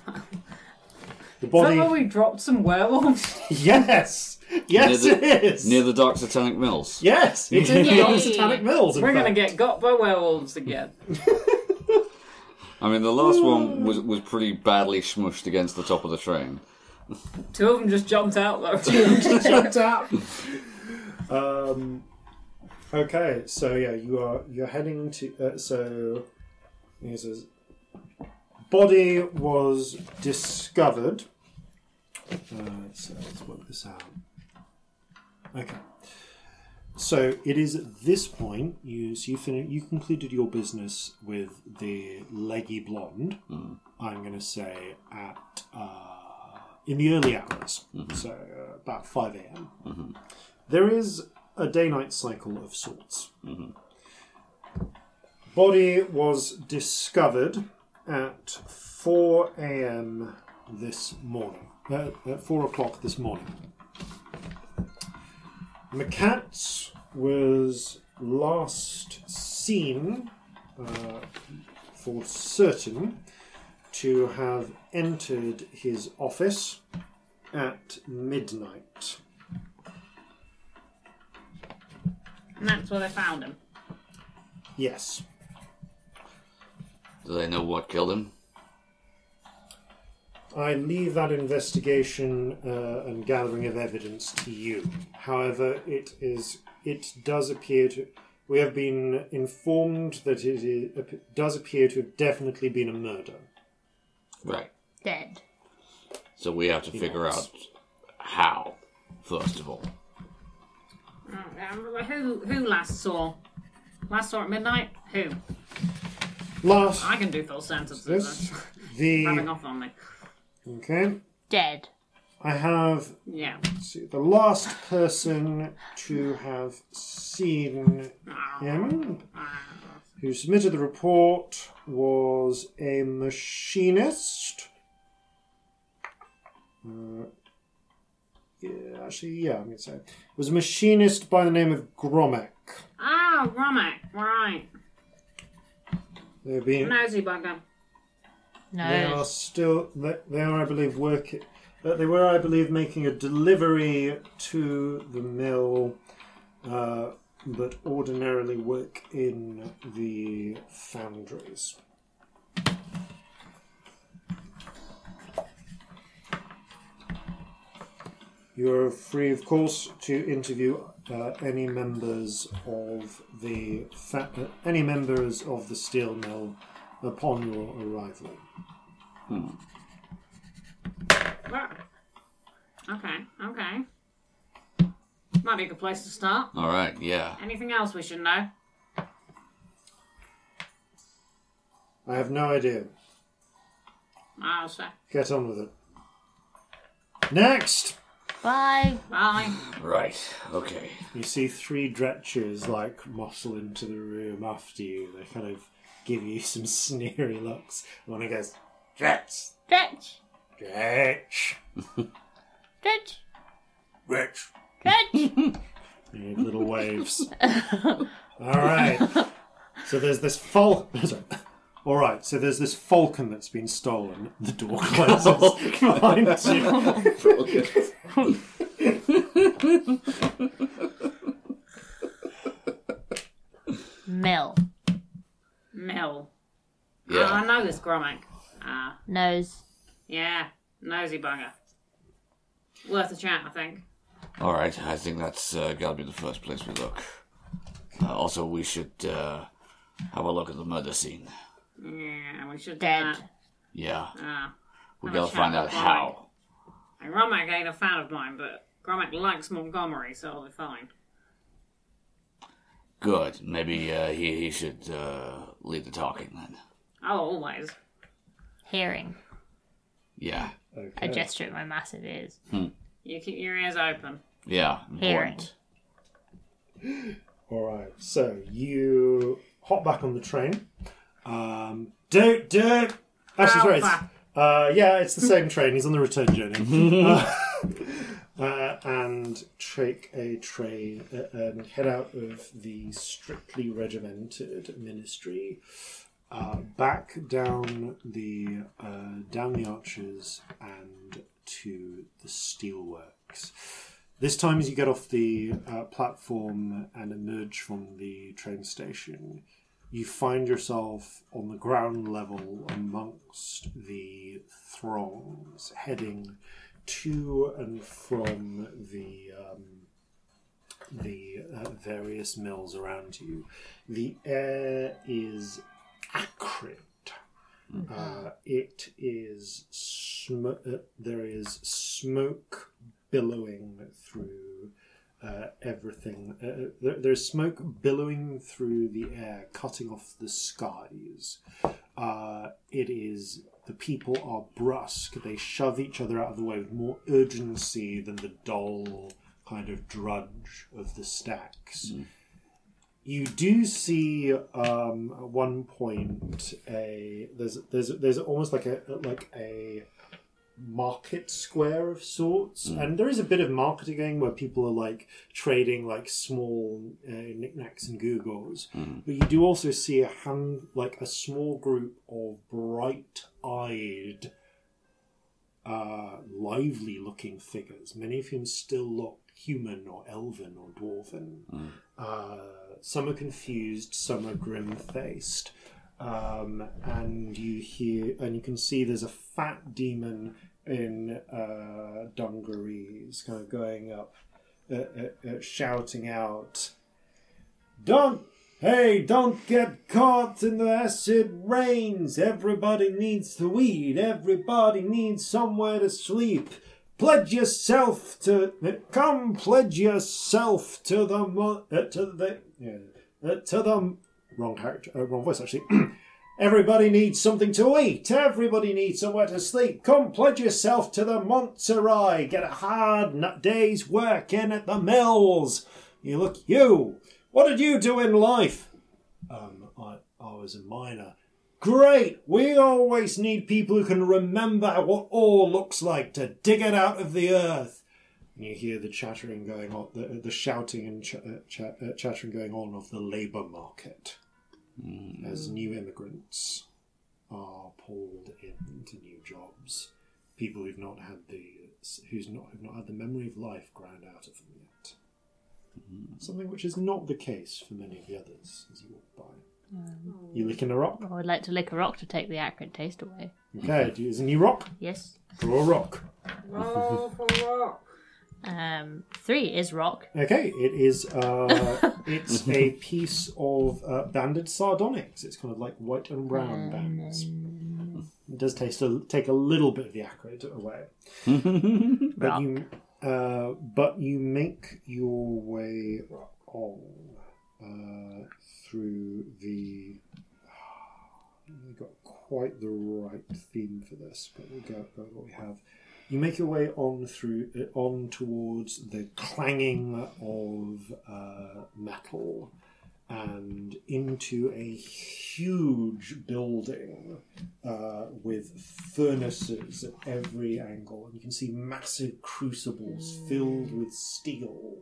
The is that where body. we dropped some werewolves? Yes, yes, near the, it is. Near the Dark Satanic Mills. yes, it's in Yay. Dark Satanic Mills. in We're gonna fact. get got by werewolves again. I mean, the last one was, was pretty badly smushed against the top of the train. Two of them just jumped out though. Shut up. Um. Okay, so yeah, you are you're heading to. Uh, so he says, body was discovered. Uh, so let's work this out. Okay. So it is at this point you so you fin- you concluded your business with the leggy blonde. I'm going to say at uh, in the early hours, so uh, about five a.m. There is a day-night cycle of sorts. Body was discovered at four a.m. this morning. Uh, at four o'clock this morning. McCats was last seen, uh, for certain, to have entered his office at midnight. And that's where they found him. Yes. Do they know what killed him? I leave that investigation uh, and gathering of evidence to you. However, it is it does appear to we have been informed that it is, does appear to have definitely been a murder. Right. Dead. So we have to figure Yes. out how, first of all. Um, who who last saw? Last saw at midnight? Who? Last I can do full sentences. this That's rubbing the off on me. okay. Dead. I have Yeah. see, the last person to have seen him who submitted the report was a machinist. Uh, yeah, actually, yeah, I'm going to say. It was a machinist by the name of Gromek. Ah, Romek. Right. They've been, Nosy bugger. they No. are still, they, they are, I believe, working. Uh, they were, I believe, making a delivery to the mill, uh, but ordinarily work in the foundries. You're free, of course, to interview uh, any members of the fa- uh, any members of the steel mill upon your arrival. Well, okay, okay. Might be a good place to start. All right, yeah. Anything else we should know? I have no idea. I'll say. Get on with it. Next, Bye. Bye. Right, okay. you see three dretchers like muscle into the room after you. They kind of give you some sneery looks. One of them goes, "Dretch, Stretch. dretch, Stretch. dretch." Stretch. You give little waves. All right. So there's this fal. sorry. All right. So there's this falcon that's been stolen. The door closes behind you. Mill. Mill. Yeah. Oh, I know this Gromek. Ah, Nose. yeah. Nosy bugger. Worth a chat, I think. All right, I think that's uh, got to be the first place we look. Uh, also, we should uh, have a look at the murder scene. Yeah, we should do Dead. that. Yeah, Ah. we Have a got to find out how. And Gromek ain't a fan of mine, but Gromek likes Montgomery, so I'll be fine. Good. Maybe uh, he he should uh, lead the talking then. Oh, always. Hearing. Yeah, I gesture at my massive ears. You keep your ears open. yeah. Hearing. Important. All right. So you hop back on the train. Um, do do. Actually, sorry. It's, uh, yeah, it's the same train. He's on the return journey. uh, uh, and take a train uh, and head out of the strictly regimented ministry. Uh, back down the uh, down the arches and to the steelworks. This time, as you get off the uh, platform and emerge from the train station, you find yourself on the ground level amongst the throngs heading to and from the um, the uh, various mills around you. The air is acrid. Uh, it is sm- uh, there is smoke billowing through uh, everything. Uh, there, there's smoke billowing through the air, cutting off the skies. Uh, it is the people are brusque. They shove each other out of the way with more urgency than the dull kind of drudge of the stacks. You do see um, at one point a there's there's there's almost like a like a market square of sorts, and there is a bit of marketing going where people are like trading like small uh, knickknacks and googles. But you do also see a hand like a small group of bright-eyed, uh, lively-looking figures. Many of whom still look human or elven or dwarven. Uh, some are confused, some are grim-faced. Um, and you hear, and you can see there's a fat demon in uh, dungarees, kind of going up, uh, uh, uh, shouting out, "Don't, hey, don't get caught in the acid rains! Everybody needs to eat. Everybody needs somewhere to sleep. Pledge yourself to come. Pledge yourself to the uh, to the uh, to the wrong character, uh, wrong voice actually." Everybody needs something to eat. Everybody needs somewhere to sleep. Come pledge yourself to the Montserrat. Get a hard day's work in at the mills. You look you. What did you do in life? Um, I, I was a miner. Great. We always need people who can remember what ore looks like to dig it out of the earth. And you hear the chattering going on, the, the shouting and ch- uh, ch- uh, chattering going on of the labour market Mm, as new immigrants are pulled into new jobs. People who've not had the who's not have not had the memory of life ground out of them yet. Mm. Something which is not the case for many of the others as you walk by. Um, you licking a rock? Oh, I would like to lick a rock to take the acrid taste away. Okay, do you use a new rock? Yes. Draw a rock. Roll for rock. Um, three is rock. Okay, it is. Uh, it's a piece of uh, banded sardonyx. It's kind of like white and brown bands. It does taste a, take a little bit of the acrid away, but you uh, but you make your way on uh, through the. We got quite the right theme for this, but we'll go, go what we have. You make your way on through uh, on towards the clanging of uh, metal and into a huge building uh, with furnaces at every angle. And you can see massive crucibles filled with steel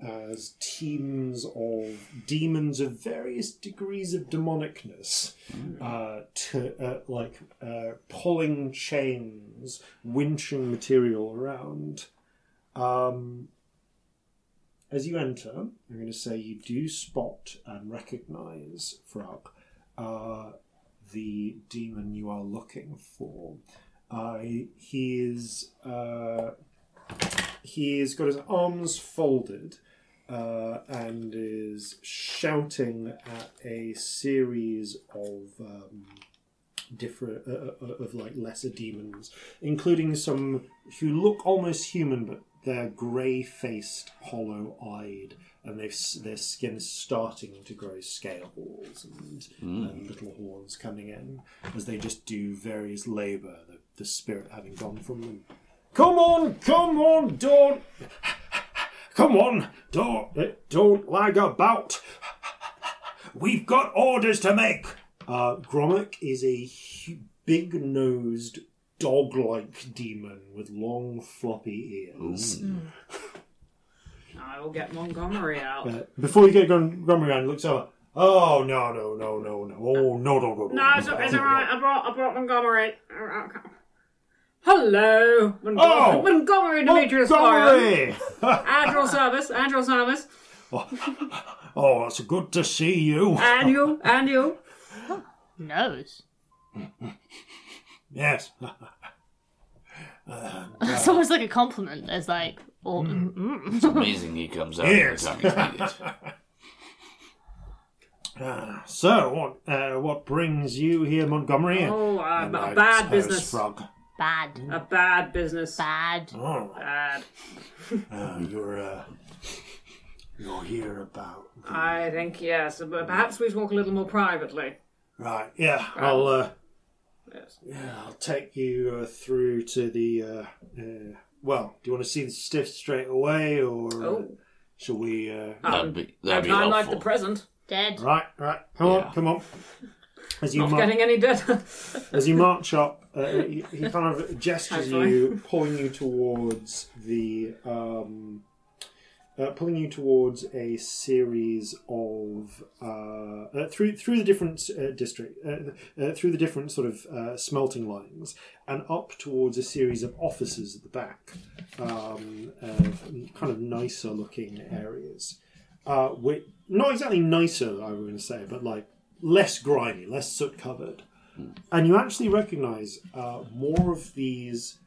as teams of demons of various degrees of demonicness, uh, to uh, like uh, pulling chains, winching material around. Um, as you enter, I'm going to say you do spot and recognize Frog, uh, the demon you are looking for. Uh, he is uh, he has got his arms folded uh, and is shouting at a series of um, different uh, uh, of like lesser demons, including some who look almost human, but they're grey-faced, hollow-eyed, and they've their skin is starting to grow scales and, and little horns coming in as they just do various labour. The, the spirit having gone from them. Come on, come on, don't, come on, don't, don't lag about. We've got orders to make. Uh, Gromit is a hu- big-nosed, dog-like demon with long, floppy ears. I will get Montgomery out. Uh, before you get going, Gromit around, he looks over. Oh no no no no no! Oh no no no no! No, it's, it's alright. I brought, I brought Montgomery. Hello, Montgomery, Oh! Montgomery Demetrius Florian. Montgomery! At your service, at your service. oh, it's good to see you. And you, and you. Nose. Yes. It's almost like a compliment. It's like, oh, mm. It's amazing he comes out Yes. every time he's needed. Ah, so, what uh, what brings you here, Montgomery? Oh, uh, And a I bad business. Frog. bad, A bad business. bad. Oh, Bad. uh, you're uh, you're here about the... I think yes, but perhaps we talk a little more privately. right. Yeah, I'll uh, Yes. yeah, I'll take you uh, through to the. Uh, uh, well, do you want to see the stiff straight away, or uh, Oh. shall we? Uh, That'd be, No that'd be time like the present. Dead. right, right. Come Yeah. on, come on. As you Not mar- getting any better. as you march up, uh, he, he kind of gestures Hopefully. you, pulling you towards the, um, uh, pulling you towards a series of uh, uh, through through the different uh, district, uh, uh, through the different sort of uh, smelting lines, and up towards a series of offices at the back, um, kind of nicer looking areas. Uh, with, not exactly nicer, I was going to say, but like less grimy, less soot covered and you actually recognize uh, more of these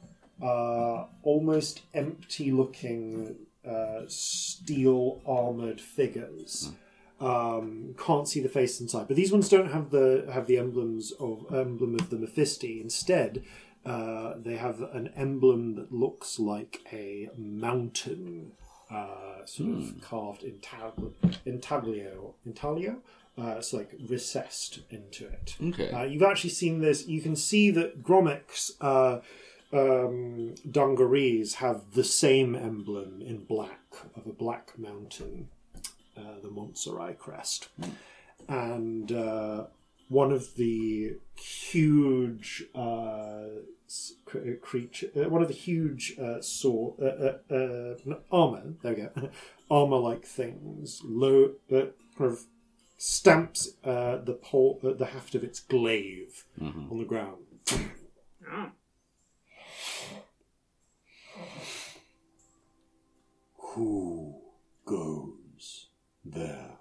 uh, almost empty looking uh, steel armored figures. Um, can't see the face inside, but these ones don't have the have the emblems of emblem of the Mephisti. Instead, uh, they have an emblem that looks like a mountain, uh, sort of carved intab- intaglio, intaglio. Uh, it's like recessed into it. Okay. Uh, you've actually seen this. You can see that Gromek's uh, um, dungarees have the same emblem in black of a black mountain, uh, the Montserrat crest, and uh, one of the huge uh, cr- creature, uh, one of the huge uh, sword, uh, uh, uh, no, armor. There we go, armor-like things. Low, uh, kind of stamps uh, the pole, uh, the haft of its glaive on the ground. Who goes there?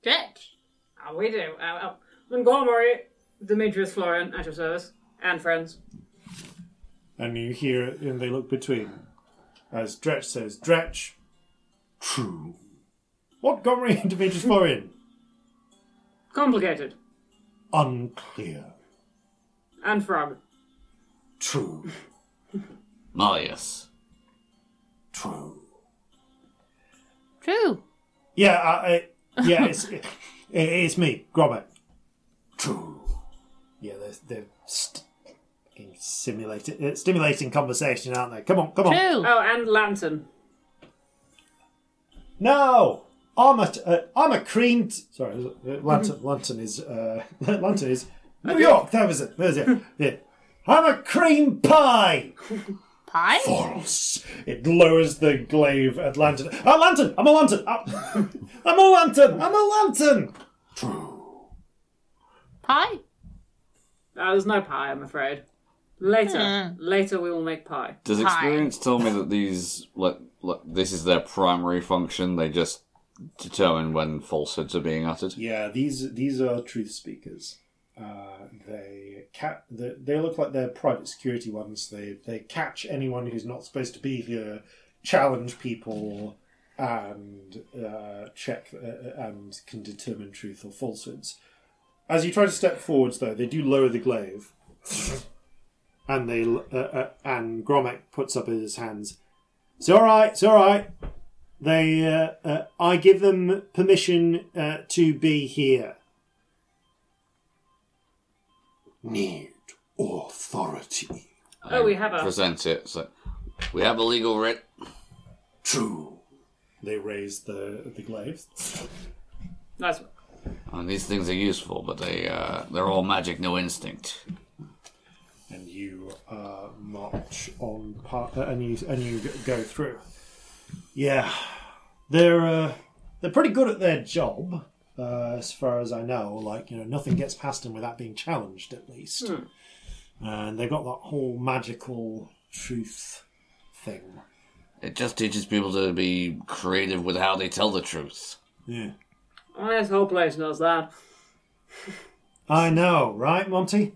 Stretch. Oh, we do. Uh, uh, Montgomery, Demetrius Florian, at your service. And friends. And you hear, and they look between. As Dretch says, Dretch, true. What Gomery individuals for in? Complicated. Unclear. And frog. True. Marius. True. True. Yeah, I, I, yeah, it's it, it's me, Gromit. True. Yeah, they're, they're st- simulating, uh, stimulating conversation, aren't they? Come on, come on. True. Oh, and lantern. No, I'm a uh, I'm a cream. Sorry, uh, lantern. Lantern is uh, lantern is New York. That was it. That was it. Yeah. I'm a cream pie. Pie. False. It lowers the glaive at lantern. A lantern. I'm a lantern. Ah. I'm a lantern. I'm a lantern. True. Pie. Uh, there's no pie, I'm afraid. Later. Hmm. Later we will make pie. Does Hi. experience tell me that these, like, like, this is their primary function? They just determine when falsehoods are being uttered? Yeah, these these are truth speakers. Uh, they ca- they, they look like they're private security ones. They they catch anyone who's not supposed to be here, challenge people, and uh, check uh, and can determine truth or falsehoods. As you try to step forwards, though, they do lower the glaive, and they uh, uh, and Gromek puts up his hands. It's all right. It's all right. They, uh, uh, I give them permission uh, to be here. Need authority. Oh, we have a- Present it. So, we have a legal writ. True. They raise the the glaives. Nice one. And these things are useful, but they, uh, they're all magic, no instinct. and you uh, march on part, uh, and you and you g- go through. Yeah, they're uh, they're pretty good at their job, uh, as far as I know. Like you know, nothing gets past them without being challenged, at least. And they've got that whole magical truth thing. It just teaches people to be creative with how they tell the truth. Yeah, Oh, this whole place knows that. I know, right, Monty?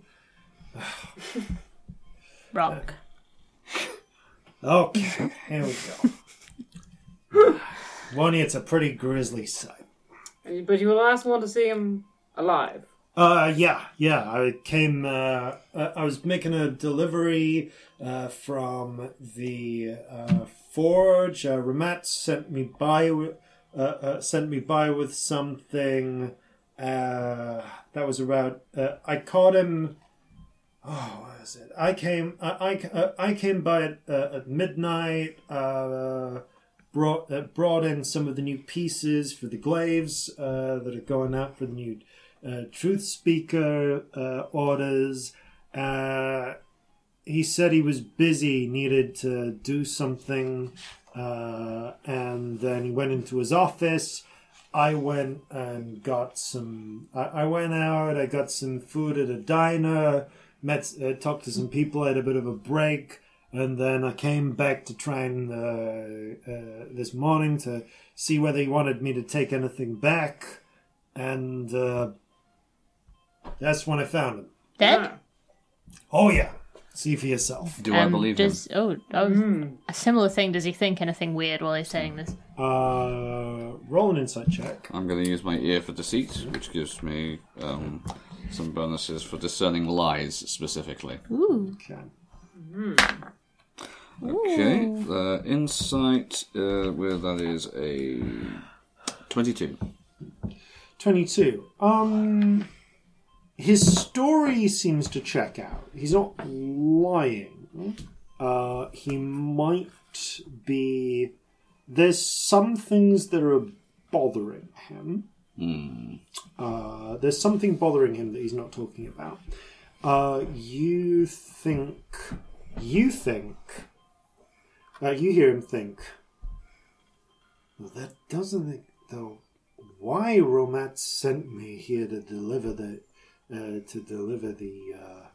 Rock. Okay, here we go. One, it's a pretty grisly sight. But you were the last one to see him alive. Uh, yeah, yeah. I came. Uh, uh, I was making a delivery uh, from the uh, forge. Uh, Ramat sent me by. Uh, uh, sent me by with something. Uh, that was about. Uh, I caught him. Oh, what is it? I came. I I, uh, I came by at, at midnight. Uh, brought brought in some of the new pieces for the glaives uh, that are going out for the new uh, truth speaker uh, orders. Uh, he said he was busy, needed to do something, uh, and then he went into his office. I went and got some. I, I went out. I got some food at a diner. Met, talked to some people. Had a bit of a break, and then I came back to try and uh, uh, this morning to see whether he wanted me to take anything back, and uh, that's when I found him. Dead. Oh yeah, see for yourself. Do I Um, believe does, him? Oh, oh a similar thing. Does he think anything weird while he's saying this? Uh, roll an insight check. I'm going to use my ear for deceit, which gives me um, some bonuses for discerning lies specifically. Ooh. Okay. Okay, uh, insight, uh, where that is a 22. 22. Um, his story seems to check out. He's not lying. Uh, he might be. There's some things that are bothering him. Uh, there's something bothering him that he's not talking about. Uh, you think. You think. Uh, you hear him think. Well, that doesn't. Though why Romat sent me here to deliver the uh, to deliver the uh,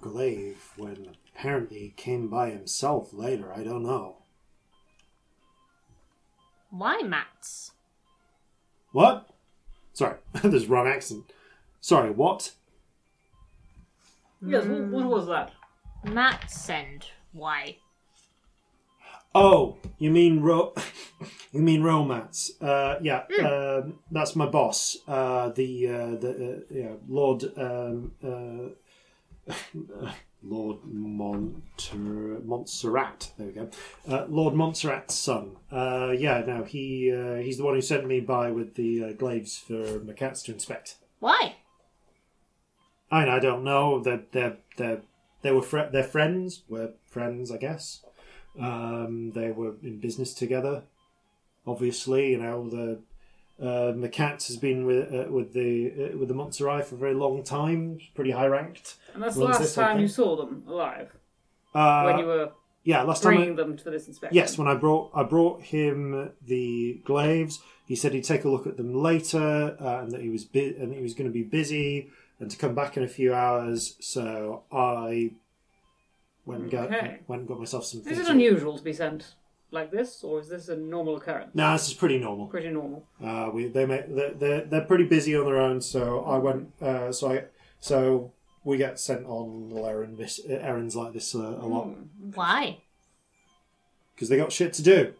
glaive when apparently he came by himself later. I don't know. Why Mats? What? Sorry, there's wrong accent. Sorry, what? Yes, what, what was that? Mats send? why? Oh, you mean ro? you mean romance? Uh, yeah, um, that's my boss. Uh, the uh, the uh, yeah, Lord um, uh, Lord Monter- Montserrat. There we go. Uh, Lord Montserrat's son. Uh, yeah, no, he uh, he's the one who sent me by with the uh, glaives for McCats to inspect. Why? I mean, I don't know. They're they're they're they were fr- they're friends. Were friends, I guess. Um, they were in business together. Obviously, you know the uh, McCats has been with uh, with the uh, with the Montserrat for a very long time. Pretty high ranked. And that's the last this time you saw them alive Uh, when you were yeah, last time. I- bringing them to this inspection. Yes, when I brought I brought him the glaives, he said he'd take a look at them later, uh, and that he was bu- and that he was going to be busy and to come back in a few hours. So I went and got Okay. went and got myself some. Food. Is it to- unusual to be sent like this, or is this a normal occurrence? No, this is pretty normal. Pretty normal. Uh, we they make they're, they're they're pretty busy on their own. So I went. Uh, so I so we get sent on little errand this, errands like this uh, a lot Why? because they got shit to do.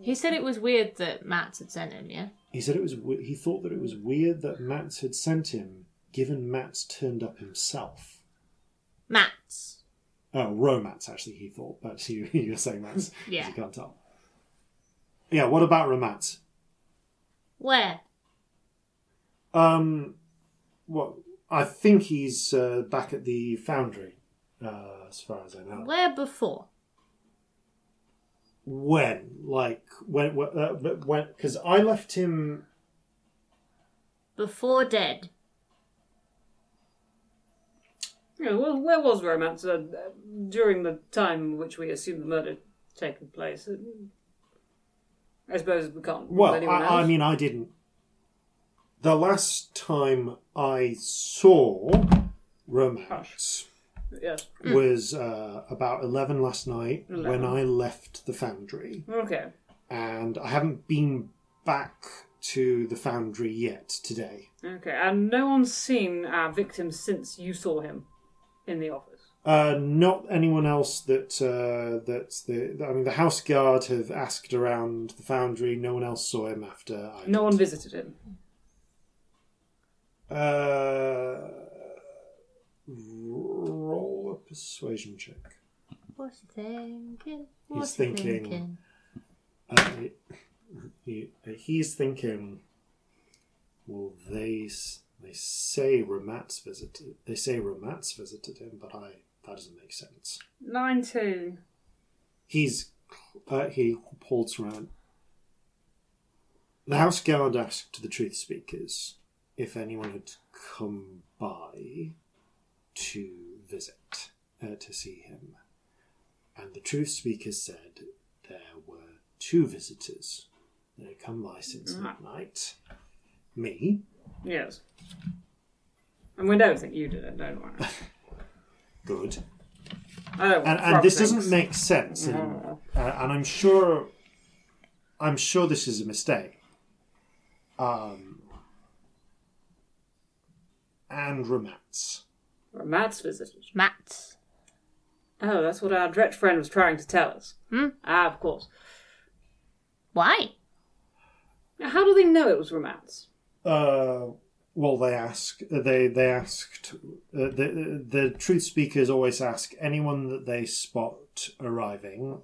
He said it was weird that Matt had sent him, yeah? He said it was. we- He thought that it was weird that Matt had sent him, given Matt's turned up himself. Matt's. Oh, romance actually. He thought, but you you're saying Matt's. Yeah. You can't tell. Yeah. What about romance? Where? Um, what? I think he's uh, back at the foundry, uh, as far as I know. Where before? When? Like when? when- Uh, when? Because I left him. Before dead. Yeah, well, where was romance uh, during the time in which we assume the murder taken place? Uh, I suppose we can't. Well, anyone I, I mean, I didn't. The last time I saw romance yes. was uh, about eleven last night when I left the foundry, Okay. and I haven't been back to the foundry yet today. Okay. And no one's seen our victim since you saw him in the office. Uh, not anyone else that uh, that the I mean the house guard have asked around the foundry. No one else saw him after. I No did. one visited him. Uh, roll a persuasion check. What's he thinking? He's thinking. thinking? Uh, he, he's thinking. Well, they s- they say Ramat's visited. They say Ramat's visited him, but I that doesn't make sense. Nineteen. He's uh, he pulls around. The house guard asked the truth speakers if anyone had come by to visit uh, to see him, and the truth speakers said there were two visitors that had come by since midnight. Me, Yes. And we don't think you did it, don't we? good, I don't. and, and this doesn't make sense, and, uh, and I'm sure, I'm sure this is a mistake. Um, and romance. Matt's visited. Matt. Oh, that's what our Dretch friend was trying to tell us. Hmm? Ah, of course. Why? Now, how do they know it was romance? Uh, well, they ask. They they asked. Uh, the the truth speakers always ask anyone that they spot arriving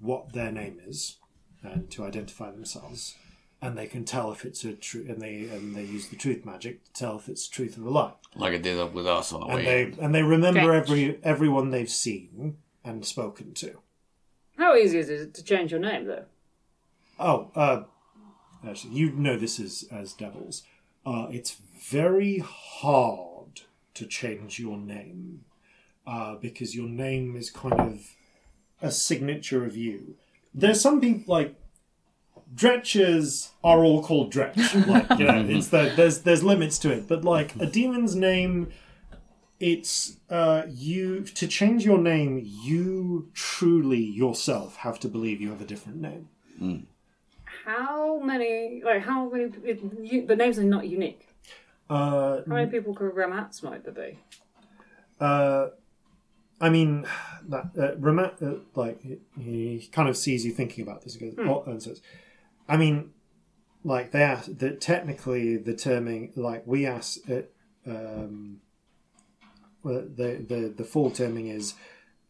what their name is, and to identify themselves, and they can tell if it's a true. And they and they use the truth magic to tell if it's truth or a lie. Like it did with us on the And way. they in. and they remember Stretch. every everyone they've seen and spoken to. How easy is it to change your name, though? Oh, uh, actually, you know this as as devils. Uh, it's very hard to change your name uh, because your name is kind of a signature of you. There's some people like Dretches are all called Dretch. Like you know, it's the, there's there's limits to it, but like a demon's name. It's uh, you to change your name. You truly yourself have to believe you have a different name. How many, like, how many, it, you, the names are not unique. Uh, How many people could romance might there be? uh, I mean, that uh, Rama, uh, like he kind of sees you thinking about this. He goes, oh, and says, I mean, like they ask that technically the terming, like we ask it, um, well, the the the full terming is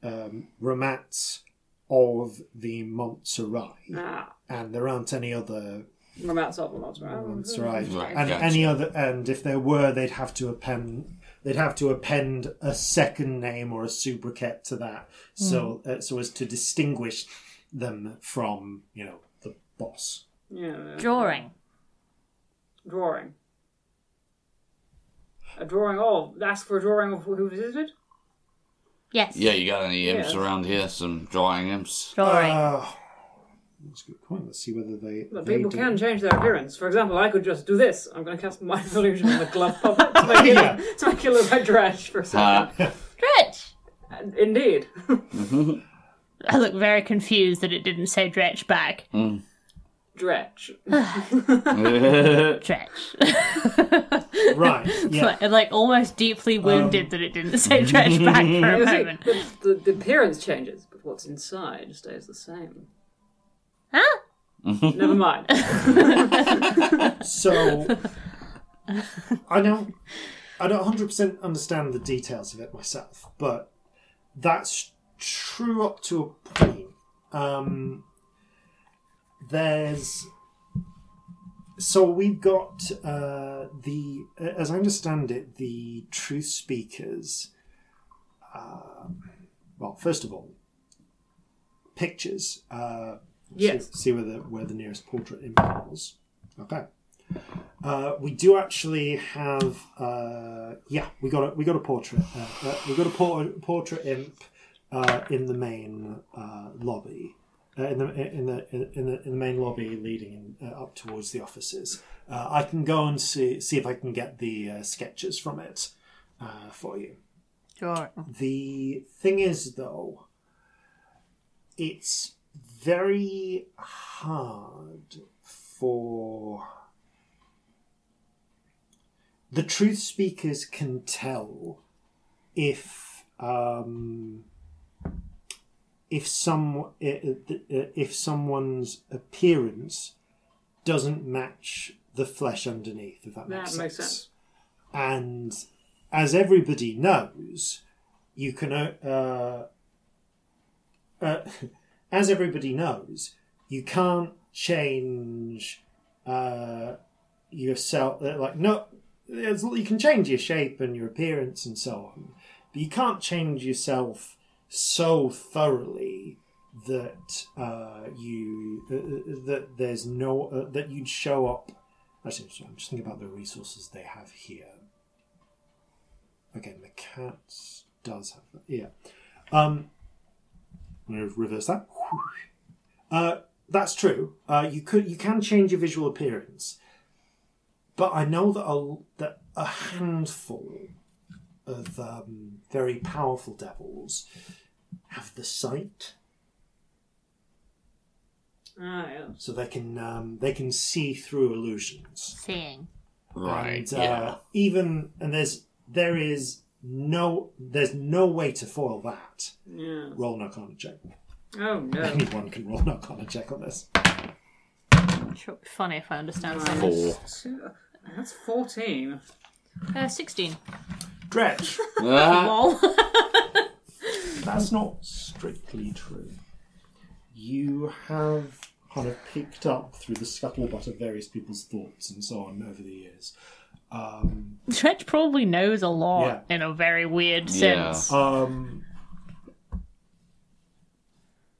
um, Ramats of the Montserrat, Ah, and there aren't any other Ramats of Ramats, right? Montserrat, Right, and gotcha. any other, and if there were, they'd have to append. They'd have to append a second name or a sobriquet to that, so uh, so as to distinguish them from you know the boss. Yeah. Drawing. Drawing. A drawing of. Ask for a drawing of who visited? Yes. Yeah, you got any imps Yeah. around here? Some drawing imps? Drawing. Uh, that's a good point. Let's see whether they. But they people do. can change their appearance. For example, I could just do this. I'm going to cast my illusion on the glove puppet to make it, Yeah. to make it look like Dretch for a Ha. second. Ah. Dretch! And Indeed. Mm-hmm. I look very confused that it didn't say Dretch back. Dretch. Dretch. Dretch. right. Yeah. like, like almost deeply wounded that it didn't say Dretch back for a You see, moment. the, the, the appearance changes, but what's inside stays the same. Huh? Never mind. So I don't I don't hundred percent understand the details of it myself, but that's true up to a point. Um, there's so we've got uh, the as I understand it, the truth speakers. Uh, well, first of all, pictures. Uh, Yes. See, see where the where the nearest portrait was. Okay. Uh, we do actually have, uh, yeah, we got a we got a portrait. Uh, uh, we got a por- portrait imp uh, in the main uh, lobby, uh, in the in the in the in the main lobby leading uh, up towards the offices. Uh, I can go and see see if I can get the uh, sketches from it uh, for you. Drawing. The thing is, though, it's very hard for the truth speakers can tell if um, if some if someone's appearance doesn't match the flesh underneath. If that makes, That makes sense. And as everybody knows, you can uh, uh, as everybody knows, you can't change uh, yourself. uh, Like no, you can change your shape and your appearance and so on, but you can't change yourself so thoroughly that uh, you uh, that there's no uh, that you'd show up. Actually, I'm just thinking about the resources they have here. Again, the cats does have that. Yeah. Um, I'm going to reverse that. Uh, that's true. Uh, you could you can change your visual appearance, but I know that a, that a handful of um, very powerful devils have the sight, Ah, yeah. so they can um, they can see through illusions. Seeing. Right, And, uh, yeah. Even and there's there is no there's no way to foil that. Yeah. Roll an Arcana check. Oh, no. Anyone can roll an Arcana check on this. Sure, be funny if I understand Nice. something. Four. Two- That's 14. Uh, 16. Dretch. Ah, Lol. That's not strictly true. You have kind of picked up through the scuttlebutt of various people's thoughts and so on over the years. Um, Dretch probably knows a lot Yeah. in a very weird Yeah. sense. um,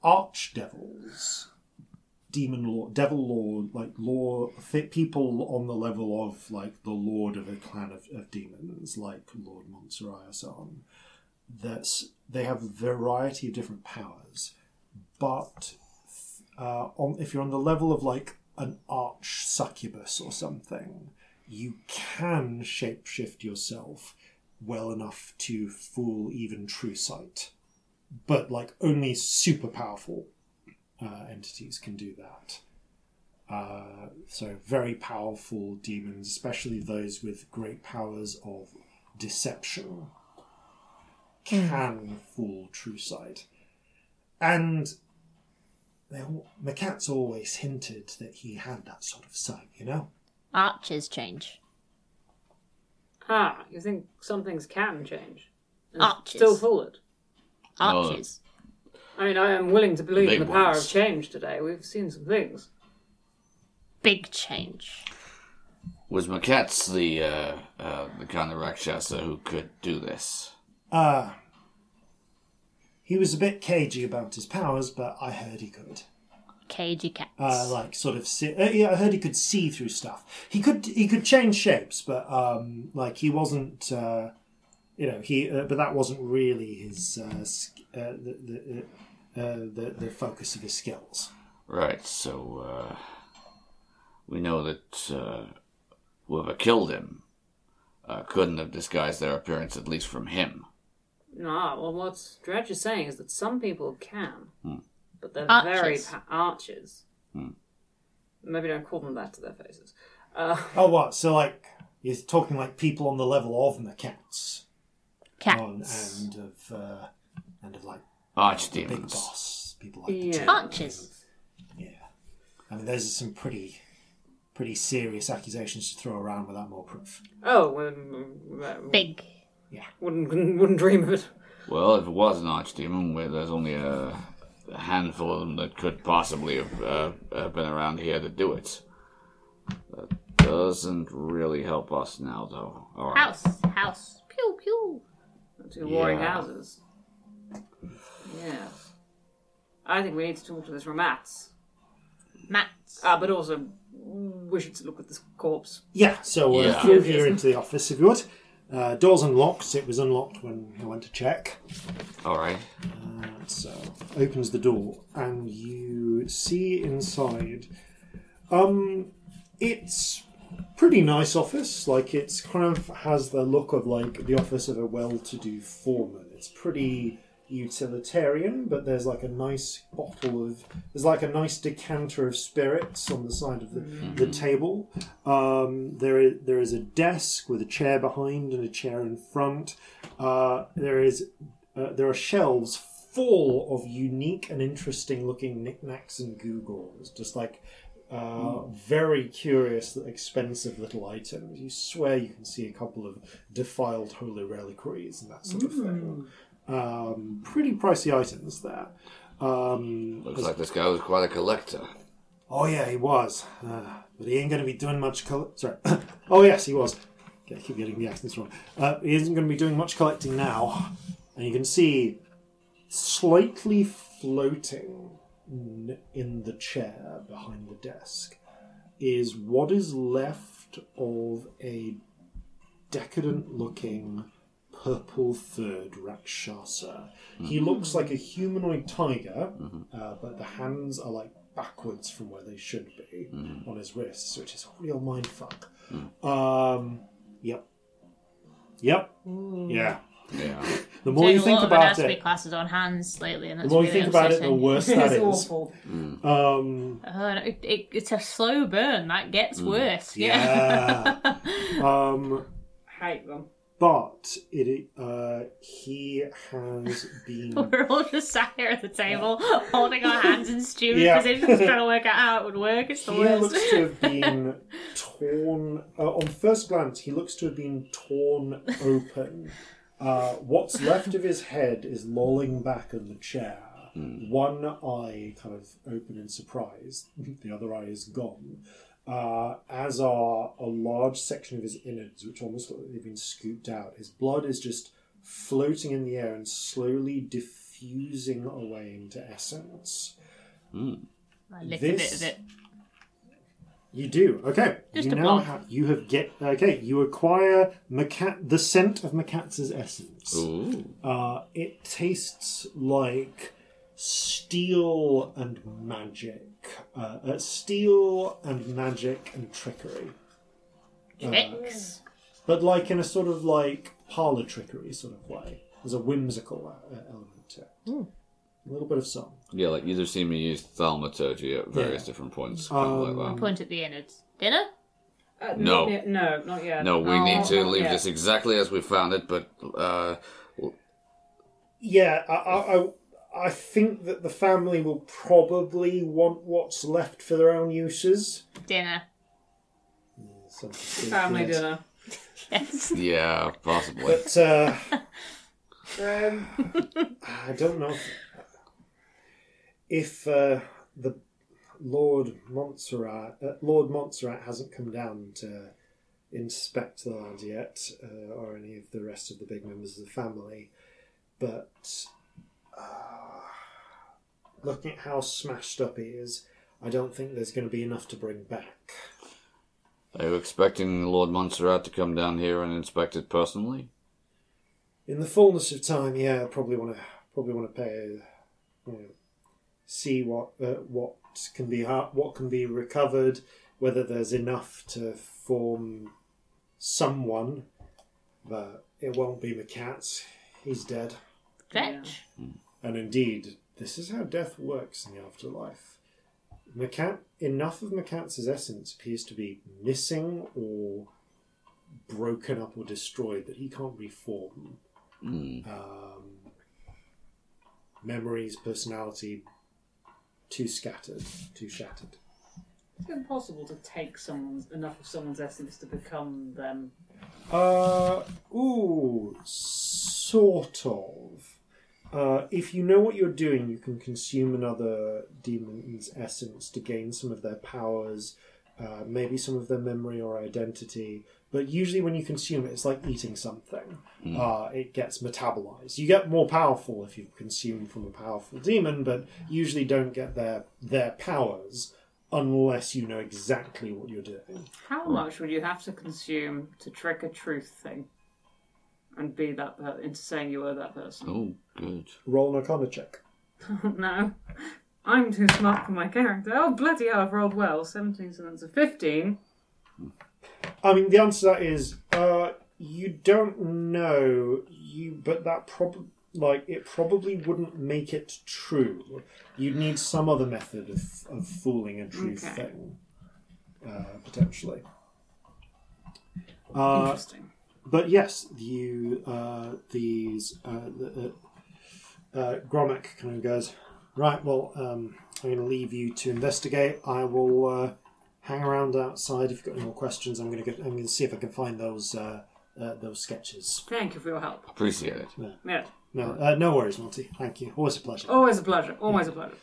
archdevils, demon lord, devil lord, like law people on the level of like the lord of a clan of, of demons, like Lord Montserrat or so on. That's they have a variety of different powers, but uh, on if you're on the level of like an arch succubus or something, you can shapeshift yourself well enough to fool even true sight. But like only super powerful uh, entities can do that. Uh, so very powerful demons, especially those with great powers of deception, can fool true sight. And they all, McCats always hinted that he had that sort of sight, you know? Arches change. Ah, you think some things can change? And Arches. Still fool it. Archers. I mean, I am willing to believe in Big the power ones. of change today. We've seen some things. Big change. Was McCats the uh, uh, the kind of Rakshasa who could do this? Uh, he was a bit cagey about his powers, but I heard he could. Cagey cats. uh, like sort of see, uh, yeah, I heard he could see through stuff. He could he could change shapes, but um, like he wasn't, uh, you know, he uh, but that wasn't really his uh, uh, the the, uh, the the focus of his skills. Right. So uh, we know that uh, whoever killed him uh, couldn't have disguised their appearance, at least from him. Ah, well, what Dretch is saying is that some people can, but they're Archers. very pa- archers. Maybe don't call them that to their faces. Uh, Oh, what? So like you're talking like people on the level of McCats on, Cats. and of uh, and of like Archdemons. big boss people like Yeah. two. Archers. Yeah, I mean, those are some pretty pretty serious accusations to throw around without more proof. oh, um, uh, Big. Wouldn't wouldn't dream of it. Well, if it was an archdemon, where there's only a, a handful of them that could possibly have uh, uh, been around here to do it. That doesn't really help us now, though. All right. House. House. Pew pew. Two warring Yeah. houses. Yeah. I think we need to talk to this Ramats. Mats. Ah, but also, we should look at this corpse. Yeah, so uh, Yeah. through here into the office, if you would. Uh, door's unlocked. It was unlocked when I went to check. All right. So opens the door, and you see inside. Um, it's pretty nice office. Like it's kind of has the look of like the office of a well-to-do foreman. It's pretty utilitarian, but there's like a nice bottle of there's like a nice decanter of spirits on the side of the, the table. Um, there is there is a desk with a chair behind and a chair in front. Uh, there is uh, there are shelves full of unique and interesting looking knickknacks and googles, just like uh, very curious, expensive little items. You swear you can see a couple of defiled holy reliquaries and that sort of thing. Um, pretty pricey items there. Um, Looks like this guy was quite a collector. Oh yeah, he was, uh, but he ain't going to be doing much. Coll- Sorry. oh yes, he was. Okay, I keep getting the accents wrong. Uh, he isn't going to be doing much collecting now, and you can see slightly floating in the chair behind the desk is what is left of a decadent-looking purple third Rakshasa. He looks like a humanoid tiger, uh, but the hands are like backwards from where they should be on his wrists, which is a real mindfuck. Um, yep. Yep. Yeah. Yeah. The more you Doing a think lot about anatomy it, classes on hands lately, and the that's more you think about it, the worse that it's is. awful. Um, Oh, no, it, it, it's a slow burn. That gets worse. Yeah. yeah. um, Hate them. But it uh, he has been We're all just sat here at the table, holding our hands in stupid Yeah. positions, trying to work out how it would work. It's the he worst. looks to have been torn. Uh, on first glance, he looks to have been torn open. Uh, what's left of his head is lolling back in the chair. One eye kind of open in surprise. The other eye is gone. Uh, as are a large section of his innards, which almost look like they've been scooped out. His blood is just floating in the air and slowly diffusing away into essence. I lick This- a bit of it. You do okay. Just you a now blob. have you have get okay. You acquire Macat the scent of McCats's essence. Ooh. Uh, it tastes like steel and magic. Uh, uh, steel and magic and trickery, Tricks. but like in a sort of like parlor trickery sort of way. There's a whimsical uh, element to it. A little bit of song. Yeah, like you've seen me use thaumaturgy at various Yeah. different points. Kind of Um, like that. Point at the innards. Dinner? Uh, No. Not yet. No, not yet. No, we Oh, need to not leave yet. this exactly as we found it, but uh, yeah, I, I, I, I think that the family will probably want what's left for their own uses. Dinner. So to Family yes. dinner. Yes. Yeah, possibly. But uh, Um, I don't know if, if uh, the Lord Montserrat, uh, Lord Montserrat hasn't come down to inspect the land yet, uh, or any of the rest of the big members of the family. But uh, looking at how smashed up he is, I don't think there's going to be enough to bring back. Are you expecting Lord Montserrat to come down here and inspect it personally? In the fullness of time, yeah, I probably want to probably want to pay, you know, see what uh, what can be ha- what can be recovered, whether there's enough to form someone, but it won't be McCats. He's dead, Fetch. And indeed, this is how death works in the afterlife. McCat, enough of McCats' essence appears to be missing or broken up or destroyed that he can't reform Hmm. um, memories, personality, too scattered, too shattered. it's impossible to take someone's enough of someone's essence to become them. Uh, ooh, sort of. Uh, if you know what you're doing, you can consume another demon's essence to gain some of their powers, uh, maybe some of their memory or identity. But usually, when you consume it, it's like eating something. Uh, it gets metabolized. You get more powerful if you consume from a powerful demon, but usually don't get their their powers unless you know exactly what you're doing. How much would you have to consume to trick a truth thing and be that per- into saying you were that person? Oh, good. Roll an Arcana check. no, I'm too smart for my character. Oh bloody hell! I've rolled well. Seventeen, so that's a fifteen. I mean, the answer to that is uh, you don't know you, but that probably like it probably wouldn't make it true. You'd need some other method of, of fooling a true Okay. thing, uh, potentially. Uh, Interesting. But yes, you uh, these uh, the, uh, uh, Gromek kind of goes right. Well, um, I'm going to leave you to investigate. I will uh, hang around outside. If you've got any more questions, I'm going to get. I'm going to see if I can find those uh, uh, those sketches. Thank you for your help. Appreciate it. Yeah, No, uh, no worries, Monty. Thank you. Always a pleasure. always a pleasure. Always a pleasure.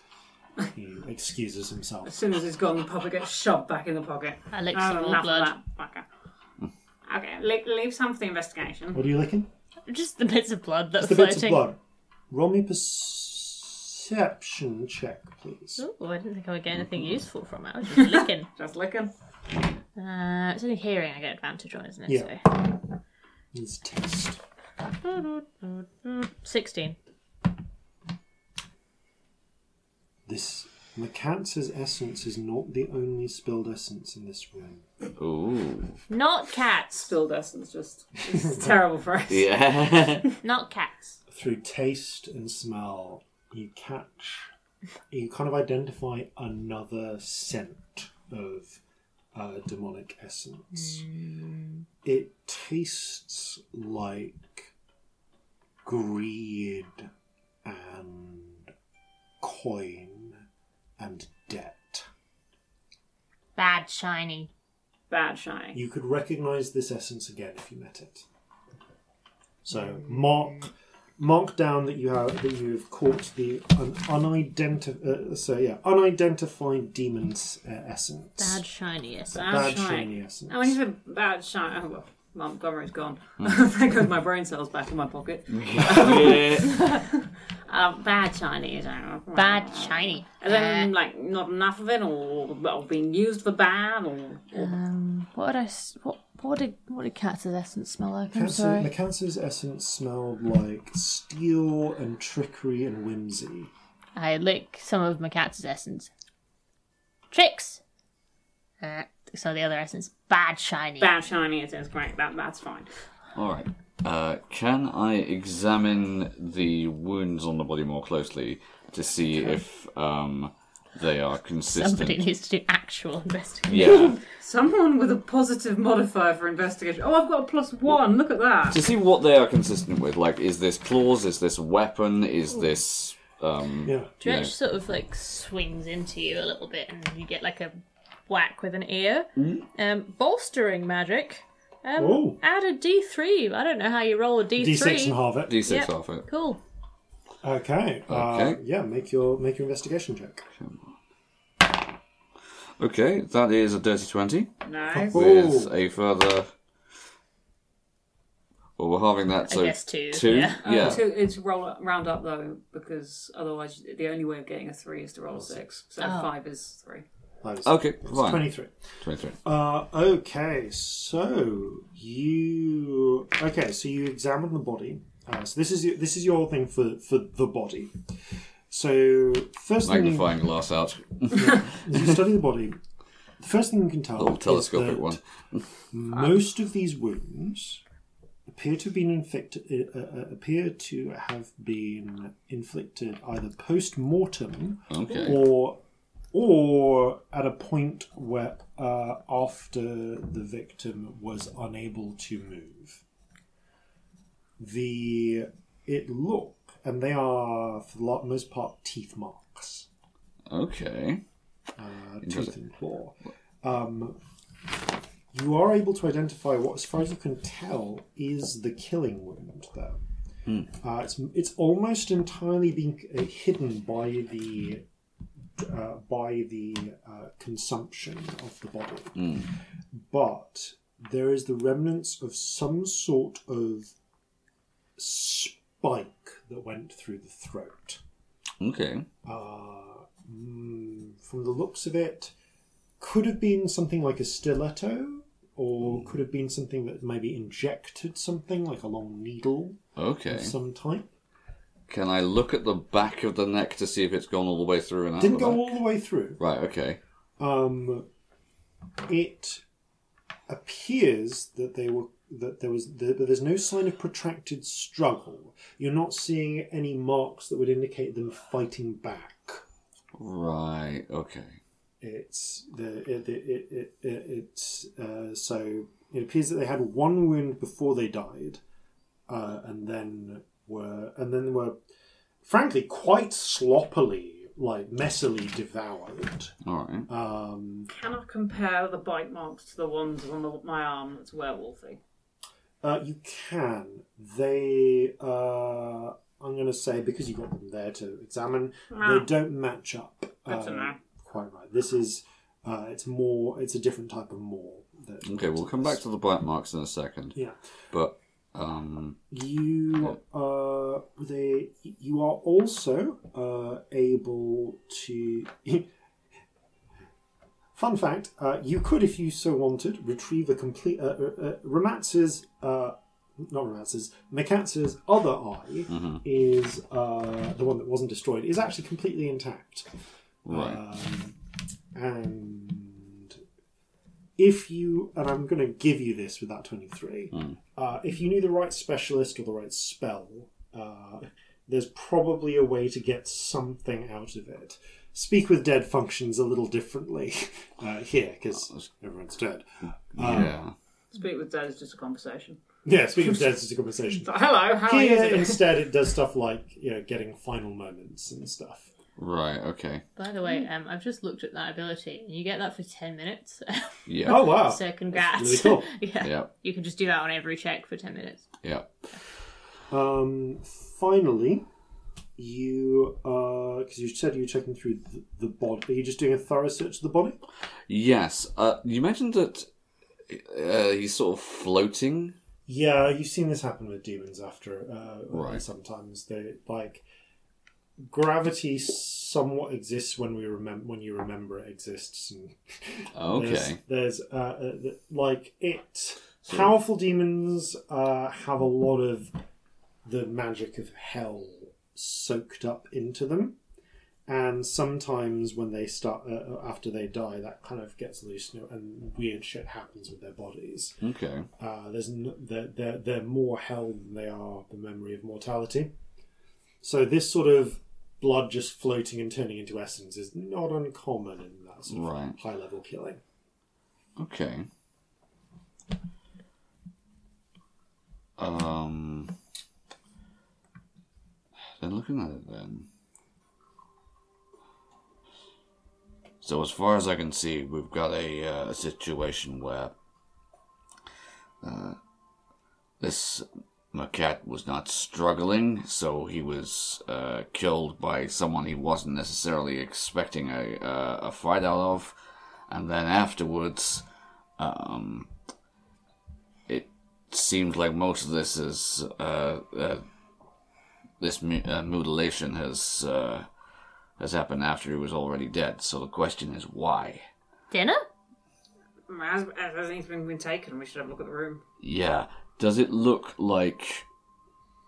He excuses himself. As soon as he's gone, the puppet gets shoved back in the pocket. I lick Oh, some more blood. of that fucker. Okay, leave, leave some for the investigation. What are you licking? Just the bits of blood that's It's the bits of blood. Roll me perception check, please. Ooh, I didn't think I would get anything useful from it. I was just licking. Just licking. Uh, it's only hearing I get advantage on, isn't it? Yeah. His taste. So. 16. This McCancer's essence is not the only spilled essence in this room. Ooh. Not cats. Spilled essence, just it's terrible for us. Yeah. Not cats. Through taste and smell, you catch, you kind of identify another scent of uh, demonic essence. It tastes like greed and coin and debt. Bad shiny. Bad shiny. You could recognize this essence again if you met it. So mark mark down that you have that you have caught the un, unidentified. Uh, so yeah, unidentified demon's uh, essence. Bad shiny, essence. Bad, Bad shiny. shiny essence. Oh, when you said bad shiny, oh, well, Montgomery's gone. Thank God my brain cells back in my pocket. yeah. Um, bad shiny is uh, Bad shiny. As in, like, not enough of it, or, or being used for bad, or, or Um, what did I? s- What what did what did cat's essence smell like? I'm Cancer, sorry. McCancer's essence smelled like steel and trickery and whimsy. I lick some of my essence. Tricks. Uh, so the other essence, bad shiny. bad shiny it is. Great, that that's fine. All right. Uh, can I examine the wounds on the body more closely to see if um, they are consistent. Somebody needs to do actual investigation. Yeah. Someone with a positive modifier for investigation. Oh, I've got a plus one. Look at that. to see what they are consistent with. Like, is this claws? Is this weapon? Is this um? Yeah. you know- Dretch sort of like swings into you a little bit, and you get like a whack with an ear. Um, bolstering magic. Um, Ooh. add a D three. I don't know how you roll a D three. D6 and halve it. D6 Yep. off it. Cool. Okay. Uh, Okay. yeah, make your make your investigation check. Okay, that is a dirty twenty Nice. with Ooh. a further. Well, we're halving that, so guess two, Two, yeah. Uh, yeah. two- it's roll round up though, because otherwise the only way of getting a three is to roll a six. So Oh. five is three. Okay, It's fine. 23. Twenty-three. Uh, okay, so you okay, so you examine the body. Uh, so this is your, this is your thing for for the body. So first thing Magnifying glass out. you study the body. The first thing you can tell Little is telescopic that one. most of these wounds appear to have been inflicted uh, uh, appear to have been inflicted either post mortem Okay. or or at a point where uh, after the victim was unable to move. The it look and they are for the most part teeth marks, Okay. uh, tooth and claw. Um, you are able to identify what, as far as you can tell, is the killing wound, though. Uh, it's it's almost entirely being uh, hidden by the uh, by the uh, consumption of the body, but there is the remnants of some sort of spike that went through the throat. Okay. Uh, mm, from the looks of it, could have been something like a stiletto, or could have been something that maybe injected something like a long needle Okay. of some type. Can I look at the back of the neck to see if it's gone all the way through and out Didn't the go back? all the way through. Right. Okay. Um, it appears that they were that there was that there's no sign of protracted struggle. You're not seeing any marks that would indicate them fighting back. Right. Okay. It's the it, it, it, it, it it's uh, so it appears that they had one wound before they died, uh, and then were and then were frankly quite sloppily like messily devoured. All right. Um, Can I compare the bite marks to the ones on the, my arm that's werewolfy? uh, you can they uh, I'm going to say because you got them there to examine, Ah. they don't match up. Good um, know. Quite right. This is uh, it's more. It's a different type of more. That Okay. We'll come back to the bite marks in a second. Yeah. But um. You uh, they you are also uh, able to. Fun fact: uh, you could, if you so wanted, retrieve a complete. Uh, uh, uh, Ramatz's, uh, not Ramatz's, McCats's other eye is uh, the one that wasn't destroyed. Is actually completely intact. Right. Um, and if you, and I'm going to give you this with that 23, uh, if you knew the right specialist or the right spell, uh, there's probably a way to get something out of it. Speak with dead functions a little differently uh, here because everyone's dead. yeah. Speak with dead is just a conversation. Yeah, speak with dead is just a conversation. Hello, how are you? Here, instead, it does stuff like you know getting final moments and stuff. Right. Okay. By the way, um, I've just looked at that ability, and you get that for ten minutes. Yeah. Oh wow! so congrats. really cool. yeah. Yeah. You can just do that on every check for ten minutes. Yeah. Um, finally, you uh, because you said you were checking through the, the body. Are you just doing a thorough search of the body? Yes. Uh, you mentioned that uh, he's sort of floating. Yeah, you've seen this happen with demons after. Uh, Right. Sometimes they like gravity somewhat exists when we remember when you remember it exists. And Okay. There's, there's uh, uh, th- like it. Powerful demons uh, have a lot of the magic of hell soaked up into them, and sometimes when they start uh, after they die, that kind of gets loose and- weird shit happens with their bodies. Okay. Uh, there's n- they're, they're, they're more hell than they are the memory of mortality. So this sort of blood just floating and turning into essence is not uncommon in that sort of Right. high level killing. Okay. Um. Then looking at it, then. So as far as I can see, we've got a, uh, a situation where uh, this maquette was not struggling, so he was uh, killed by someone he wasn't necessarily expecting a uh, a fight out of, and then afterwards, um, it seems like most of this is uh, uh, this mu- uh, mutilation has uh, has happened after he was already dead. So the question is why? Dinner? As, as everything's been, been taken, we should have a look at the room. Yeah. Does it look like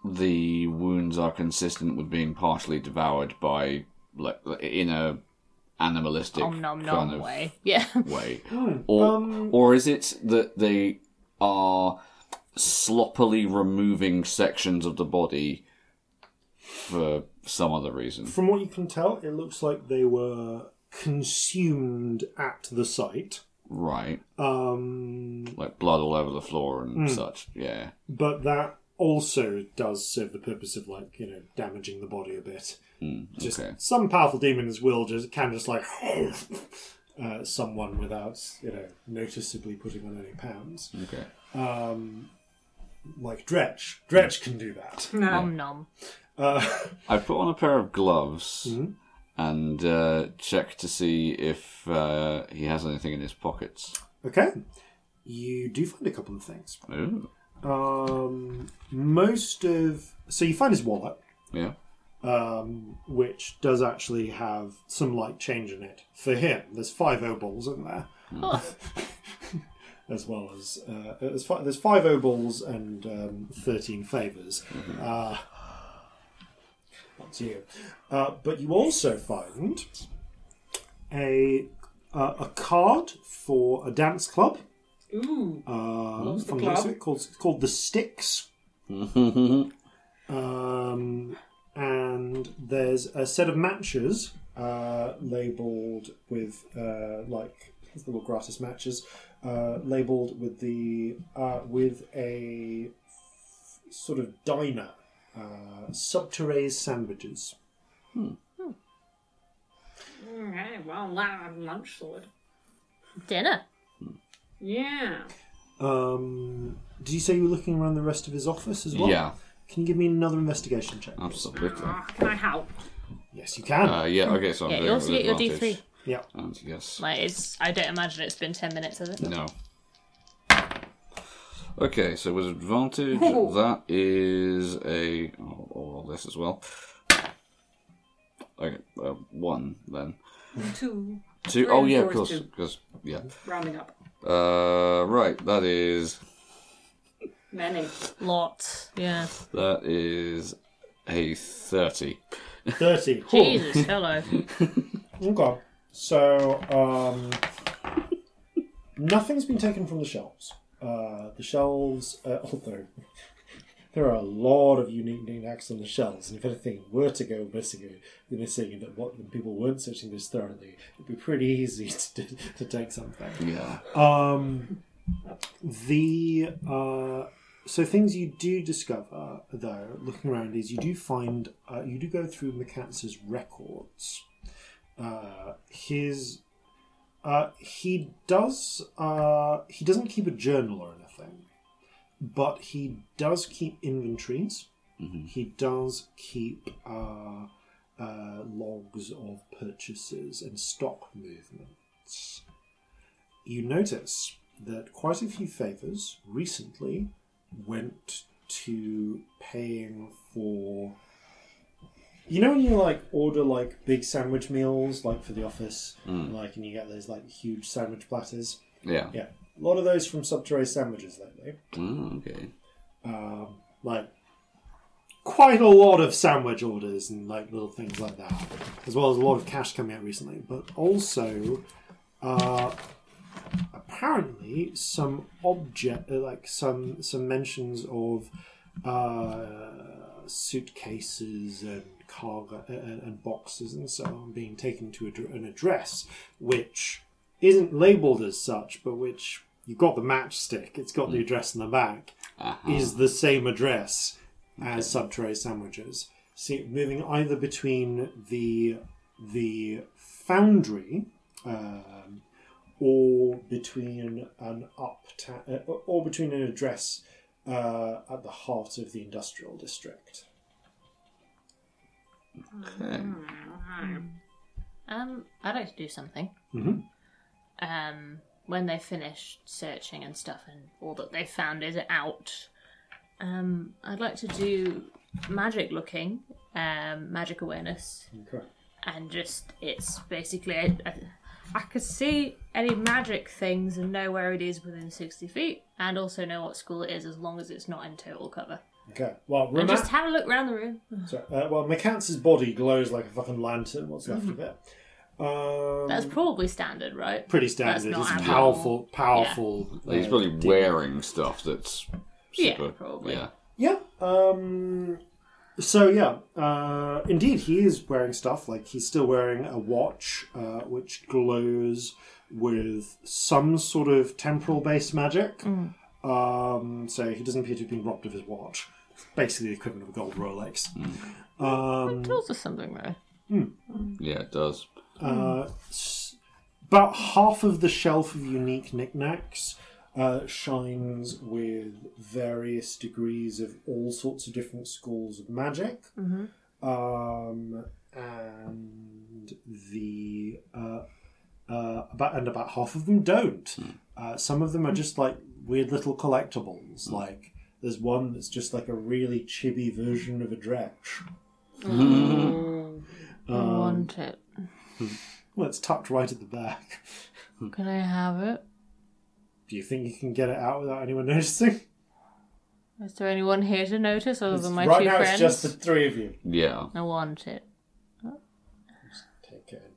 the wounds are consistent with being partially devoured by like in a animalistic Om nom kind of way. Yeah. way, or um, or is it that they are sloppily removing sections of the body for some other reason? From what you can tell, it looks like they were consumed at the site. Right, Um, like blood all over the floor and such. Yeah. but that also does serve the purpose of like you know damaging the body a bit. Just okay. some powerful demons will just can just like uh, someone without you know noticeably putting on any pounds. Okay. Um, like Dretch, Dretch can do that. Nom nom. Uh, I put on a pair of gloves and uh, check to see if uh, he has anything in his pockets. okay, you do find a couple of things. Ooh. Um, most of so you find his wallet. Yeah. um, which does actually have some light change in it. For him, there's five obols in there, as well as uh, there's, fi- there's five obols and um, thirteen favors. Uh, up to you. Uh, but you also find a uh, a card for a dance club. Ooh. Uh, the from club? called it's called the Sticks. um, and there's a set of matches uh, labeled with uh, like little gratis matches uh, labeled with the uh, with a f- sort of diner uh, subterranean sandwiches. Okay, well, la- lunch sorted. dinner. Yeah. Um, did you say you were looking around the rest of his office as well? Yeah. Can you give me another investigation check? Absolutely. Ah, can I help? Yes, you can. Uh, yeah. Okay. So I'm Yeah, doing you it also with get your D3. yeah. And yes. Like it's. I don't imagine it's been ten minutes, has it? No. Okay, so with advantage, Ooh. that is a. Oh, I'll this as well. Okay, uh, one then. Two. Two. Three Oh and yeah, four of is course, two. because yeah. Rounding up. Uh, right, that is Many. Lots. Yeah. that is a thirty. 30. Jesus. hello. Okay. So, um, nothing's been taken from the shelves. Uh, the shelves, uh, although there are a lot of unique knickknacks on the shelves, and if anything were to go missing, uh, missing, and what people weren't searching this thoroughly, it'd be pretty easy to, to take something. Yeah. Um, the uh, so things you do discover though, looking around, is you do find uh, you do go through McCats's records. Uh, his uh, he does uh, he doesn't keep a journal or anything, but he does keep inventories. He does keep uh, uh, logs of purchases and stock movements you notice that quite a few favors recently went to paying for you know when you like order like big sandwich meals like for the office like and you get those like huge sandwich platters Yeah. yeah a lot of those from subterranean sandwiches lately Oh, okay. um, like quite a lot of sandwich orders and like little things like that, as well as a lot of cash coming out recently. But also, uh, apparently, some object uh, like some some mentions of uh, suitcases and cargo and, and boxes and so on being taken to an address which isn't labeled as such, but which you've got the matchstick. It's got the address in the back. Is the same address as subtray sandwiches. See, moving either between the the foundry um, or between an uptown uh, or between an address uh, at the heart of the industrial district. Okay. Um, I'd like to do something. Mhm. Um, when they finish searching and stuff, and all that they found is out. Um, I'd like to do magic looking, um, magic awareness, Okay. and just it's basically I, I, I could see any magic things and know where it is within sixty feet, and also know what school it is as long as it's not in total cover. Okay. Well, And just have a look around the room. Sorry, uh, well, McCats's body glows like a fucking lantern. What's left of it? Um, That's probably standard, right? pretty that's standard. not It's abnormal. powerful, powerful. He's uh, probably demon. wearing stuff that's Yeah, super. probably. Yeah. Yeah. Um. So yeah, uh, indeed, he is wearing stuff like he's still wearing a watch, uh, which glows with some sort of temporal-based magic. Um. So he doesn't appear to have been robbed of his watch. Basically, the equivalent of a gold Rolex. Um. Tells us something though. Yeah, it does. Uh, s- about half of the shelf of unique knickknacks uh, shines with various degrees of all sorts of different schools of magic. Um, and the uh, uh, about and about half of them don't. Uh, some of them are just like weird little collectibles. Mm. Like there's one that's just like a really chibi version of a dretch. Mm. Um, I want it. Well, it's tucked right at the back. Can I have it? Do you think you can get it out without anyone noticing? Is there anyone here to notice other than my right two now, friends? it's just the three of you. Yeah. I want it. Take it.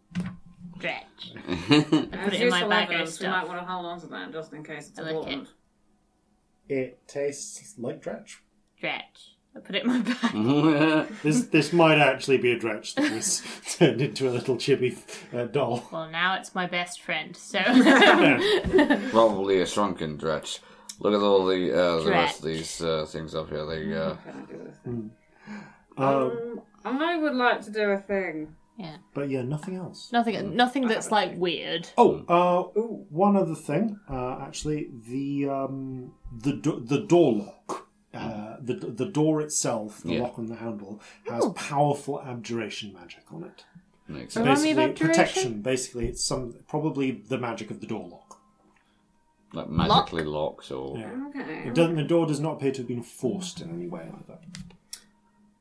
Stretch. As Put it in my bag of evidence, we might stuff. want to hold on to that just in case it's I like important. It tastes like dretch. Stretch. I put it in my bag. This this might actually be a dretch that was turned into a little chibi uh, doll. Well, now it's my best friend. So Probably a shrunken dretch. Look at all the uh, the rest of these uh, things up here. They uh, Can I do this thing? Um, Um, I would like to do a thing. Yeah, but yeah, nothing else. nothing. Nothing that's like weird. Oh, uh, one other thing. Uh, actually, the um, the do- the door lock. Uh, the the door itself, the Yeah. lock on the handle, has powerful abjuration magic on it. makes So sense. Remind me of basically, abjuration? protection. Basically, it's some probably the magic of the door lock. like magically locked or Yeah. Okay. It doesn't, the door does not appear to have been forced in any way either.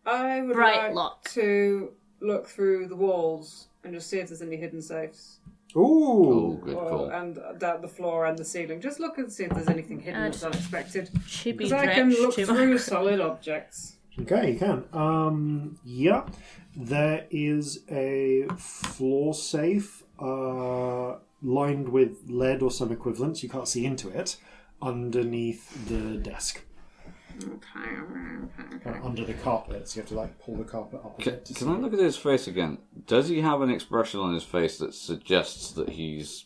I would Bright like lock. to look through the walls and just see if there's any hidden safes. Oh, Ooh. good Or- call. and down the floor and the ceiling. Just look and see if there's anything hidden I'd- that's unexpected. Chibi Because I can dretch look to through my- solid objects. Okay, you can. Um, yeah, there is a floor safe uh, lined with lead or some equivalents. You can't see into it underneath the desk, Okay, okay, okay. uh, under the carpet. So you have to like pull the carpet up Can, can I look at his face again? Does he have an expression on his face that suggests that he's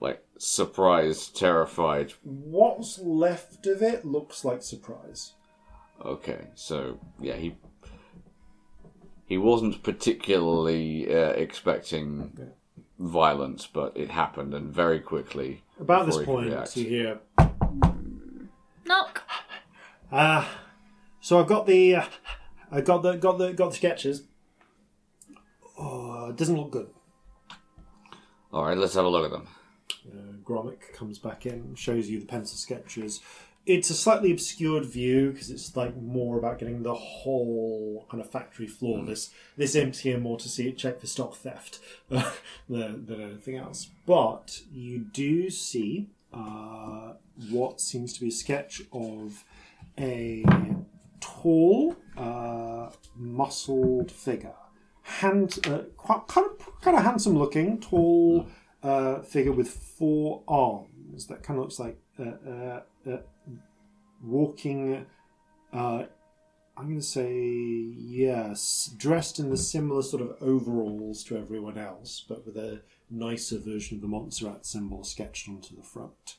like surprised, terrified? What's left of it looks like surprise. Okay, so yeah, he he wasn't particularly uh, expecting violence, but it happened, and very quickly. About this before he could point, react. you hear Knock. Ah, so I've got the, uh, I got the, got the, got the sketches. Oh, it doesn't look good. All right, let's have a look at them. Uh, Gromit comes back in, shows you the pencil sketches. It's a slightly obscured view because it's like more about getting the whole kind of factory floor. This this empty and more to see it check for stock theft than, than anything else. But you do see uh, what seems to be a sketch of a tall, uh, muscled figure, hand uh, quite kind of kind of handsome looking, tall uh, figure with four arms that kind of looks like uh, uh, uh, walking I'm going to say yes, dressed in the similar sort of overalls to everyone else, but with a nicer version of the Montserrat symbol sketched onto the front.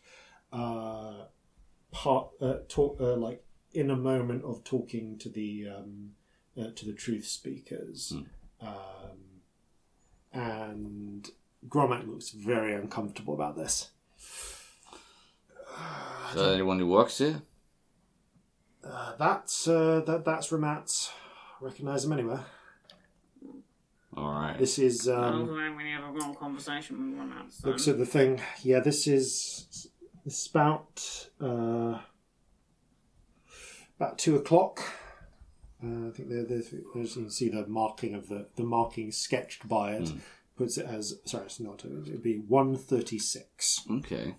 Part talk like in a moment of talking to the um, uh, to the truth speakers, um, and Gromack looks very uncomfortable about this. Is that anyone who works here? Uh, that's uh, that that's Ramatz. Recognize him anywhere. All right. This is um, think we have a long conversation with one else. looks at the thing. Yeah, this is it's about two o'clock. Uh, I think there, there's, there's you can see the marking of the the marking sketched by it puts it as sorry it's not it'd be one thirty six Okay.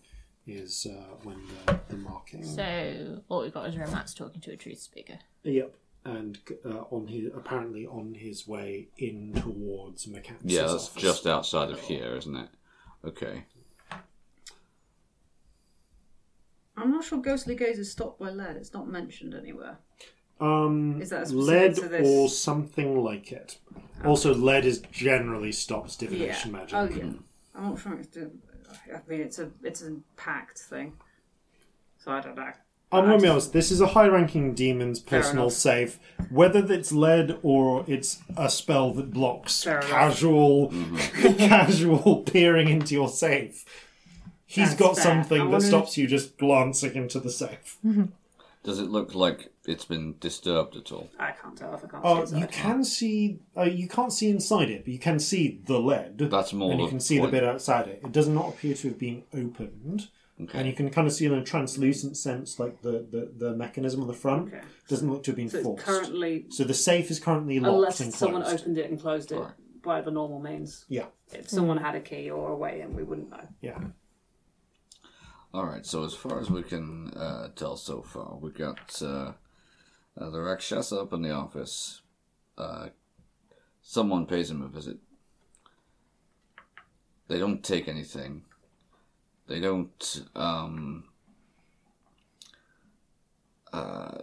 is uh, when the, the marking. So all we've got is Romat's talking to a truth speaker. Yep, and uh, on his apparently on his way in towards McCann's Yeah, that's office. just outside of here, isn't it? Okay. I'm not sure Ghostly Gaze is stopped by lead. It's not mentioned anywhere. um, Is that specific lead to this? or something like it. Also, lead is generally stops divination yeah. magic. Oh yeah. I'm not sure it's. Do- I mean, it's a it's a packed thing. So I don't know. I'm going to be honest. This is a high-ranking demon's personal enough. safe. Whether it's lead or it's a spell that blocks Fair enough. casual, casual peering into your safe, he's That's got fair. something I that wonder- stops you just glancing into the safe. Does it look like it's been disturbed at all? I can't tell if I can't Uh, see you inside. can see. Uh, you can't see inside it, but you can see the lead. That's more and you the can see point. the bit outside it. It does not appear to have been opened, Okay. and you can kind of see in a translucent sense, like the, the, the mechanism on the front Okay. doesn't look to have been So it's forced. currently, so the safe is currently locked unless and someone closed. opened it and closed it Right. by the normal means. Yeah, If someone had a key or a way in, we wouldn't know. yeah. All right. So as far as we can uh, tell so far, we got uh, uh, the Rakshasa up in the office. Uh, someone pays him a visit. They don't take anything. They don't. Um, uh,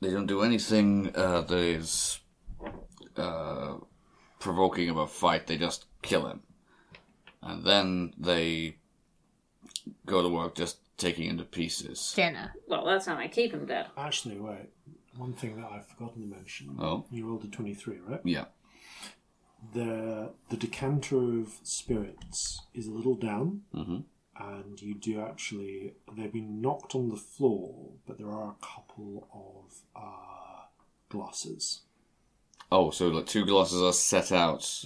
they don't do anything uh, that is provoking of a fight. They just kill him and then they go to work just taking into pieces. Dinner. Well, that's how I keep him dead. Actually, wait. One thing that I've forgotten to mention. Oh. You rolled a twenty-three, right? Yeah. The the decanter of spirits is a little down, Mhm. and you do actually. They've been knocked on the floor, but there are a couple of uh, glasses. Oh, so like two glasses are set out.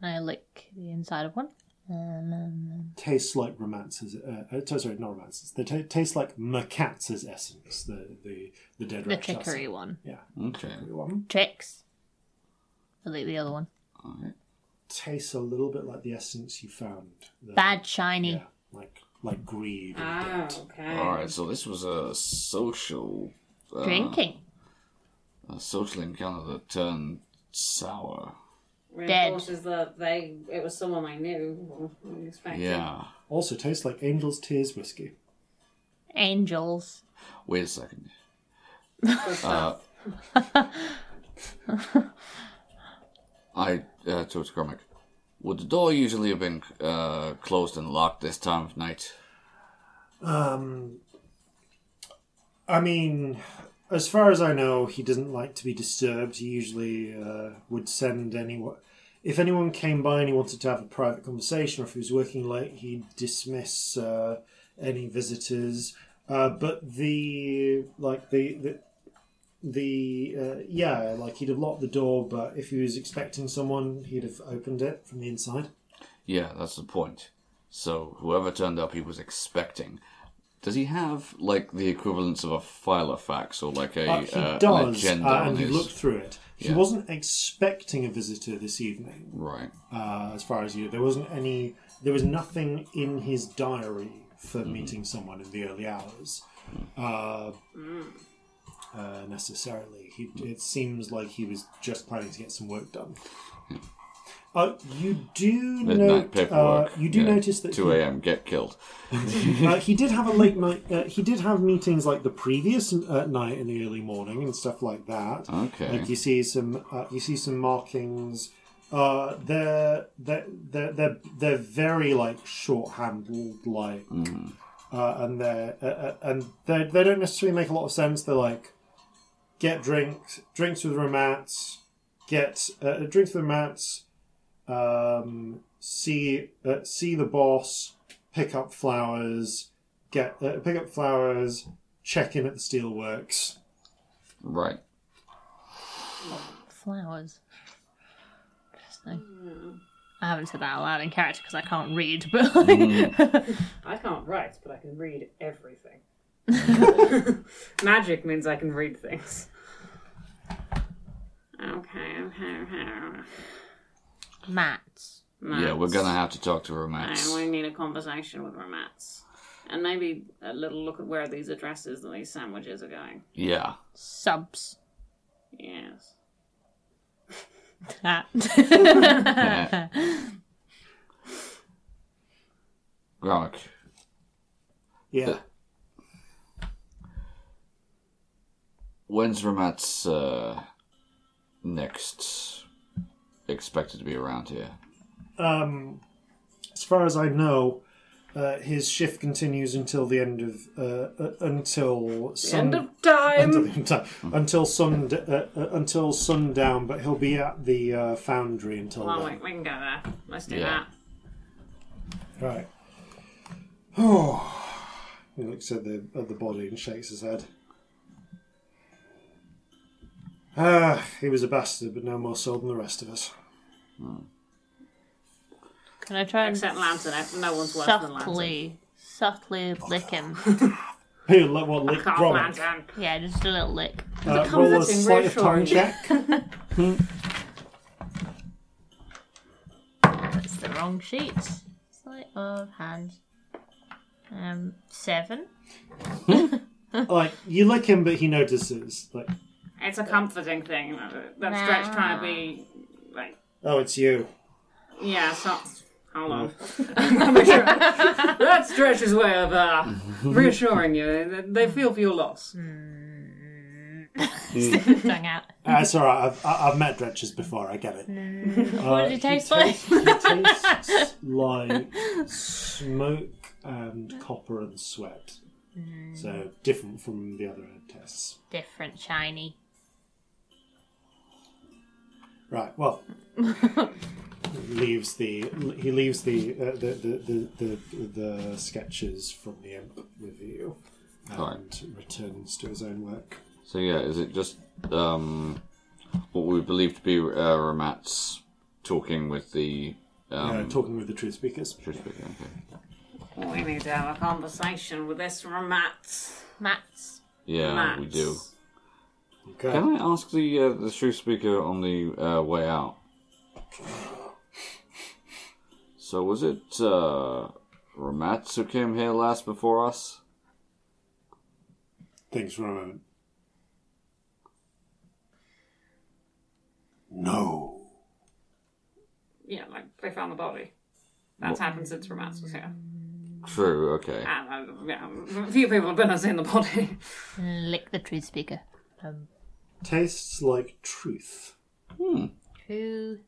Can I lick the inside of one? Um, Tastes like romances. Uh, uh, sorry, not romances. They ta taste like Mercatz's essence, the the the dead the Rakshasa. trickery one. Yeah, Okay. one. Tricks. I lick the other one. Alright. Tastes a little bit like the essence you found. The- Bad shiny. Yeah, like like greed. and Ah, debt. okay. Alright, so this was a social uh, Drinking. a social encounter that turned sour. Reinforces that they it was someone I knew. I expected. Yeah. Also tastes like Angel's Tears whiskey. Angels. Wait a second. Good stuff. I uh, talked to Cormac. Would the door usually have been uh, closed and locked this time of night? Um, I mean, as far as I know, he doesn't like to be disturbed. He usually uh, would send anyone. If anyone came by and he wanted to have a private conversation, or if he was working late, he'd dismiss uh, any visitors. Uh, but the like the the the uh, yeah, like he'd have locked the door. But if he was expecting someone, he'd have opened it from the inside. Yeah, that's the point. So whoever turned up, he was expecting. Does he have like the equivalence of a file of filofax or like a Uh, he uh, does, agenda uh, and you his? looked through it. He Yeah. wasn't expecting a visitor this evening, Right. uh, as far as you. There wasn't any. There was nothing in his diary for Mm-hmm. meeting someone in the early hours. Uh, uh, necessarily, he, it seems like he was just planning to get some work done. Uh, you do Midnight note. Uh, you do Yeah. notice that two a.m. Get killed. uh, he did have a late night. Uh, he did have meetings like the previous uh, night in the early morning and stuff like that. Okay. Like you see some, uh, you see some markings. Uh, they're they're they're they're, they're very like short-handled, like, uh, and they're and they they don't necessarily make a lot of sense. They're like, get drinks, drinks with romance, get uh, drinks with romance, um, see uh, see the boss, pick up flowers, get uh, pick up flowers, check in at the steelworks. Right. Flowers. Interesting. I haven't said that out loud in character because I can't read, but like, I can't write, but I can read everything. Magic means I can read things. Okay, okay, okay. Mats. Yeah, we're gonna have to talk to Romats. And we need a conversation with Romance. And maybe a little look at where these addresses and these sandwiches are going. Yeah. Subs. Yes. That. Gromik, Yeah. when's Romance uh, next expected to be around here? Um, as far as I know, uh, his shift continues until the end of uh, uh, until sun, End of time! until, the end of time. until sun uh, uh, until sundown. But he'll be at the uh, foundry until Well, we, then. we can go there. Let's do Yeah. that. Right. Oh. He looks at the at the body and shakes his head. Ah, he was a bastard, but no more so than the rest of us. Can I try and Except Lantern. No one's worse than Lantern. subtly, subtly lick him? Hey, let what lick Cough, Gromit. Lantern. Yeah, just a little lick. Uh, roll a comforting, sleight of tongue reassuring. check. That's the wrong sheet. Sleight of hand. Um, seven. like you lick him, but he notices. Like, It's a comforting thing. That Stretch trying to be like, oh, it's you. yeah, it's not. Hold on. Make sure- That Stretch's way of uh, reassuring you. They feel for your loss. Tongue out. Uh, it's all right. I've, I- I've met dretches before. I get it. Uh, What did he taste like? tastes- he tastes like smoke and copper and sweat. So different from the other tests. Different, shiny. Right. Well, leaves the he leaves the uh, the, the, the the the sketches from the imp with you and Right. returns to his own work. So yeah, is it just um, what we believe to be uh, Romance talking with the um, uh, talking with the truth speakers. truth speaker? Okay. We need to have a conversation with this Ramat. Mats. Yeah, we Mats. Do. Okay. Can I ask the uh, the truth speaker on the uh, way out? So was it uh, Romance who came here last before us? Thanks for a moment. No. Yeah, like they found the body. That's happened since Ramat was here. True. Okay. And uh, yeah, a few people have been seen the body. Lick the truth speaker. Um, Tastes like truth. true.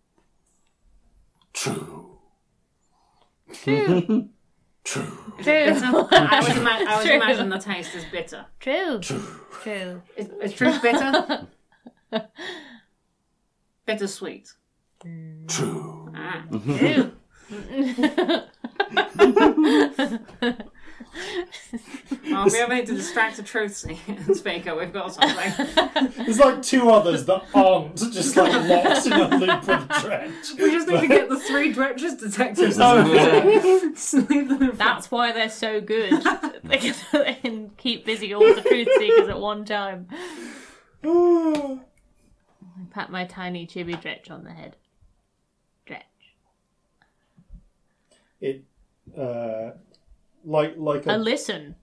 True. True. True. True. I would, ima- I would True. imagine the taste is bitter. True. True. Is, is truth bitter? Bittersweet. True. Ah. True. Well, we are need to distract the truth speaker. We've got something. There's like two others that aren't just like locked in a loop with Dretch. We just need to get the three Dretches detectives. Oh, Just leave them in front. That's why they're so good. they, can, they can keep busy all the truth seekers at one time. I pat my tiny chibi Dretch on the head. Dretch. it, uh, like like a listen.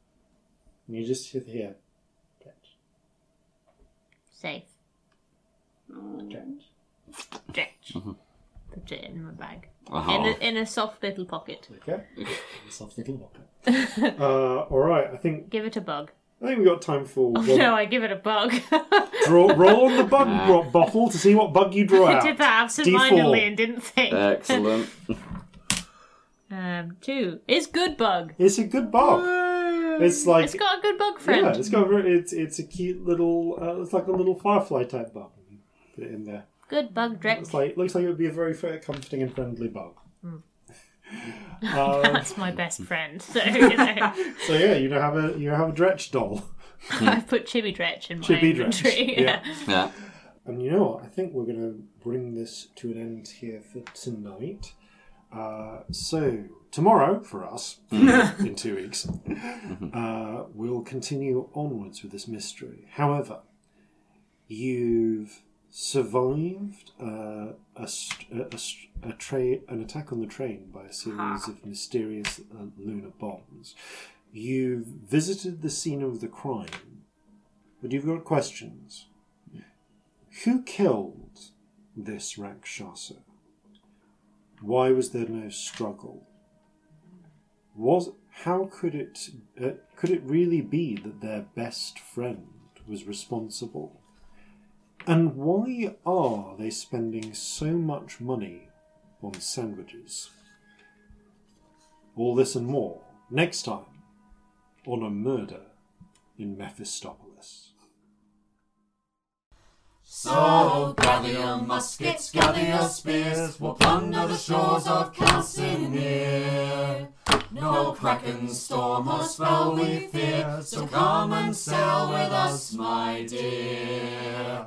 you just sit here. Dretch. Safe. Dredge. Dretch. The put it in my bag. Uh-huh. In, a, in a soft little pocket. Okay. Soft little pocket. uh, all right. I think Give it a bug. I think we got time for Oh one. no, I give it a bug. Draw, roll on the bug ro- bottle to see what bug you draw I out. did that absentmindedly D4. and didn't think. Excellent. Um, two. It's good bug. It's a good bug. It's like It's got a good bug friend. yeah, it's got a very, it's it's a cute little. Uh, it's like a little firefly type bug. Put it in there. Good bug Drek. It's like looks like it would be a very fair, comforting and friendly bug. Hmm. um, That's my best friend. So you know, so yeah, you have a you have a Dretch doll. I've put Chibi Dretch in my Chibi Dretch, inventory. yeah. Yeah. And you know what? I think we're going to bring this to an end here for tonight. Uh, so, tomorrow, for us, in two weeks, uh, we'll continue onwards with this mystery. However, you've survived uh, a, a, a tra- an attack on the train by a series of mysterious uh, lunar bombs. You've visited the scene of the crime, but you've got questions. Who killed this Rakshasa? Why was there no struggle? Was how could it uh, could it really be that their best friend was responsible? And why are they spending so much money on sandwiches? All this and more next time on a murder in Mephistopolis. So gather your muskets, gather your spears, we'll plunder the shores of Calcinear. No kraken, storm, or spell we fear, so come and sail with us, my dear.